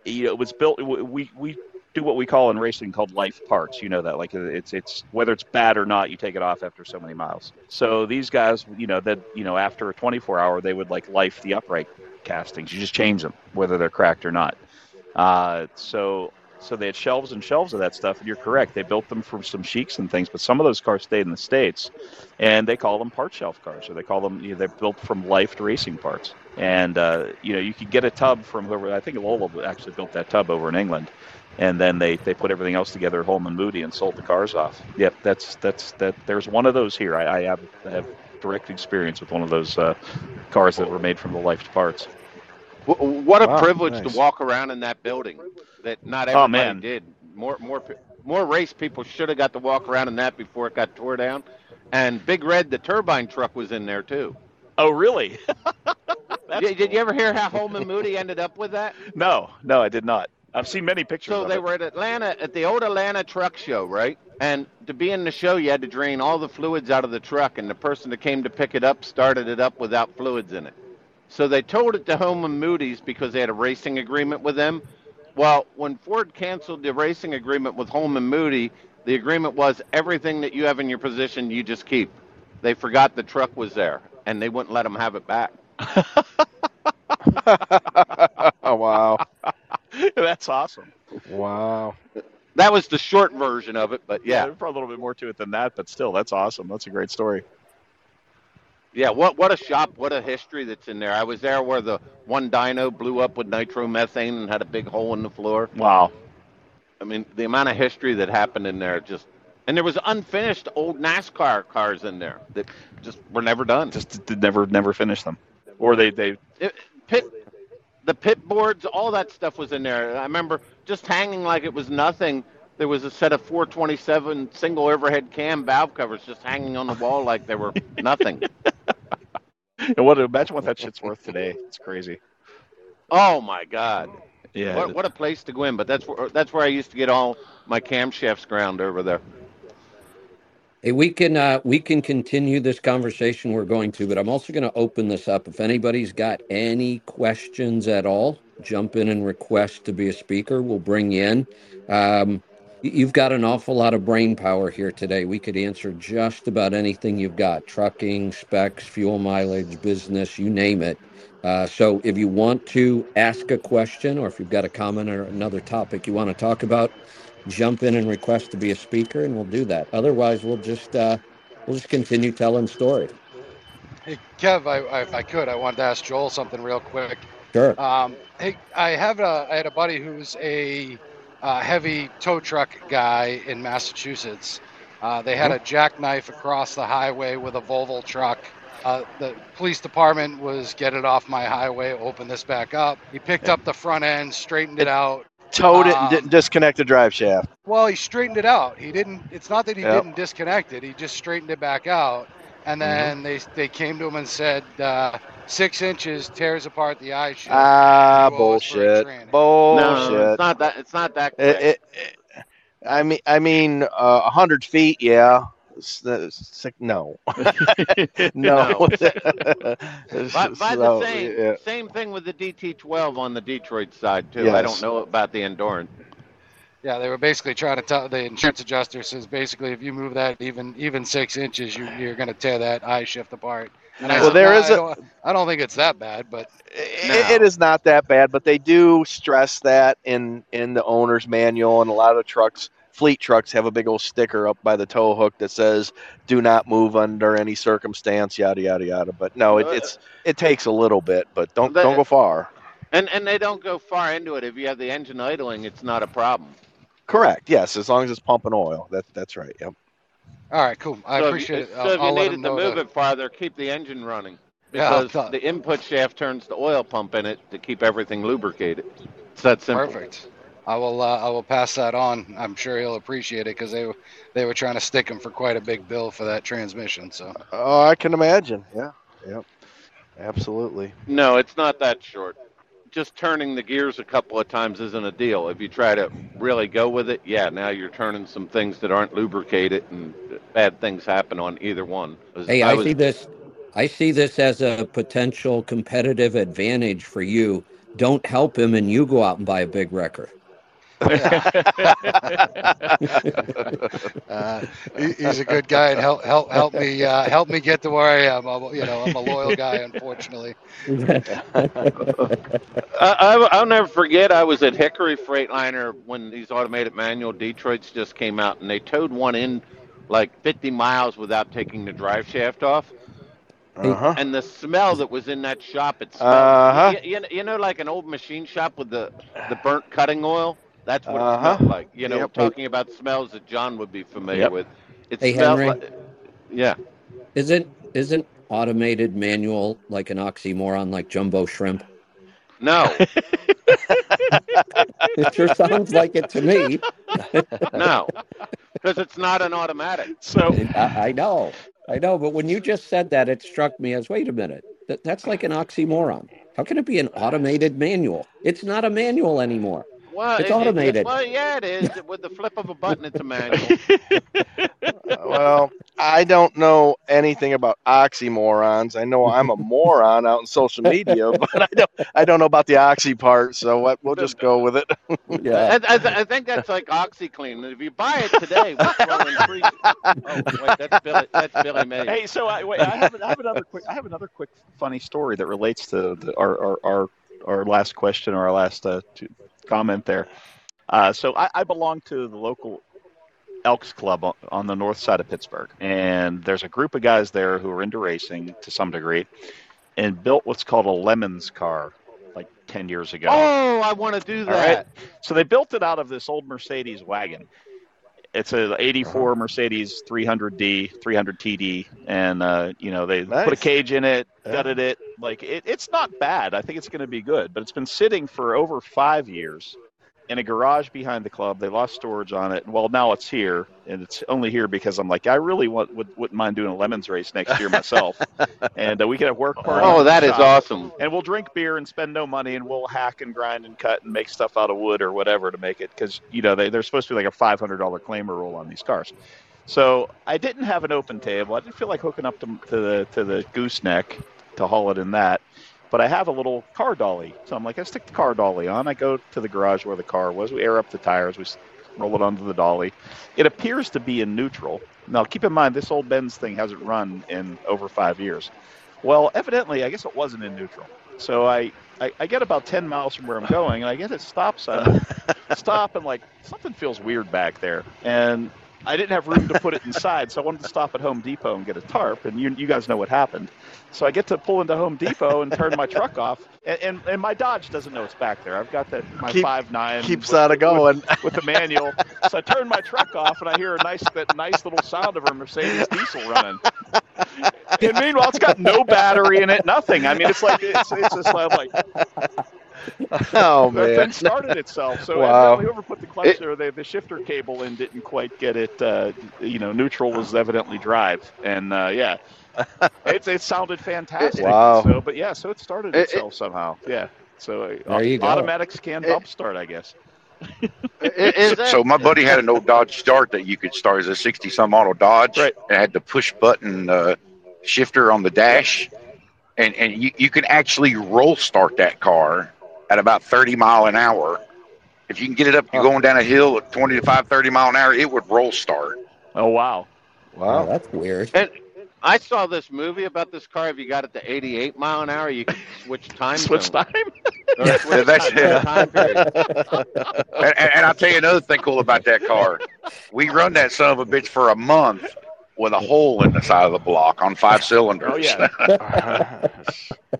You know, it was built. We we do what we call in racing called life parts. You know that, like it's it's whether it's bad or not, you take it off after so many miles. So these guys, you know, that you know after a 24 hour, they would like life the upright castings. You just change them whether they're cracked or not. Uh, so so they had shelves and shelves of that stuff, and you're correct. They built them for some sheiks and things, but some of those cars stayed in the states, and they call them part shelf cars, or they call them you know, they're built from life racing parts. And uh, you know you could get a tub from whoever. I think Lola actually built that tub over in England, and then they, they put everything else together at Holman Moody and sold the cars off. Yep, that's that's that. There's one of those here. I, I have have direct experience with one of those uh, cars that were made from the life parts. W- What a Wow, privilege nice. to walk around in that building that not Oh, everybody man. did. More more pe- more race people should have got to walk around in that before it got tore down. And Big Red, the turbine truck, was in there too. Oh, really? <laughs> That's Did, did cool. you ever hear how Holman Moody ended up with that? <laughs> No, no, I did not. I've seen many pictures. So of they it. were at Atlanta at the old Atlanta truck show, right? And to be in the show, you had to drain all the fluids out of the truck, and the person that came to pick it up started it up without fluids in it. So they told it to Holman Moody's because they had a racing agreement with them. Well, when Ford canceled the racing agreement with Holman Moody, the agreement was everything that you have in your position, you just keep. They forgot the truck was there, and they wouldn't let them have it back. oh, <laughs> wow. <laughs> That's awesome. Wow. That was the short version of it, but yeah, there's probably a little bit more to it than that, but still, that's awesome. That's a great story. Yeah. What what a shop, what a history that's in there. I was there where the one dyno blew up with nitromethane and had a big hole in the floor. Wow. I mean, the amount of history that happened in there just, and there was unfinished old NASCAR cars in there that just were never done. Just did never never finish them, or they they It, pit, the pit boards, all that stuff was in there. I remember just hanging like it was nothing. There was a set of 427 single overhead cam valve covers just hanging on the wall like they were <laughs> nothing. And what imagine what that shit's worth today. It's crazy. Oh my God! Yeah. What, what a place to go in. But that's where that's where I used to get all my camshafts ground over there. Hey, we can uh, we can continue this conversation. We're going to, but I'm also going to open this up. If anybody's got any questions at all, jump in and request to be a speaker. We'll bring you in. Um, y- you've got an awful lot of brain power here today. We could answer just about anything you've got: trucking, specs, fuel mileage, business, you name it. Uh, so if you want to ask a question, or if you've got a comment or another topic you want to talk about, jump in and request to be a speaker and we'll do that otherwise we'll just uh we'll just continue telling stories Hey, Kev, I, I, if I could, I wanted to ask Joel something real quick. sure Um, hey, I have a, I had a buddy who's a uh, heavy tow truck guy in Massachusetts. Uh, they had a jackknife across the highway with a Volvo truck. Uh, the police department was get it off my highway, open this back up. He picked up the front end, straightened it out. Towed it and Um, didn't disconnect the drive shaft. Well, he straightened it out. He didn't. It's not that he Yep. didn't disconnect it. He just straightened it back out. And then they they came to him and said uh, six inches tears apart the eye shield. Ah, You owe us for a bullshit. Bullshit. No, it's not that. It's not that. It, quick. it, it- I mean, I mean, uh, a hundred feet, yeah. It's- it's like, no, <laughs> <laughs> no. <laughs> By, by So, the same yeah. same thing with the DT12 on the Detroit side too. I don't know about the Endurant. Yeah, they were basically trying to tell the insurance adjuster says basically if you move that even even six inches, you, you're going to tear that I-Shift apart. Well, there "No, is I don't, I don't think it's that bad, but It- it is not that bad, but they do stress that in in the owner's manual, and a lot of trucks, fleet trucks, have a big old sticker up by the tow hook that says "Do not move under any circumstance." Yada yada yada. But no, it, it's it takes a little bit, but don't don't go far. And and they don't go far into it. If you have the engine idling, it's not a problem. Correct. Yes, as long as it's pumping oil. That that's right. Yep. All right, cool. I so appreciate if it. you, I'll, so if you I'll let needed to move that. it farther, keep the engine running <laughs> because tell- the input shaft turns the oil pump in it to keep everything lubricated. It's that simple. Perfect. I will. Uh, I will pass that on. I'm sure he'll appreciate it because they were they were trying to stick him for quite a big bill for that transmission. So Oh, I can imagine. Yeah. Yep. Absolutely. No, it's not that short. Just turning the gears a couple of times isn't a deal. If you try to really go with it, yeah, now you're turning some things that aren't lubricated, and bad things happen on either one. hey i, was- see this i see this as a potential competitive advantage for you don't help him and you go out and buy a big wrecker uh, <laughs> he, he's a good guy and help help help me uh, help me get to where I am. I'm, a- you know, I'm a loyal guy, unfortunately. <laughs> I, I, I'll never forget. I was at Hickory Freightliner when these automated manual Detroits just came out, and they towed one in like 50 miles without taking the drive shaft off. Uh huh. And the smell that was in that shop, it smelled. Uh-huh. You, you, you know, like an old machine shop with the the burnt cutting oil. That's what Uh-huh. it smelled like. You know, Yep. talking about smells that John would be familiar Yep. with. It Hey, smelled Henry. like. Yeah. isn't isn't automated manual like an oxymoron like jumbo shrimp No. <laughs> <laughs> it sure sounds like it to me <laughs> no. Because it's not an automatic. so I, I know i know but when you just said that it struck me as wait a minute that, that's like an oxymoron how can it be an automated manual it's not a manual anymore Well, It's it- it- automated. well, yeah, it is. With the flip of a button, it's a manual. <laughs> well, I don't know anything about oxymorons. I know I'm a moron out in social media, <laughs> but I don't I don't know about the oxy part. So what, we'll just go with it. <laughs> Yeah. I, I, I think that's like OxiClean. If you buy it today, we're free. Oh wait, that's Billy. That's Billy Mays. Hey, so I, wait, I, have, I have another quick. I have another quick funny story that relates to the, our, our our our last question or our last uh, comment there. Uh, so I, I belong to the local Elks Club on, on the north side of Pittsburgh, and there's a group of guys there who are into racing to some degree, and built what's called a Lemons car like ten years ago. Oh, I want to do All right. that. So they built it out of this old Mercedes wagon. It's a '84 Mercedes 300D, 300 TD, and uh, you know they put a cage in it, Yeah. gutted it. Like it, it's not bad. I think it's going to be good, but it's been sitting for over five years in a garage behind the club. They lost storage on it. Well, now it's here, and it's only here because I'm like, I really want, would, wouldn't mind doing a lemons race next year myself, <laughs> and uh, we could have work parties. Oh, that is shop awesome. and we'll drink beer and spend no money and we'll hack and grind and cut and make stuff out of wood or whatever to make it because you know they, they're supposed to be like a $500 claimer roll on these cars so i didn't have an open table i didn't feel like hooking up to, to the to the gooseneck to haul it in that but i have a little car dolly so i'm like i stick the car dolly on i go to the garage where the car was we air up the tires we roll it onto the dolly it appears to be in neutral now keep in mind this old benz thing hasn't run in over five years well, evidently, I guess it wasn't in neutral. So I, I, I get about 10 miles from where I'm going, and I get a stop uh, sign. <laughs> stop, and like, something feels weird back there. And I didn't have room to put it inside, so I wanted to stop at Home Depot and get a tarp, and you, you guys know what happened. So I get to pull into Home Depot and turn my truck off, and, and, and my Dodge doesn't know it's back there. I've got that my Keep- five nine Keeps on it going. <laughs> with the manual. So I turn my truck off, and I hear a nice that nice little sound of a Mercedes diesel running. And meanwhile, it's got no battery in it, nothing. I mean, it's like it's, it's just like Oh <laughs> the thing man. started itself. So Wow. whoever put the clutch or the, the shifter cable in didn't quite get it. Uh, you know, neutral was evidently drive, and uh, yeah, <laughs> it, it sounded fantastic. Wow. So, but yeah, so it started It- itself somehow. Yeah. So uh, There you go. automatics can It- bump start, I guess. I- Is So, that, so my buddy had an old Dodge Dart that you could start as a 60 some model Dodge. Right. It had the push button uh, shifter on the dash. And, and you, you can actually roll start that car at about 30 mile an hour. If you can get it up, you're going down a hill at 25, 30 mile an hour, it would roll start. Oh wow. Oh, Wow. that's weird. I saw this movie about this car. If you got it to 88 mile an hour, you could switch time Switch zone. time. Or <laughs> Yeah, switch that's- time- yeah. time period. And, and, and I'll tell you another thing cool about that car. We run that son of a bitch for a month with a hole in the side of the block on five cylinders. Oh yeah. <laughs> <laughs>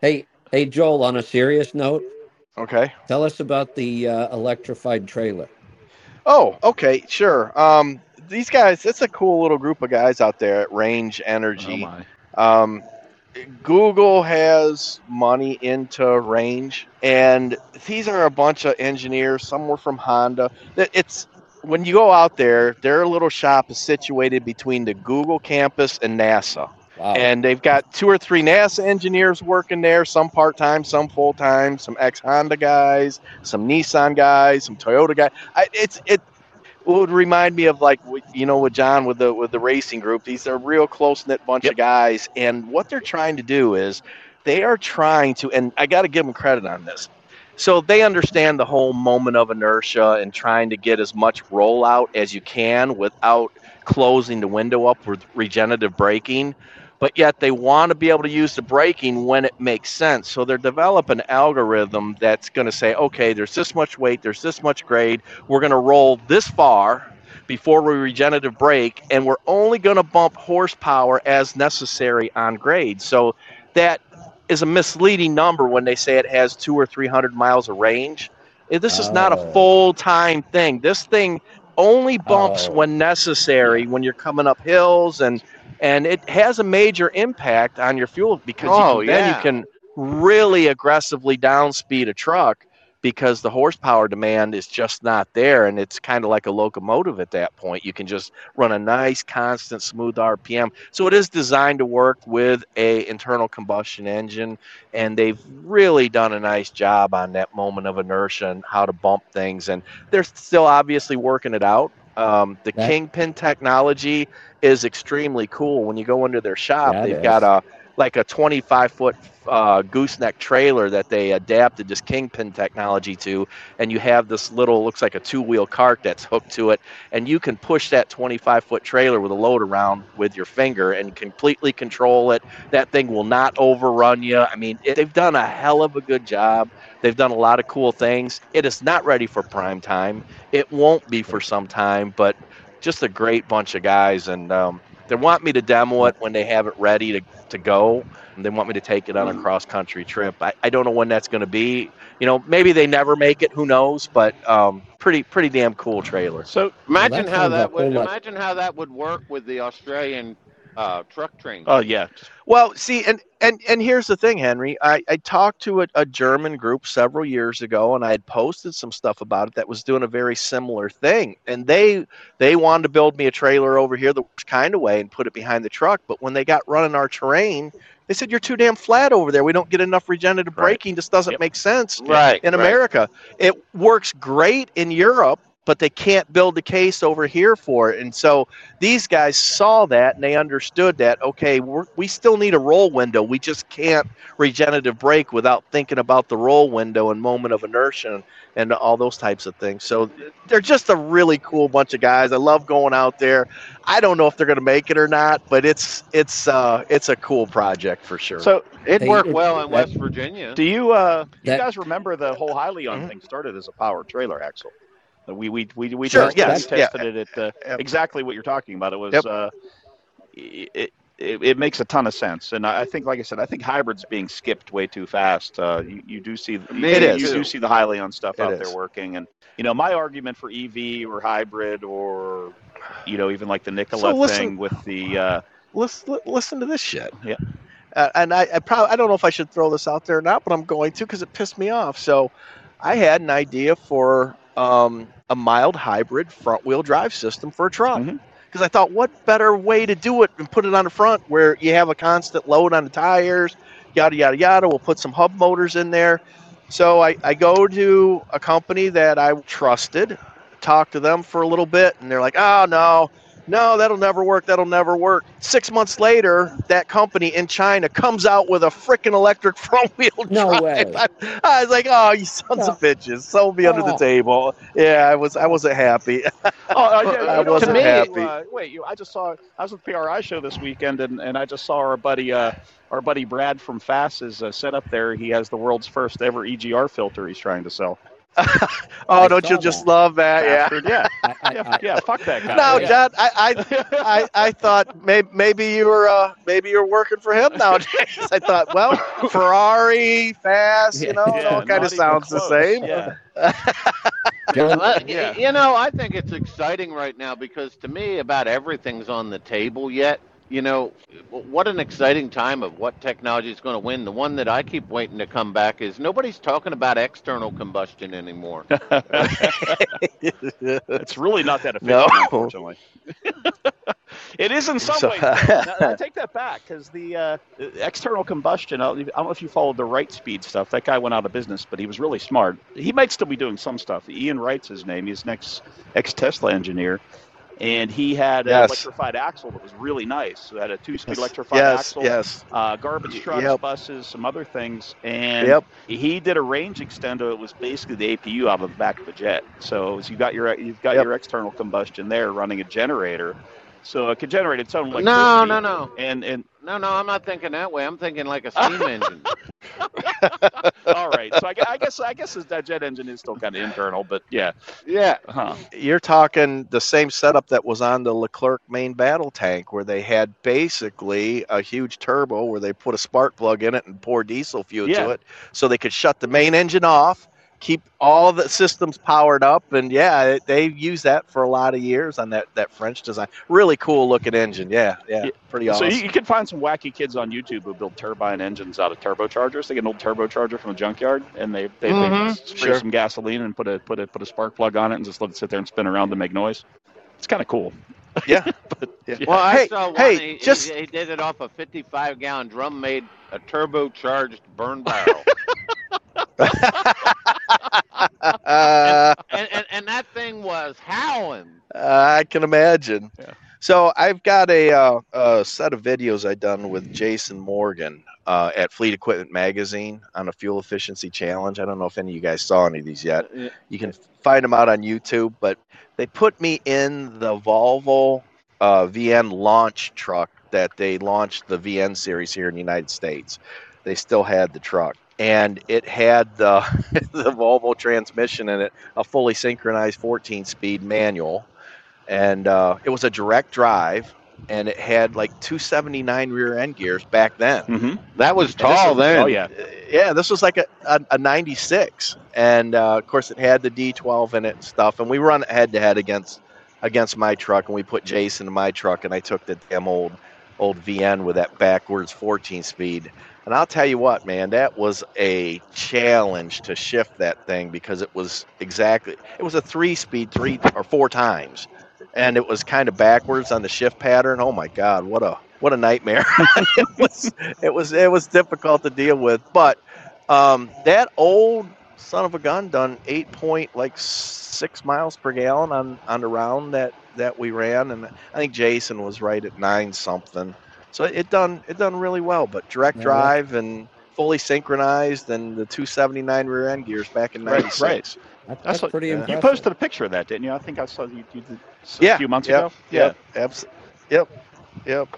Hey, hey, Joel. On a serious note, okay. tell us about the uh, electrified trailer. Oh, okay, sure. Um, these guys, it's a cool little group of guys out there at Range Energy. Oh. Um, Google has money into range, and these are a bunch of engineers. Some were from Honda. It's when you go out there, their little shop is situated between the Google campus and NASA, Wow. and they've got two or three NASA engineers working there. Some part time, some full time. Some ex Honda guys, some Nissan guys, some Toyota guys. I, it's it would remind me of like you know with John with the with the racing group. These are a real close knit bunch Yep. of guys, and what they're trying to do is they are trying to, and I got to give them credit on this. So they understand the whole moment of inertia and trying to get as much rollout as you can without closing the window up with regenerative braking. But yet they want to be able to use the braking when it makes sense. So they're developing an algorithm that's going to say, okay, there's this much weight, there's this much grade, we're going to roll this far before we regenerative brake, and we're only going to bump horsepower as necessary on grade. So that is a misleading number when they say it has two or three hundred miles of range. Eh, This is not a Oh. full time thing. This thing only bumps Oh. when necessary when you're coming up hills and and it has a major impact on your fuel because Oh, you can, then you can really aggressively downspeed a truck because the horsepower demand is just not there and it's kind of like a locomotive at that point. You can just run a nice constant smooth rpm so it is designed to work with a internal combustion engine and they've really done a nice job on that moment of inertia and how to bump things. And they're still obviously working it out Um, the That- Kingpin technology is extremely cool. When you go into their shop, they've got a like a 25 foot uh, gooseneck trailer that they adapted this Kingpin technology to, and you have this little looks like a two wheel cart that's hooked to it, and you can push that 25 foot trailer with a load around with your finger and completely control it. That thing will not overrun you. I mean, it, they've done a hell of a good job. They've done a lot of cool things. It is not ready for prime time. It won't be for some time, but just a great bunch of guys. And um, they want me to demo it when they have it ready to, to go. And they want me to take it on a cross country trip. I, I don't know when that's going to be. You know, maybe they never make it. Who knows? But um, pretty pretty damn cool trailer. So Imagine that how that would imagine how that would work with the Australian uh, truck train. oh yeah, Well, see, and and and here's the thing, Henry. I, I talked to a, a German group several years ago, and I had posted some stuff about it that was doing a very similar thing. And they they wanted to build me a trailer over here works kind of way and put it behind the truck. But when they got running our terrain, they said you're too damn flat over there. We don't get enough regenerative Right. braking. This doesn't Yep. make sense right in right. America. It works great in Europe, but they can't build the case over here for it. And so these guys saw that and they understood that, okay, we're, we still need a roll window. We just can't regenerative brake without thinking about the roll window and moment of inertia and, and all those types of things. So they're just a really cool bunch of guys. I love going out there. I don't know if they're going to make it or not, but it's it's uh, it's a cool project for sure. so It'd They- work it- well in that- West Virginia. do you uh you guys remember the whole Hyliion Mhm. thing started as a power trailer axle? We we we we Sure, tested, yes, we yeah. it at uh, Yep. exactly what you're talking about. It was Yep. uh, it, it it makes a ton of sense, and I I think, like I said, I think hybrids being skipped way too fast. Uh, you, you do see you, Me It you is. do see the Hyliion stuff It out is. there working, and you know my argument for EV or hybrid or you know even like the Nikola So listen- thing with the uh, listen, listen to this shit. Yeah. Uh, and I, I probably I don't know if I should throw this out there or not, but I'm going to because it pissed me off. So, I had an idea for um, a mild hybrid front wheel drive system for a truck. Because I thought, what better way to do it and put it on the front where you have a constant load on the tires, yada yada yada. We'll put some hub motors in there. So I, I go to a company that I trusted, talk to them for a little bit, and they're like, oh no, no, that'll never work. That'll never work. Six months later, that company in China comes out with a freaking electric <laughs> front wheel No drive. way. I, <laughs> I was like, oh, you sons of bitches, sold me under the Oh. table. Yeah, I was, I wasn't happy. <laughs> Oh, uh, yeah, I know, wasn't me, happy. Uh, wait, you, I just saw. I was at the PRI show this weekend, and, and I just saw our buddy, uh, our buddy Brad from FAS is uh, set up there. He has the world's first ever EGR filter he's trying to sell. <laughs> oh, I don't you just that. love that? Yeah. Bastard, yeah, <laughs> I, I, yeah, I, yeah. Fuck that guy. No, Yeah. John, I, I, I, I thought maybe, maybe you were uh, maybe you're working for him nowadays. I thought, well, <laughs> Ferrari, fast, you know, it all kind of even sounds the same. Yeah. John, Yeah. You know, I think it's exciting right now because to me, about everything's on the table yet. You know, what an exciting time of what technology is going to win. The one that I keep waiting to come back is nobody's talking about external combustion anymore. <laughs> <laughs> It's really not that efficient, No. unfortunately. <laughs> it is in some So- ways. Now, I take that back because the uh, external combustion. I don't know if you followed the Wrightspeed stuff. That guy went out of business, but he was really smart. He might still be doing some stuff. Ian Wright's his name. He's an ex ex Tesla engineer, and he had an Yes. electrified axle that was really nice. So it had a two speed Yes, electrified yes, axle. yes. Uh, garbage trucks, Yep. buses, some other things, and Yep. he did a range extender. It was basically the APU out of the back of a jet. So you got your you've got Yep. your external combustion there running a generator, so it could generate its own electricity. No, no, no. And and No, no, I'm not thinking that way. I'm thinking like a steam <laughs> engine. <laughs> all right, so I, I guess I guess that jet engine is still kind of internal, but yeah, Yeah. huh. You're talking the same setup that was on the Leclerc main battle tank, where they had basically a huge turbo where they put a spark plug in it and pour diesel fuel Yeah. to it, so they could shut the main engine off, keep all the systems powered up, and yeah, it- they used that for a lot of years on that that French design. Really cool looking engine. Yeah, yeah, Yeah. pretty So awesome. you, you can find some wacky kids on YouTube who build turbine engines out of turbochargers. They get an old turbocharger from a junkyard, and they they, they Mhm. spray Sure. some gasoline and put a put a put a spark plug on it and just let it sit there and spin around to make noise. It's kind of cool. <laughs> yeah. Yeah. Well, I Hey, saw one. hey, he, he- just- he, did it off a 55 gallon drum made a turbocharged burn barrel. <laughs> Uh, <laughs> and, and, and that thing was howling. I can imagine. Yeah. So I've got a, uh, a set of videos I done with Jason Morgan uh, at Fleet Equipment Magazine on a fuel efficiency challenge. I don't know if any of you guys saw any of these yet. You can find them out on YouTube, but they put me in the Volvo uh, VN launch truck that they launched the VN series here in the United States. They still had the truck, and it had the <laughs> the Volvo transmission in it, a fully synchronized 14-speed manual, and uh, it was a direct drive, and it had like 279 rear end gears back then. Mm-hmm. That was tall was- then. Oh yeah. Yeah, this was like a, a, a 96. And uh, of course, it had the D12 in it and stuff. And we run head to head against against my truck. And we put Jason in my truck. And I took the damn old, old VN with that backwards 14 speed. And I'll tell you what, man, that was a challenge to shift that thing because it was exactly, it was a three speed, three or four times. And it was kind of backwards on the shift pattern. Oh my God, what a what a nightmare! <laughs> it was it was it was difficult to deal with. But um, that old son of a gun done eight point like six miles per gallon on on the round that that we ran, and I think Jason was right at nine something. So it done it done really well. But direct Yeah, drive and fully synchronized, and the 279 rear end gears back in Right, '96. right. That- That's That's what- pretty yeah. impressive. You posted a picture of that, didn't you? I think I saw you, you did s- a Yeah, few months yep, ago. Yep, abs- yep, yep,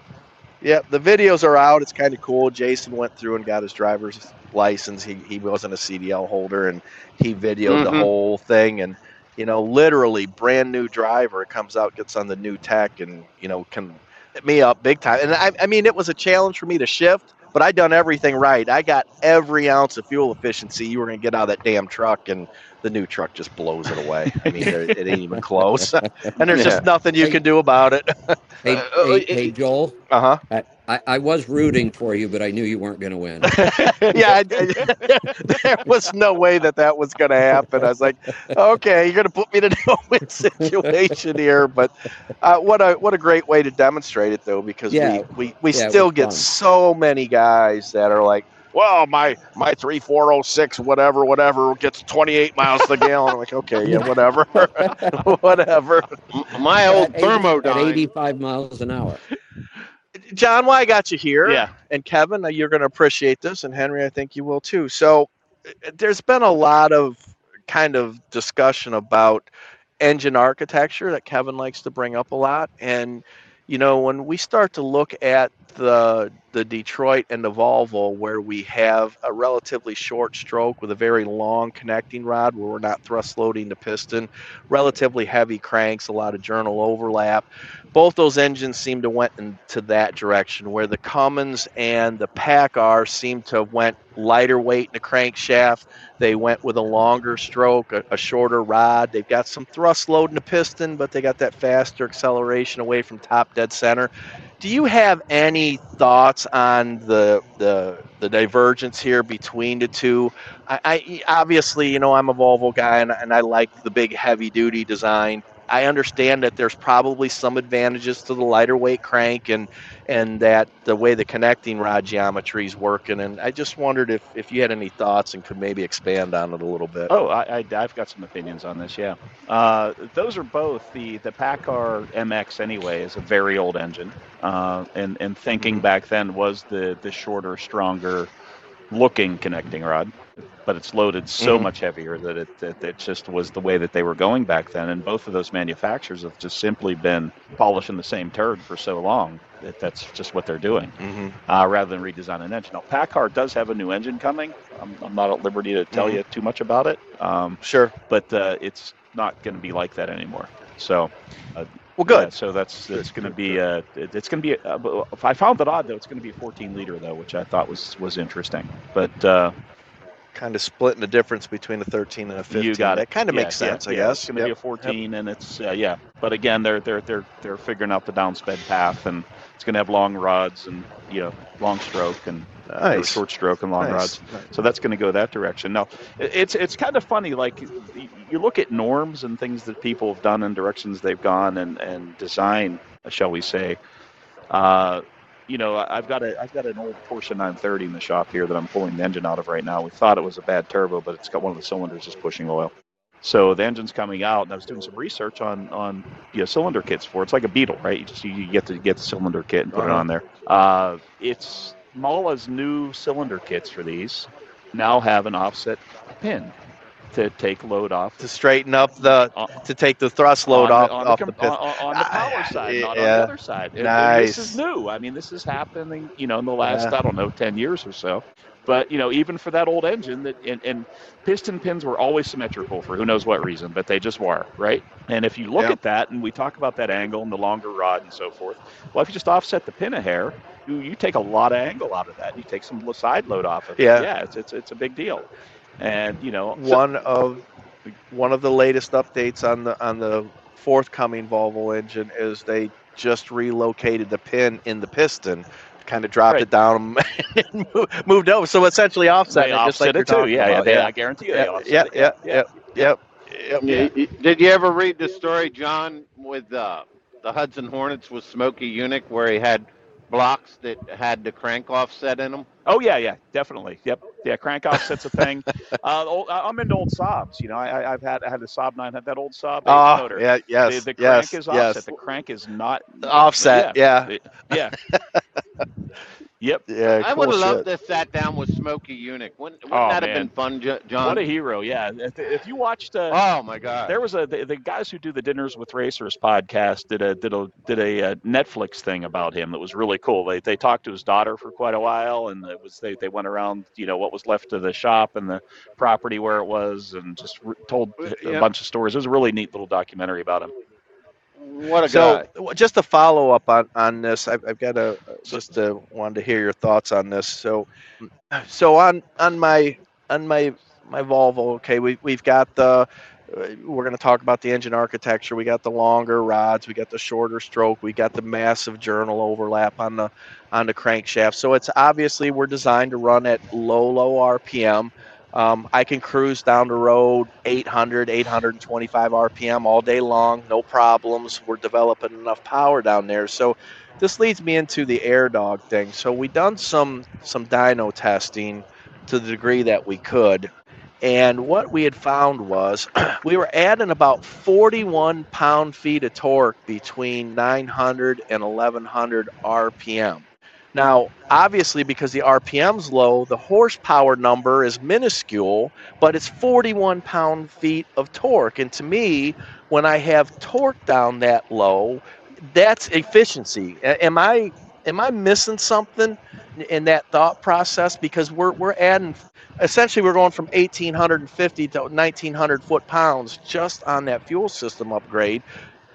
yep. The videos are out. It's kind of cool. Jason went through and got his driver's license. He he wasn't a CDL holder, and he videoed the Mhm. whole thing. And you know, literally, brand new driver comes out, gets on the new tech, and you know, can hit me up big time. And I, I mean, it was a challenge for me to shift. But I done everything right. I got every ounce of fuel efficiency you were gonna get out of that damn truck, and the new truck just blows it away. I mean, it ain't even close, <laughs> and there's just nothing you can do about it. Hey, <laughs> Uh, hey, hey, Joel, Uh huh. I, I was rooting for you, but I knew you weren't going to win. <laughs> yeah, I, <laughs> there was no way that that was going to happen. I was like, okay, you're going to put me in a no-win <laughs> situation here, but uh, what a what a great way to demonstrate it, though, because Yeah. we we, we Yeah, still get fun. so many guys that are like. Well, my my three four oh six whatever whatever gets twenty eight miles to the gallon. I'm like, okay, yeah, whatever, whatever. My old At 80 At 85 miles an hour. John, why I got you here? Yeah. and Kevin, uh, you're going to appreciate this, and Henry, I think you will too. So, uh, there's been a lot of kind of discussion about engine architecture that Kevin likes to bring up a lot, and you know, when we start to look at the the Detroit and the Volvo, where we have a relatively short stroke with a very long connecting rod, where we're not thrust loading the piston, relatively heavy cranks, a lot of journal overlap both those engines seem to went into that direction where the Cummins and the PACCAR seem to have went lighter weight in the crankshaft. They went with a longer stroke, a, a shorter rod. They've got some thrust load in the piston, but they got that faster acceleration away from top dead center. Do you have any thoughts on the the the divergence here between the two? I, I obviously, you know, I'm a Volvo guy, and, and I like the big heavy duty design. I understand that there's probably some advantages to the lighter weight crank and and that the way the connecting rod geometry is working. And I just wondered if, if you had any thoughts and could maybe expand on it a little bit. Oh, I, I, I've got some opinions on this. Yeah, uh, those are both the the PACCAR MX anyway is a very old engine, uh, and and thinking back then was the the shorter, stronger looking connecting rod, but it's loaded so Mhm. much heavier that it that it just was the way that they were going back then. And both of those manufacturers have just simply been polishing the same turd for so long that that's just what they're doing hmm uh, rather than redesign an engine. Now, PACCAR does have a new engine coming. I'm, I'm not at liberty to tell Mhm. you too much about it, um, Sure. but uh, it's not going to be like that anymore. So, Well, yeah, good. so that's it's going to be uh, it- it's going to be. Uh, but I found it odd though. It's going to be a 14 liter though, which I thought was was interesting. But uh, Kind of splitting the difference between a 13 and a 15. you got it. That kind of Yeah, makes yeah, sense, I yeah, guess. It's going to be a Yep. 14, and it's uh, yeah. But again, they're they're they're they're figuring out the downsped path, and it's going to have long rods and you know long stroke and uh, Nice. short stroke and long Nice. rods. So that's going to go that direction. Now, it's it's kind of funny. Like you look at norms and things that people have done and directions they've gone and and design, shall we say. Uh, you know, I've got a I've got an old Porsche 930 in the shop here that I'm pulling the engine out of right now. We thought it was a bad turbo, but it's got one of the cylinders just pushing oil. So the engine's coming out, and I was doing some research on on you know cylinder kits for it. It's like a Beetle, right? You just you, get to get the cylinder kit and put it Uh-huh. on there. Uh, it's Mahle's new cylinder kits for these now have an offset pin to take load off To straighten up the, to take the thrust load off, the, on, off the, the piston. on, on the power Ah, side, not on the other side. And This is new. I mean, this is happening, you know, in the last Yeah. I don't know ten years or so. But you know, even for that old engine, that and, and piston pins were always symmetrical for who knows what reason, but they just were, right? And if you look Yep. at that, and we talk about that angle and the longer rod and so forth, well, if you just offset the pin a hair, you, you take a lot of angle out of that. You take some side load off of it. Yeah. yeah, it's it's, it's a big deal. And you know, so- one of one of the latest updates on the on the forthcoming Volvo engine is they just relocated the pin in the piston, kind of dropped Right. it down and mo- <laughs> moved over. So essentially offset they it, just like offset it too. talking Yeah, yeah, about. they, I guarantee you, they yeah, offset yeah, it. yeah, yeah, yep, yep. Y- y- Did you ever read the story, John, with uh, the Hudson Hornets with Smokey Yunick, where he had blocks that had the crank offset in them? Oh yeah, yeah, definitely. Yep, yeah. Crank offset's a thing. <laughs> uh, old, I'm into old Saabs. You know, I, I've had I had a Saab nine, had that old Saab Oh, motor. yeah, yes, the, the crank yes, is offset. yes. The crank is not Offset, yeah, It- yeah. <laughs> <laughs> yep. yeah. I cool would have loved shit. to sat down with Smokey Yunick. Wouldn't, wouldn't Oh, that have man. been fun, Jo- John? What a hero. Yeah. If, if you watched. Uh, oh my God! There was a the, the guys who do the Dinners with Racers podcast did a did a did a, uh Netflix thing about him that was really cool. They they talked to his daughter for quite a while, and it was they, they went around you know what was left of the shop and the property where it was, and just re- told a Yeah. bunch of stories. It was a really neat little documentary about him. What a So guy! just to follow up on on this, I've, I've got a just uh, wanted to hear your thoughts on this. So, so on on my on my my Volvo, okay, we we've got the uh, we're going to talk about the engine architecture. We got the longer rods, we got the shorter stroke, we got the massive journal overlap on the on the crankshaft. So it's obviously we're designed to run at low low RPM. Um, I can cruise down the road 800, 825 RPM all day long, no problems. We're developing enough power down there. So this leads me into the AirDog thing. So we done some some dyno testing to the degree that we could. And what we had found was <clears throat> we were adding about 41 pound feet of torque between 900 and 1100 RPM. Now, obviously, because the RPM's low, the horsepower number is minuscule, but it's 41 pound feet of torque. And to me, when I have torque down that low, that's efficiency. Am I am I missing something in that thought process? Because we're we're adding essentially we're going from 1850 to 1900 foot pounds just on that fuel system upgrade.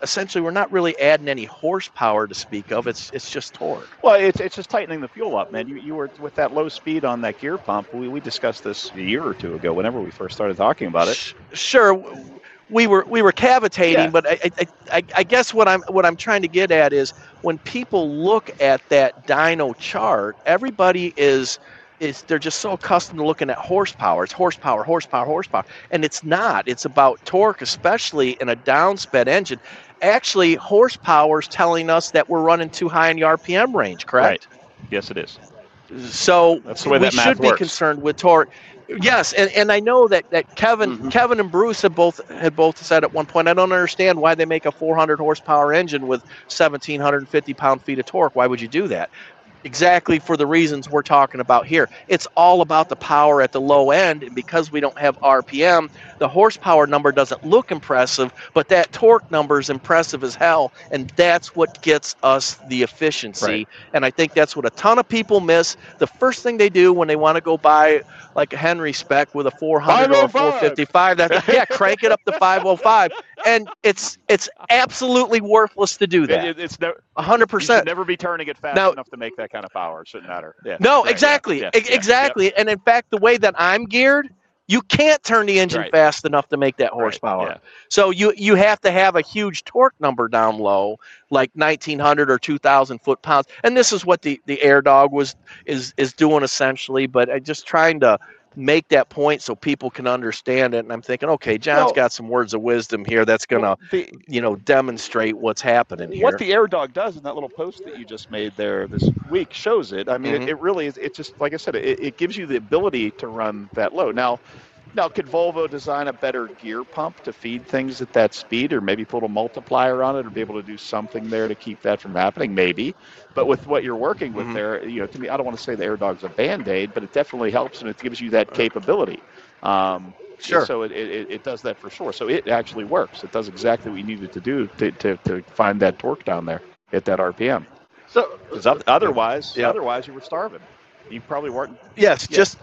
Essentially, we're not really adding any horsepower to speak of. It's it's just torque. Well, it's, it's just tightening the fuel up, man. You, you were with that low speed on that gear pump. We, we discussed this a year or two ago, whenever we first started talking about it. Sure, we were we were cavitating, Yeah. but I, I, I, I guess what I'm what I'm trying to get at is when people look at that dyno chart, everybody is is they're just so accustomed to looking at horsepower. It's horsepower, horsepower, horsepower, and it's not. It's about torque, especially in a downsped engine. Actually, horsepower is telling us that we're running too high in the RPM range. Correct. Right. Yes, it is. So That's the way we that math should be concerned with torque. Yes, and, and I know that, that Kevin Mm-hmm. Mhm. Kevin and Bruce had both had both said at one point. I don't understand why they make a 400 horsepower engine with 1750 pound feet of torque. Why would you do that? Exactly for the reasons we're talking about here. It's all about the power at the low end, and because we don't have RPM, the horsepower number doesn't look impressive, but that torque number is impressive as hell, and that's what gets us the efficiency. Right. And I think that's what a ton of people miss. The first thing they do when they want to go buy like a Henry spec with a 400 or a 455, that yeah, crank it up to 505, and it's it's absolutely worthless to do that. it, it's no, 100 you should percent. never be turning it fast Now- enough to make that kind of power. It shouldn't matter. Yeah. No, Right, exactly, yeah, yeah, exactly. And in fact, the way that I'm geared, you can't turn the engine Right. fast enough to make that. Right, horsepower. yeah. So you you have to have a huge torque number down low, like 1900 or 2000 foot pounds. And this is what the the AirDog was is is doing essentially. But I just trying to make that point so people can understand it. And I'm thinking, okay, John's Well- got some words of wisdom here that's gonna Well, you know demonstrate what's happening here. what the AirDog does in that little post that you just made there this week shows it. I mean, Mhm. it, it really is. It just like I said, it, it gives you the ability to run that low. Now, Now, could Volvo design a better gear pump to feed things at that speed, or maybe put a multiplier on it, or be able to do something there to keep that from happening? Maybe. But with what you're working with Mhm. there, you know, to me, I don't want to say the AirDog's a band aid, but it definitely helps and it gives you that capability. Um, Sure. So it, it, it does that for sure. So it actually works. It does exactly what you needed to do to, to, to find that torque down there at that RPM. So Because otherwise, Yeah. otherwise you were starving. You probably weren't. Yes, Yeah. just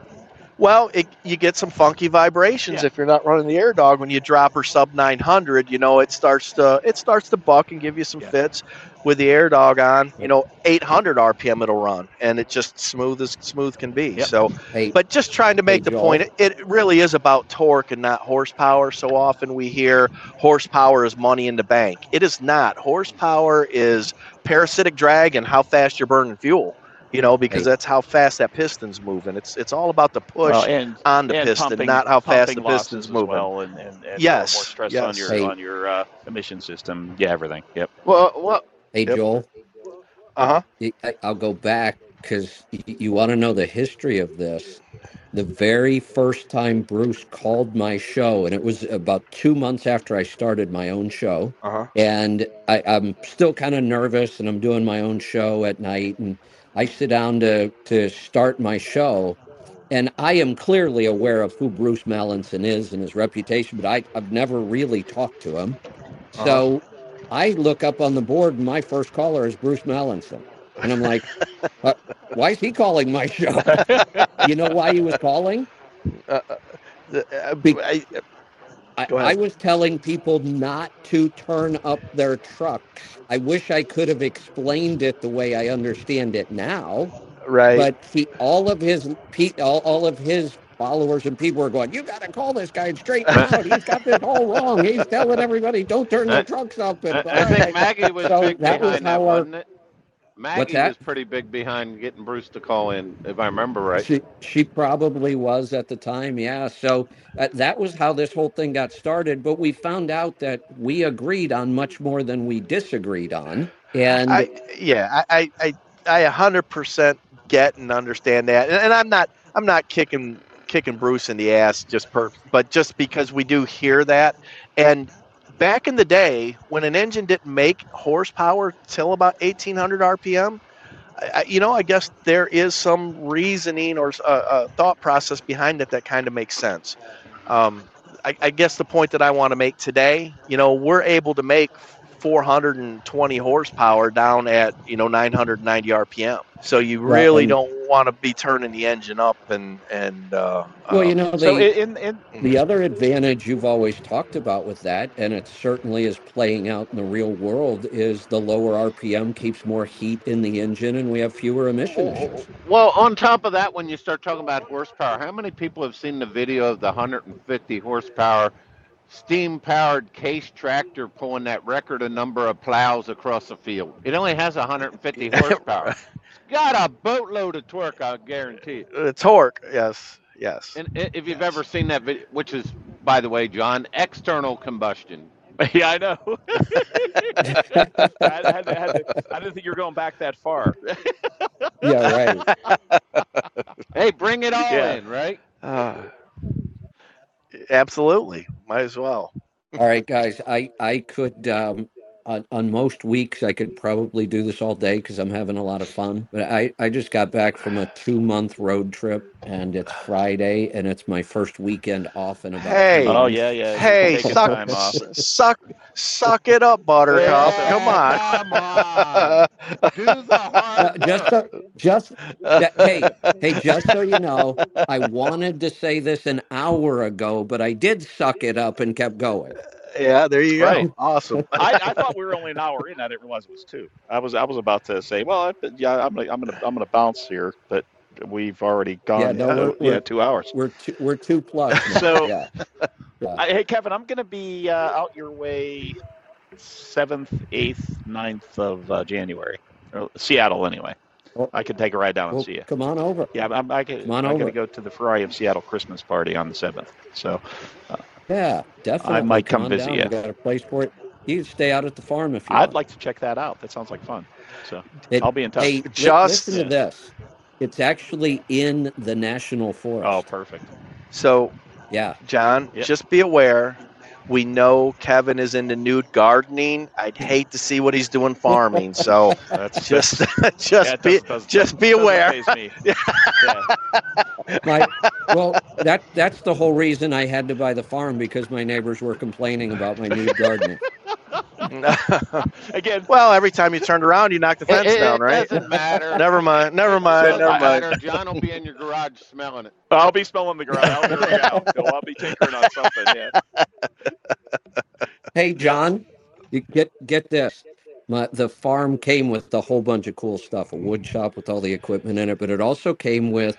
well, it, you get some funky vibrations Yeah. if you're not running the AirDog. When you drop her sub 900, you know it starts to it starts to buck and give you some Yeah. fits. With the AirDog on, you know 800 RPM it'll run, and it just smooth as smooth can be. Yep. So, Hey, but just trying to make the Joel. point, it, it really is about torque and not horsepower. So often we hear horsepower is money in the bank. It is not. Horsepower is parasitic drag and how fast you're burning fuel. You know, because Hey. that's how fast that piston's moving. It's it's all about the push Well, and on the and piston, pumping- not how fast the piston's moving. Well, and, and, and Yes, more stress yes. on your Hey. on your uh, emission system. Yeah, everything. Yep. well, well, hey, Yep. Joel. Uh huh. I- I- I'll go back because you want to know the history of this. The very first time Bruce called my show, and it was about two months after I started my own show, Uh huh. and I, I'm still kind of nervous, and I'm doing my own show at night, and I sit down to to start my show, and I am clearly aware of who Bruce Mallinson is and his reputation, but I, I've never really talked to him. So I look up on the board, and my first caller is Bruce Mallinson. And I'm like, <laughs> uh, why is he calling my show? <laughs> you know why he was calling? Uh, uh, the- uh, Be- I- I, I was telling people not to turn up their trucks. I wish I could have explained it the way I understand it now. right. But he, all of his all, all of his followers and people were going, "You got to call this guy straight <laughs> out. He's got this all wrong. He's telling everybody don't turn their trucks up." And, I, I think Maggie was So big that was behind that, how our- wasn't it? Maggie that? was pretty big behind getting Bruce to call in, if I remember right. She she probably was at the time, yeah. So uh, that was how this whole thing got started. But we found out that we agreed on much more than we disagreed on, and yeah, I yeah, I I I a hundred percent get and understand that, and, and I'm not I'm not kicking kicking Bruce in the ass just per, but just because we do hear that, and back in the day when an engine didn't make horsepower till about 1800 RPM. I, you know, I guess there is some reasoning or a, a thought process behind it that kind of makes sense. Um, I, I guess the point that I want to make today, you know, we're able to make 420 horsepower down at you know 990 RPM. So you really and- don't want to be turning the engine up and and uh, well, you um, know, So the in, in the other advantage you've always talked about with that, and it certainly is playing out in the real world, is the lower RPM keeps more heat in the engine, and we have fewer emission issues. Well, on top of that, when you start talking about horsepower, how many people have seen the video of the 150 horsepower steam powered Case tractor pulling that record a number of plows across the field? It only has 150 <laughs> horsepower. It's got a boatload of torque, I guarantee it. uh, torque. Yes, yes. And if you've Yes. ever seen that video, which is, by the way, John, external combustion. <laughs> yeah, I know. <laughs> I, I, had to, had to, I didn't think you were going back that far. Yeah, right. Hey, bring it all Yeah. in, right? Uh, absolutely, might as well. All right, guys. I I could um, on on most weeks I could probably do this all day because I'm having a lot of fun. But I I just got back from a two month road trip and it's Friday and it's my first weekend off in about. Hey. two Oh months. yeah, yeah. Hey, taking suck, time off. s- suck, suck it up, Buttercup. Yeah, Come on. come on. Do the Uh, hard just work. so, just that, hey hey just so you know i wanted to say this an hour ago but i did suck it up and kept going yeah, there you go. Right. Awesome. <laughs> I, I thought we were only an hour in. I didn't realize it was two. I was I was about to say, well, I, yeah, I'm gonna I'm gonna I'm gonna bounce here, but we've already gone. Yeah, no, uh, yeah, two hours. we're two, we're two plus. <laughs> So- yeah yeah. I, hey, Kevin, I'm gonna be uh, out your way, seventh, eighth, 9th of uh, January, or Seattle anyway. Well- I could take a ride down and well, see you. come on over Yeah, I'm, I could, Come on I'm gonna go to the Ferrari of Seattle Christmas party on the seventh. So yeah definitely I might come on visit down. you. we got a place for it you can stay out at the farm if you I'd want. like to check that out. That sounds like fun. So It- I'll be in touch. hey Just- listen to this it's actually in the national forest oh, perfect. So Yeah. John, Yep. just be aware. We know Kevin is into nude gardening. I'd hate to see what he's doing farming. So <laughs> That's just, <laughs> yeah, just it be, doesn't- doesn't- just be aware. faze me. Yeah. My, well, that that's the whole reason I had to buy the farm because my neighbors were complaining about my nude gardening. <laughs> Again, well, every time you turned around, you knocked the fence it- down, it right? doesn't matter. <laughs> Never mind. Never mind. Doesn't Never mind. matter. John will be in your garage smelling it. I'll be smelling the ground. I'll, be, yeah, I'll, I'll be tinkering on something. Yeah. Hey, John, you get get this. My, the farm came with a whole bunch of cool stuff, a wood shop with all the equipment in it, but it also came with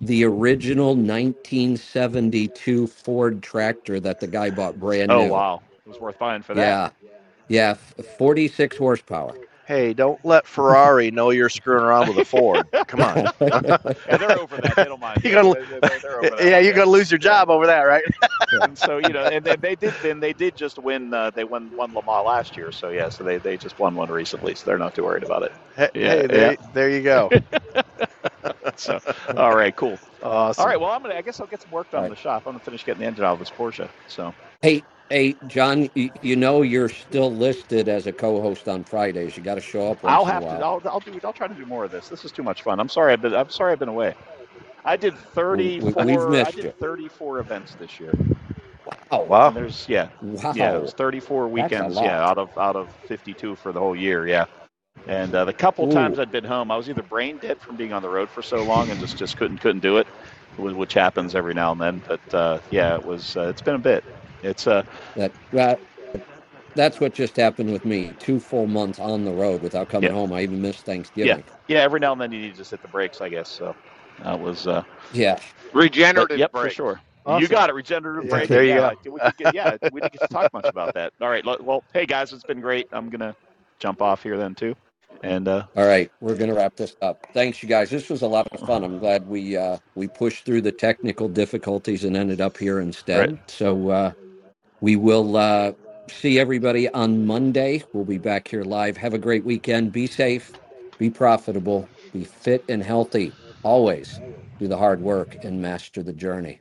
the original 1972 Ford tractor that the guy bought brand new. Oh new. wow, it was worth buying for that. Yeah. Yeah, f- 46 horsepower. Hey, don't let Ferrari <laughs> know you're screwing around with a Ford. Come on. <laughs> Yeah, they're over that. They don't mind. You gotta- They're- they're- they're over that. yeah, you're gonna lose your job over that, right? And so you know, and they, they did. Then they did just win. Uh, they won one Le Mans last year. So yeah, so they, they just won one recently. So they're not too worried about it. Hey, Yeah, hey, there, there you go. <laughs> So all right, cool. Awesome. All right, well I'm gonna. I guess I'll get some work done in the shop. I'm gonna finish getting the engine out of this Porsche. So Hey, hey, John, you, you know you're still listed as a co-host on Fridays. You got to show up once I'll in have a to. while. I'll, I'll do. I'll try to do more of this. This is too much fun. I'm sorry. I've been. I'm sorry. I've been away. I did 34. we've missed I did you. 34 events this year. Oh, Wow. And there's yeah, wow. yeah. It was 34 weekends. lot. Yeah, out of out of 52 for the whole year. Yeah. And uh, the couple Ooh. times I'd been home, I was either brain dead from being on the road for so long and just just couldn't couldn't do it, wh- which happens every now and then. But uh, yeah, it was. Uh, it's been a bit. It's uh That, that that's what just happened with me. Two full months on the road without coming Yeah. home. I even missed Thanksgiving. yeah. yeah, Every now and then you need to just hit the brakes, I guess. So that was. Uh, Yeah. but Regenerative yep, break. for sure. Awesome. You got it, regenerative Yeah, braking. there you yeah, go. We didn't get, yeah, we didn't get to talk much about that. All right. Well, hey guys, it's been great. I'm gonna jump off here then too, and uh, All right, we're gonna wrap this up. Thanks, you guys. This was a lot of fun. I'm glad we uh, we pushed through the technical difficulties and ended up here instead. Right. So uh, we will uh, see everybody on Monday. We'll be back here live. Have a great weekend. Be safe. Be profitable. Be fit and healthy. Always do the hard work and master the journey.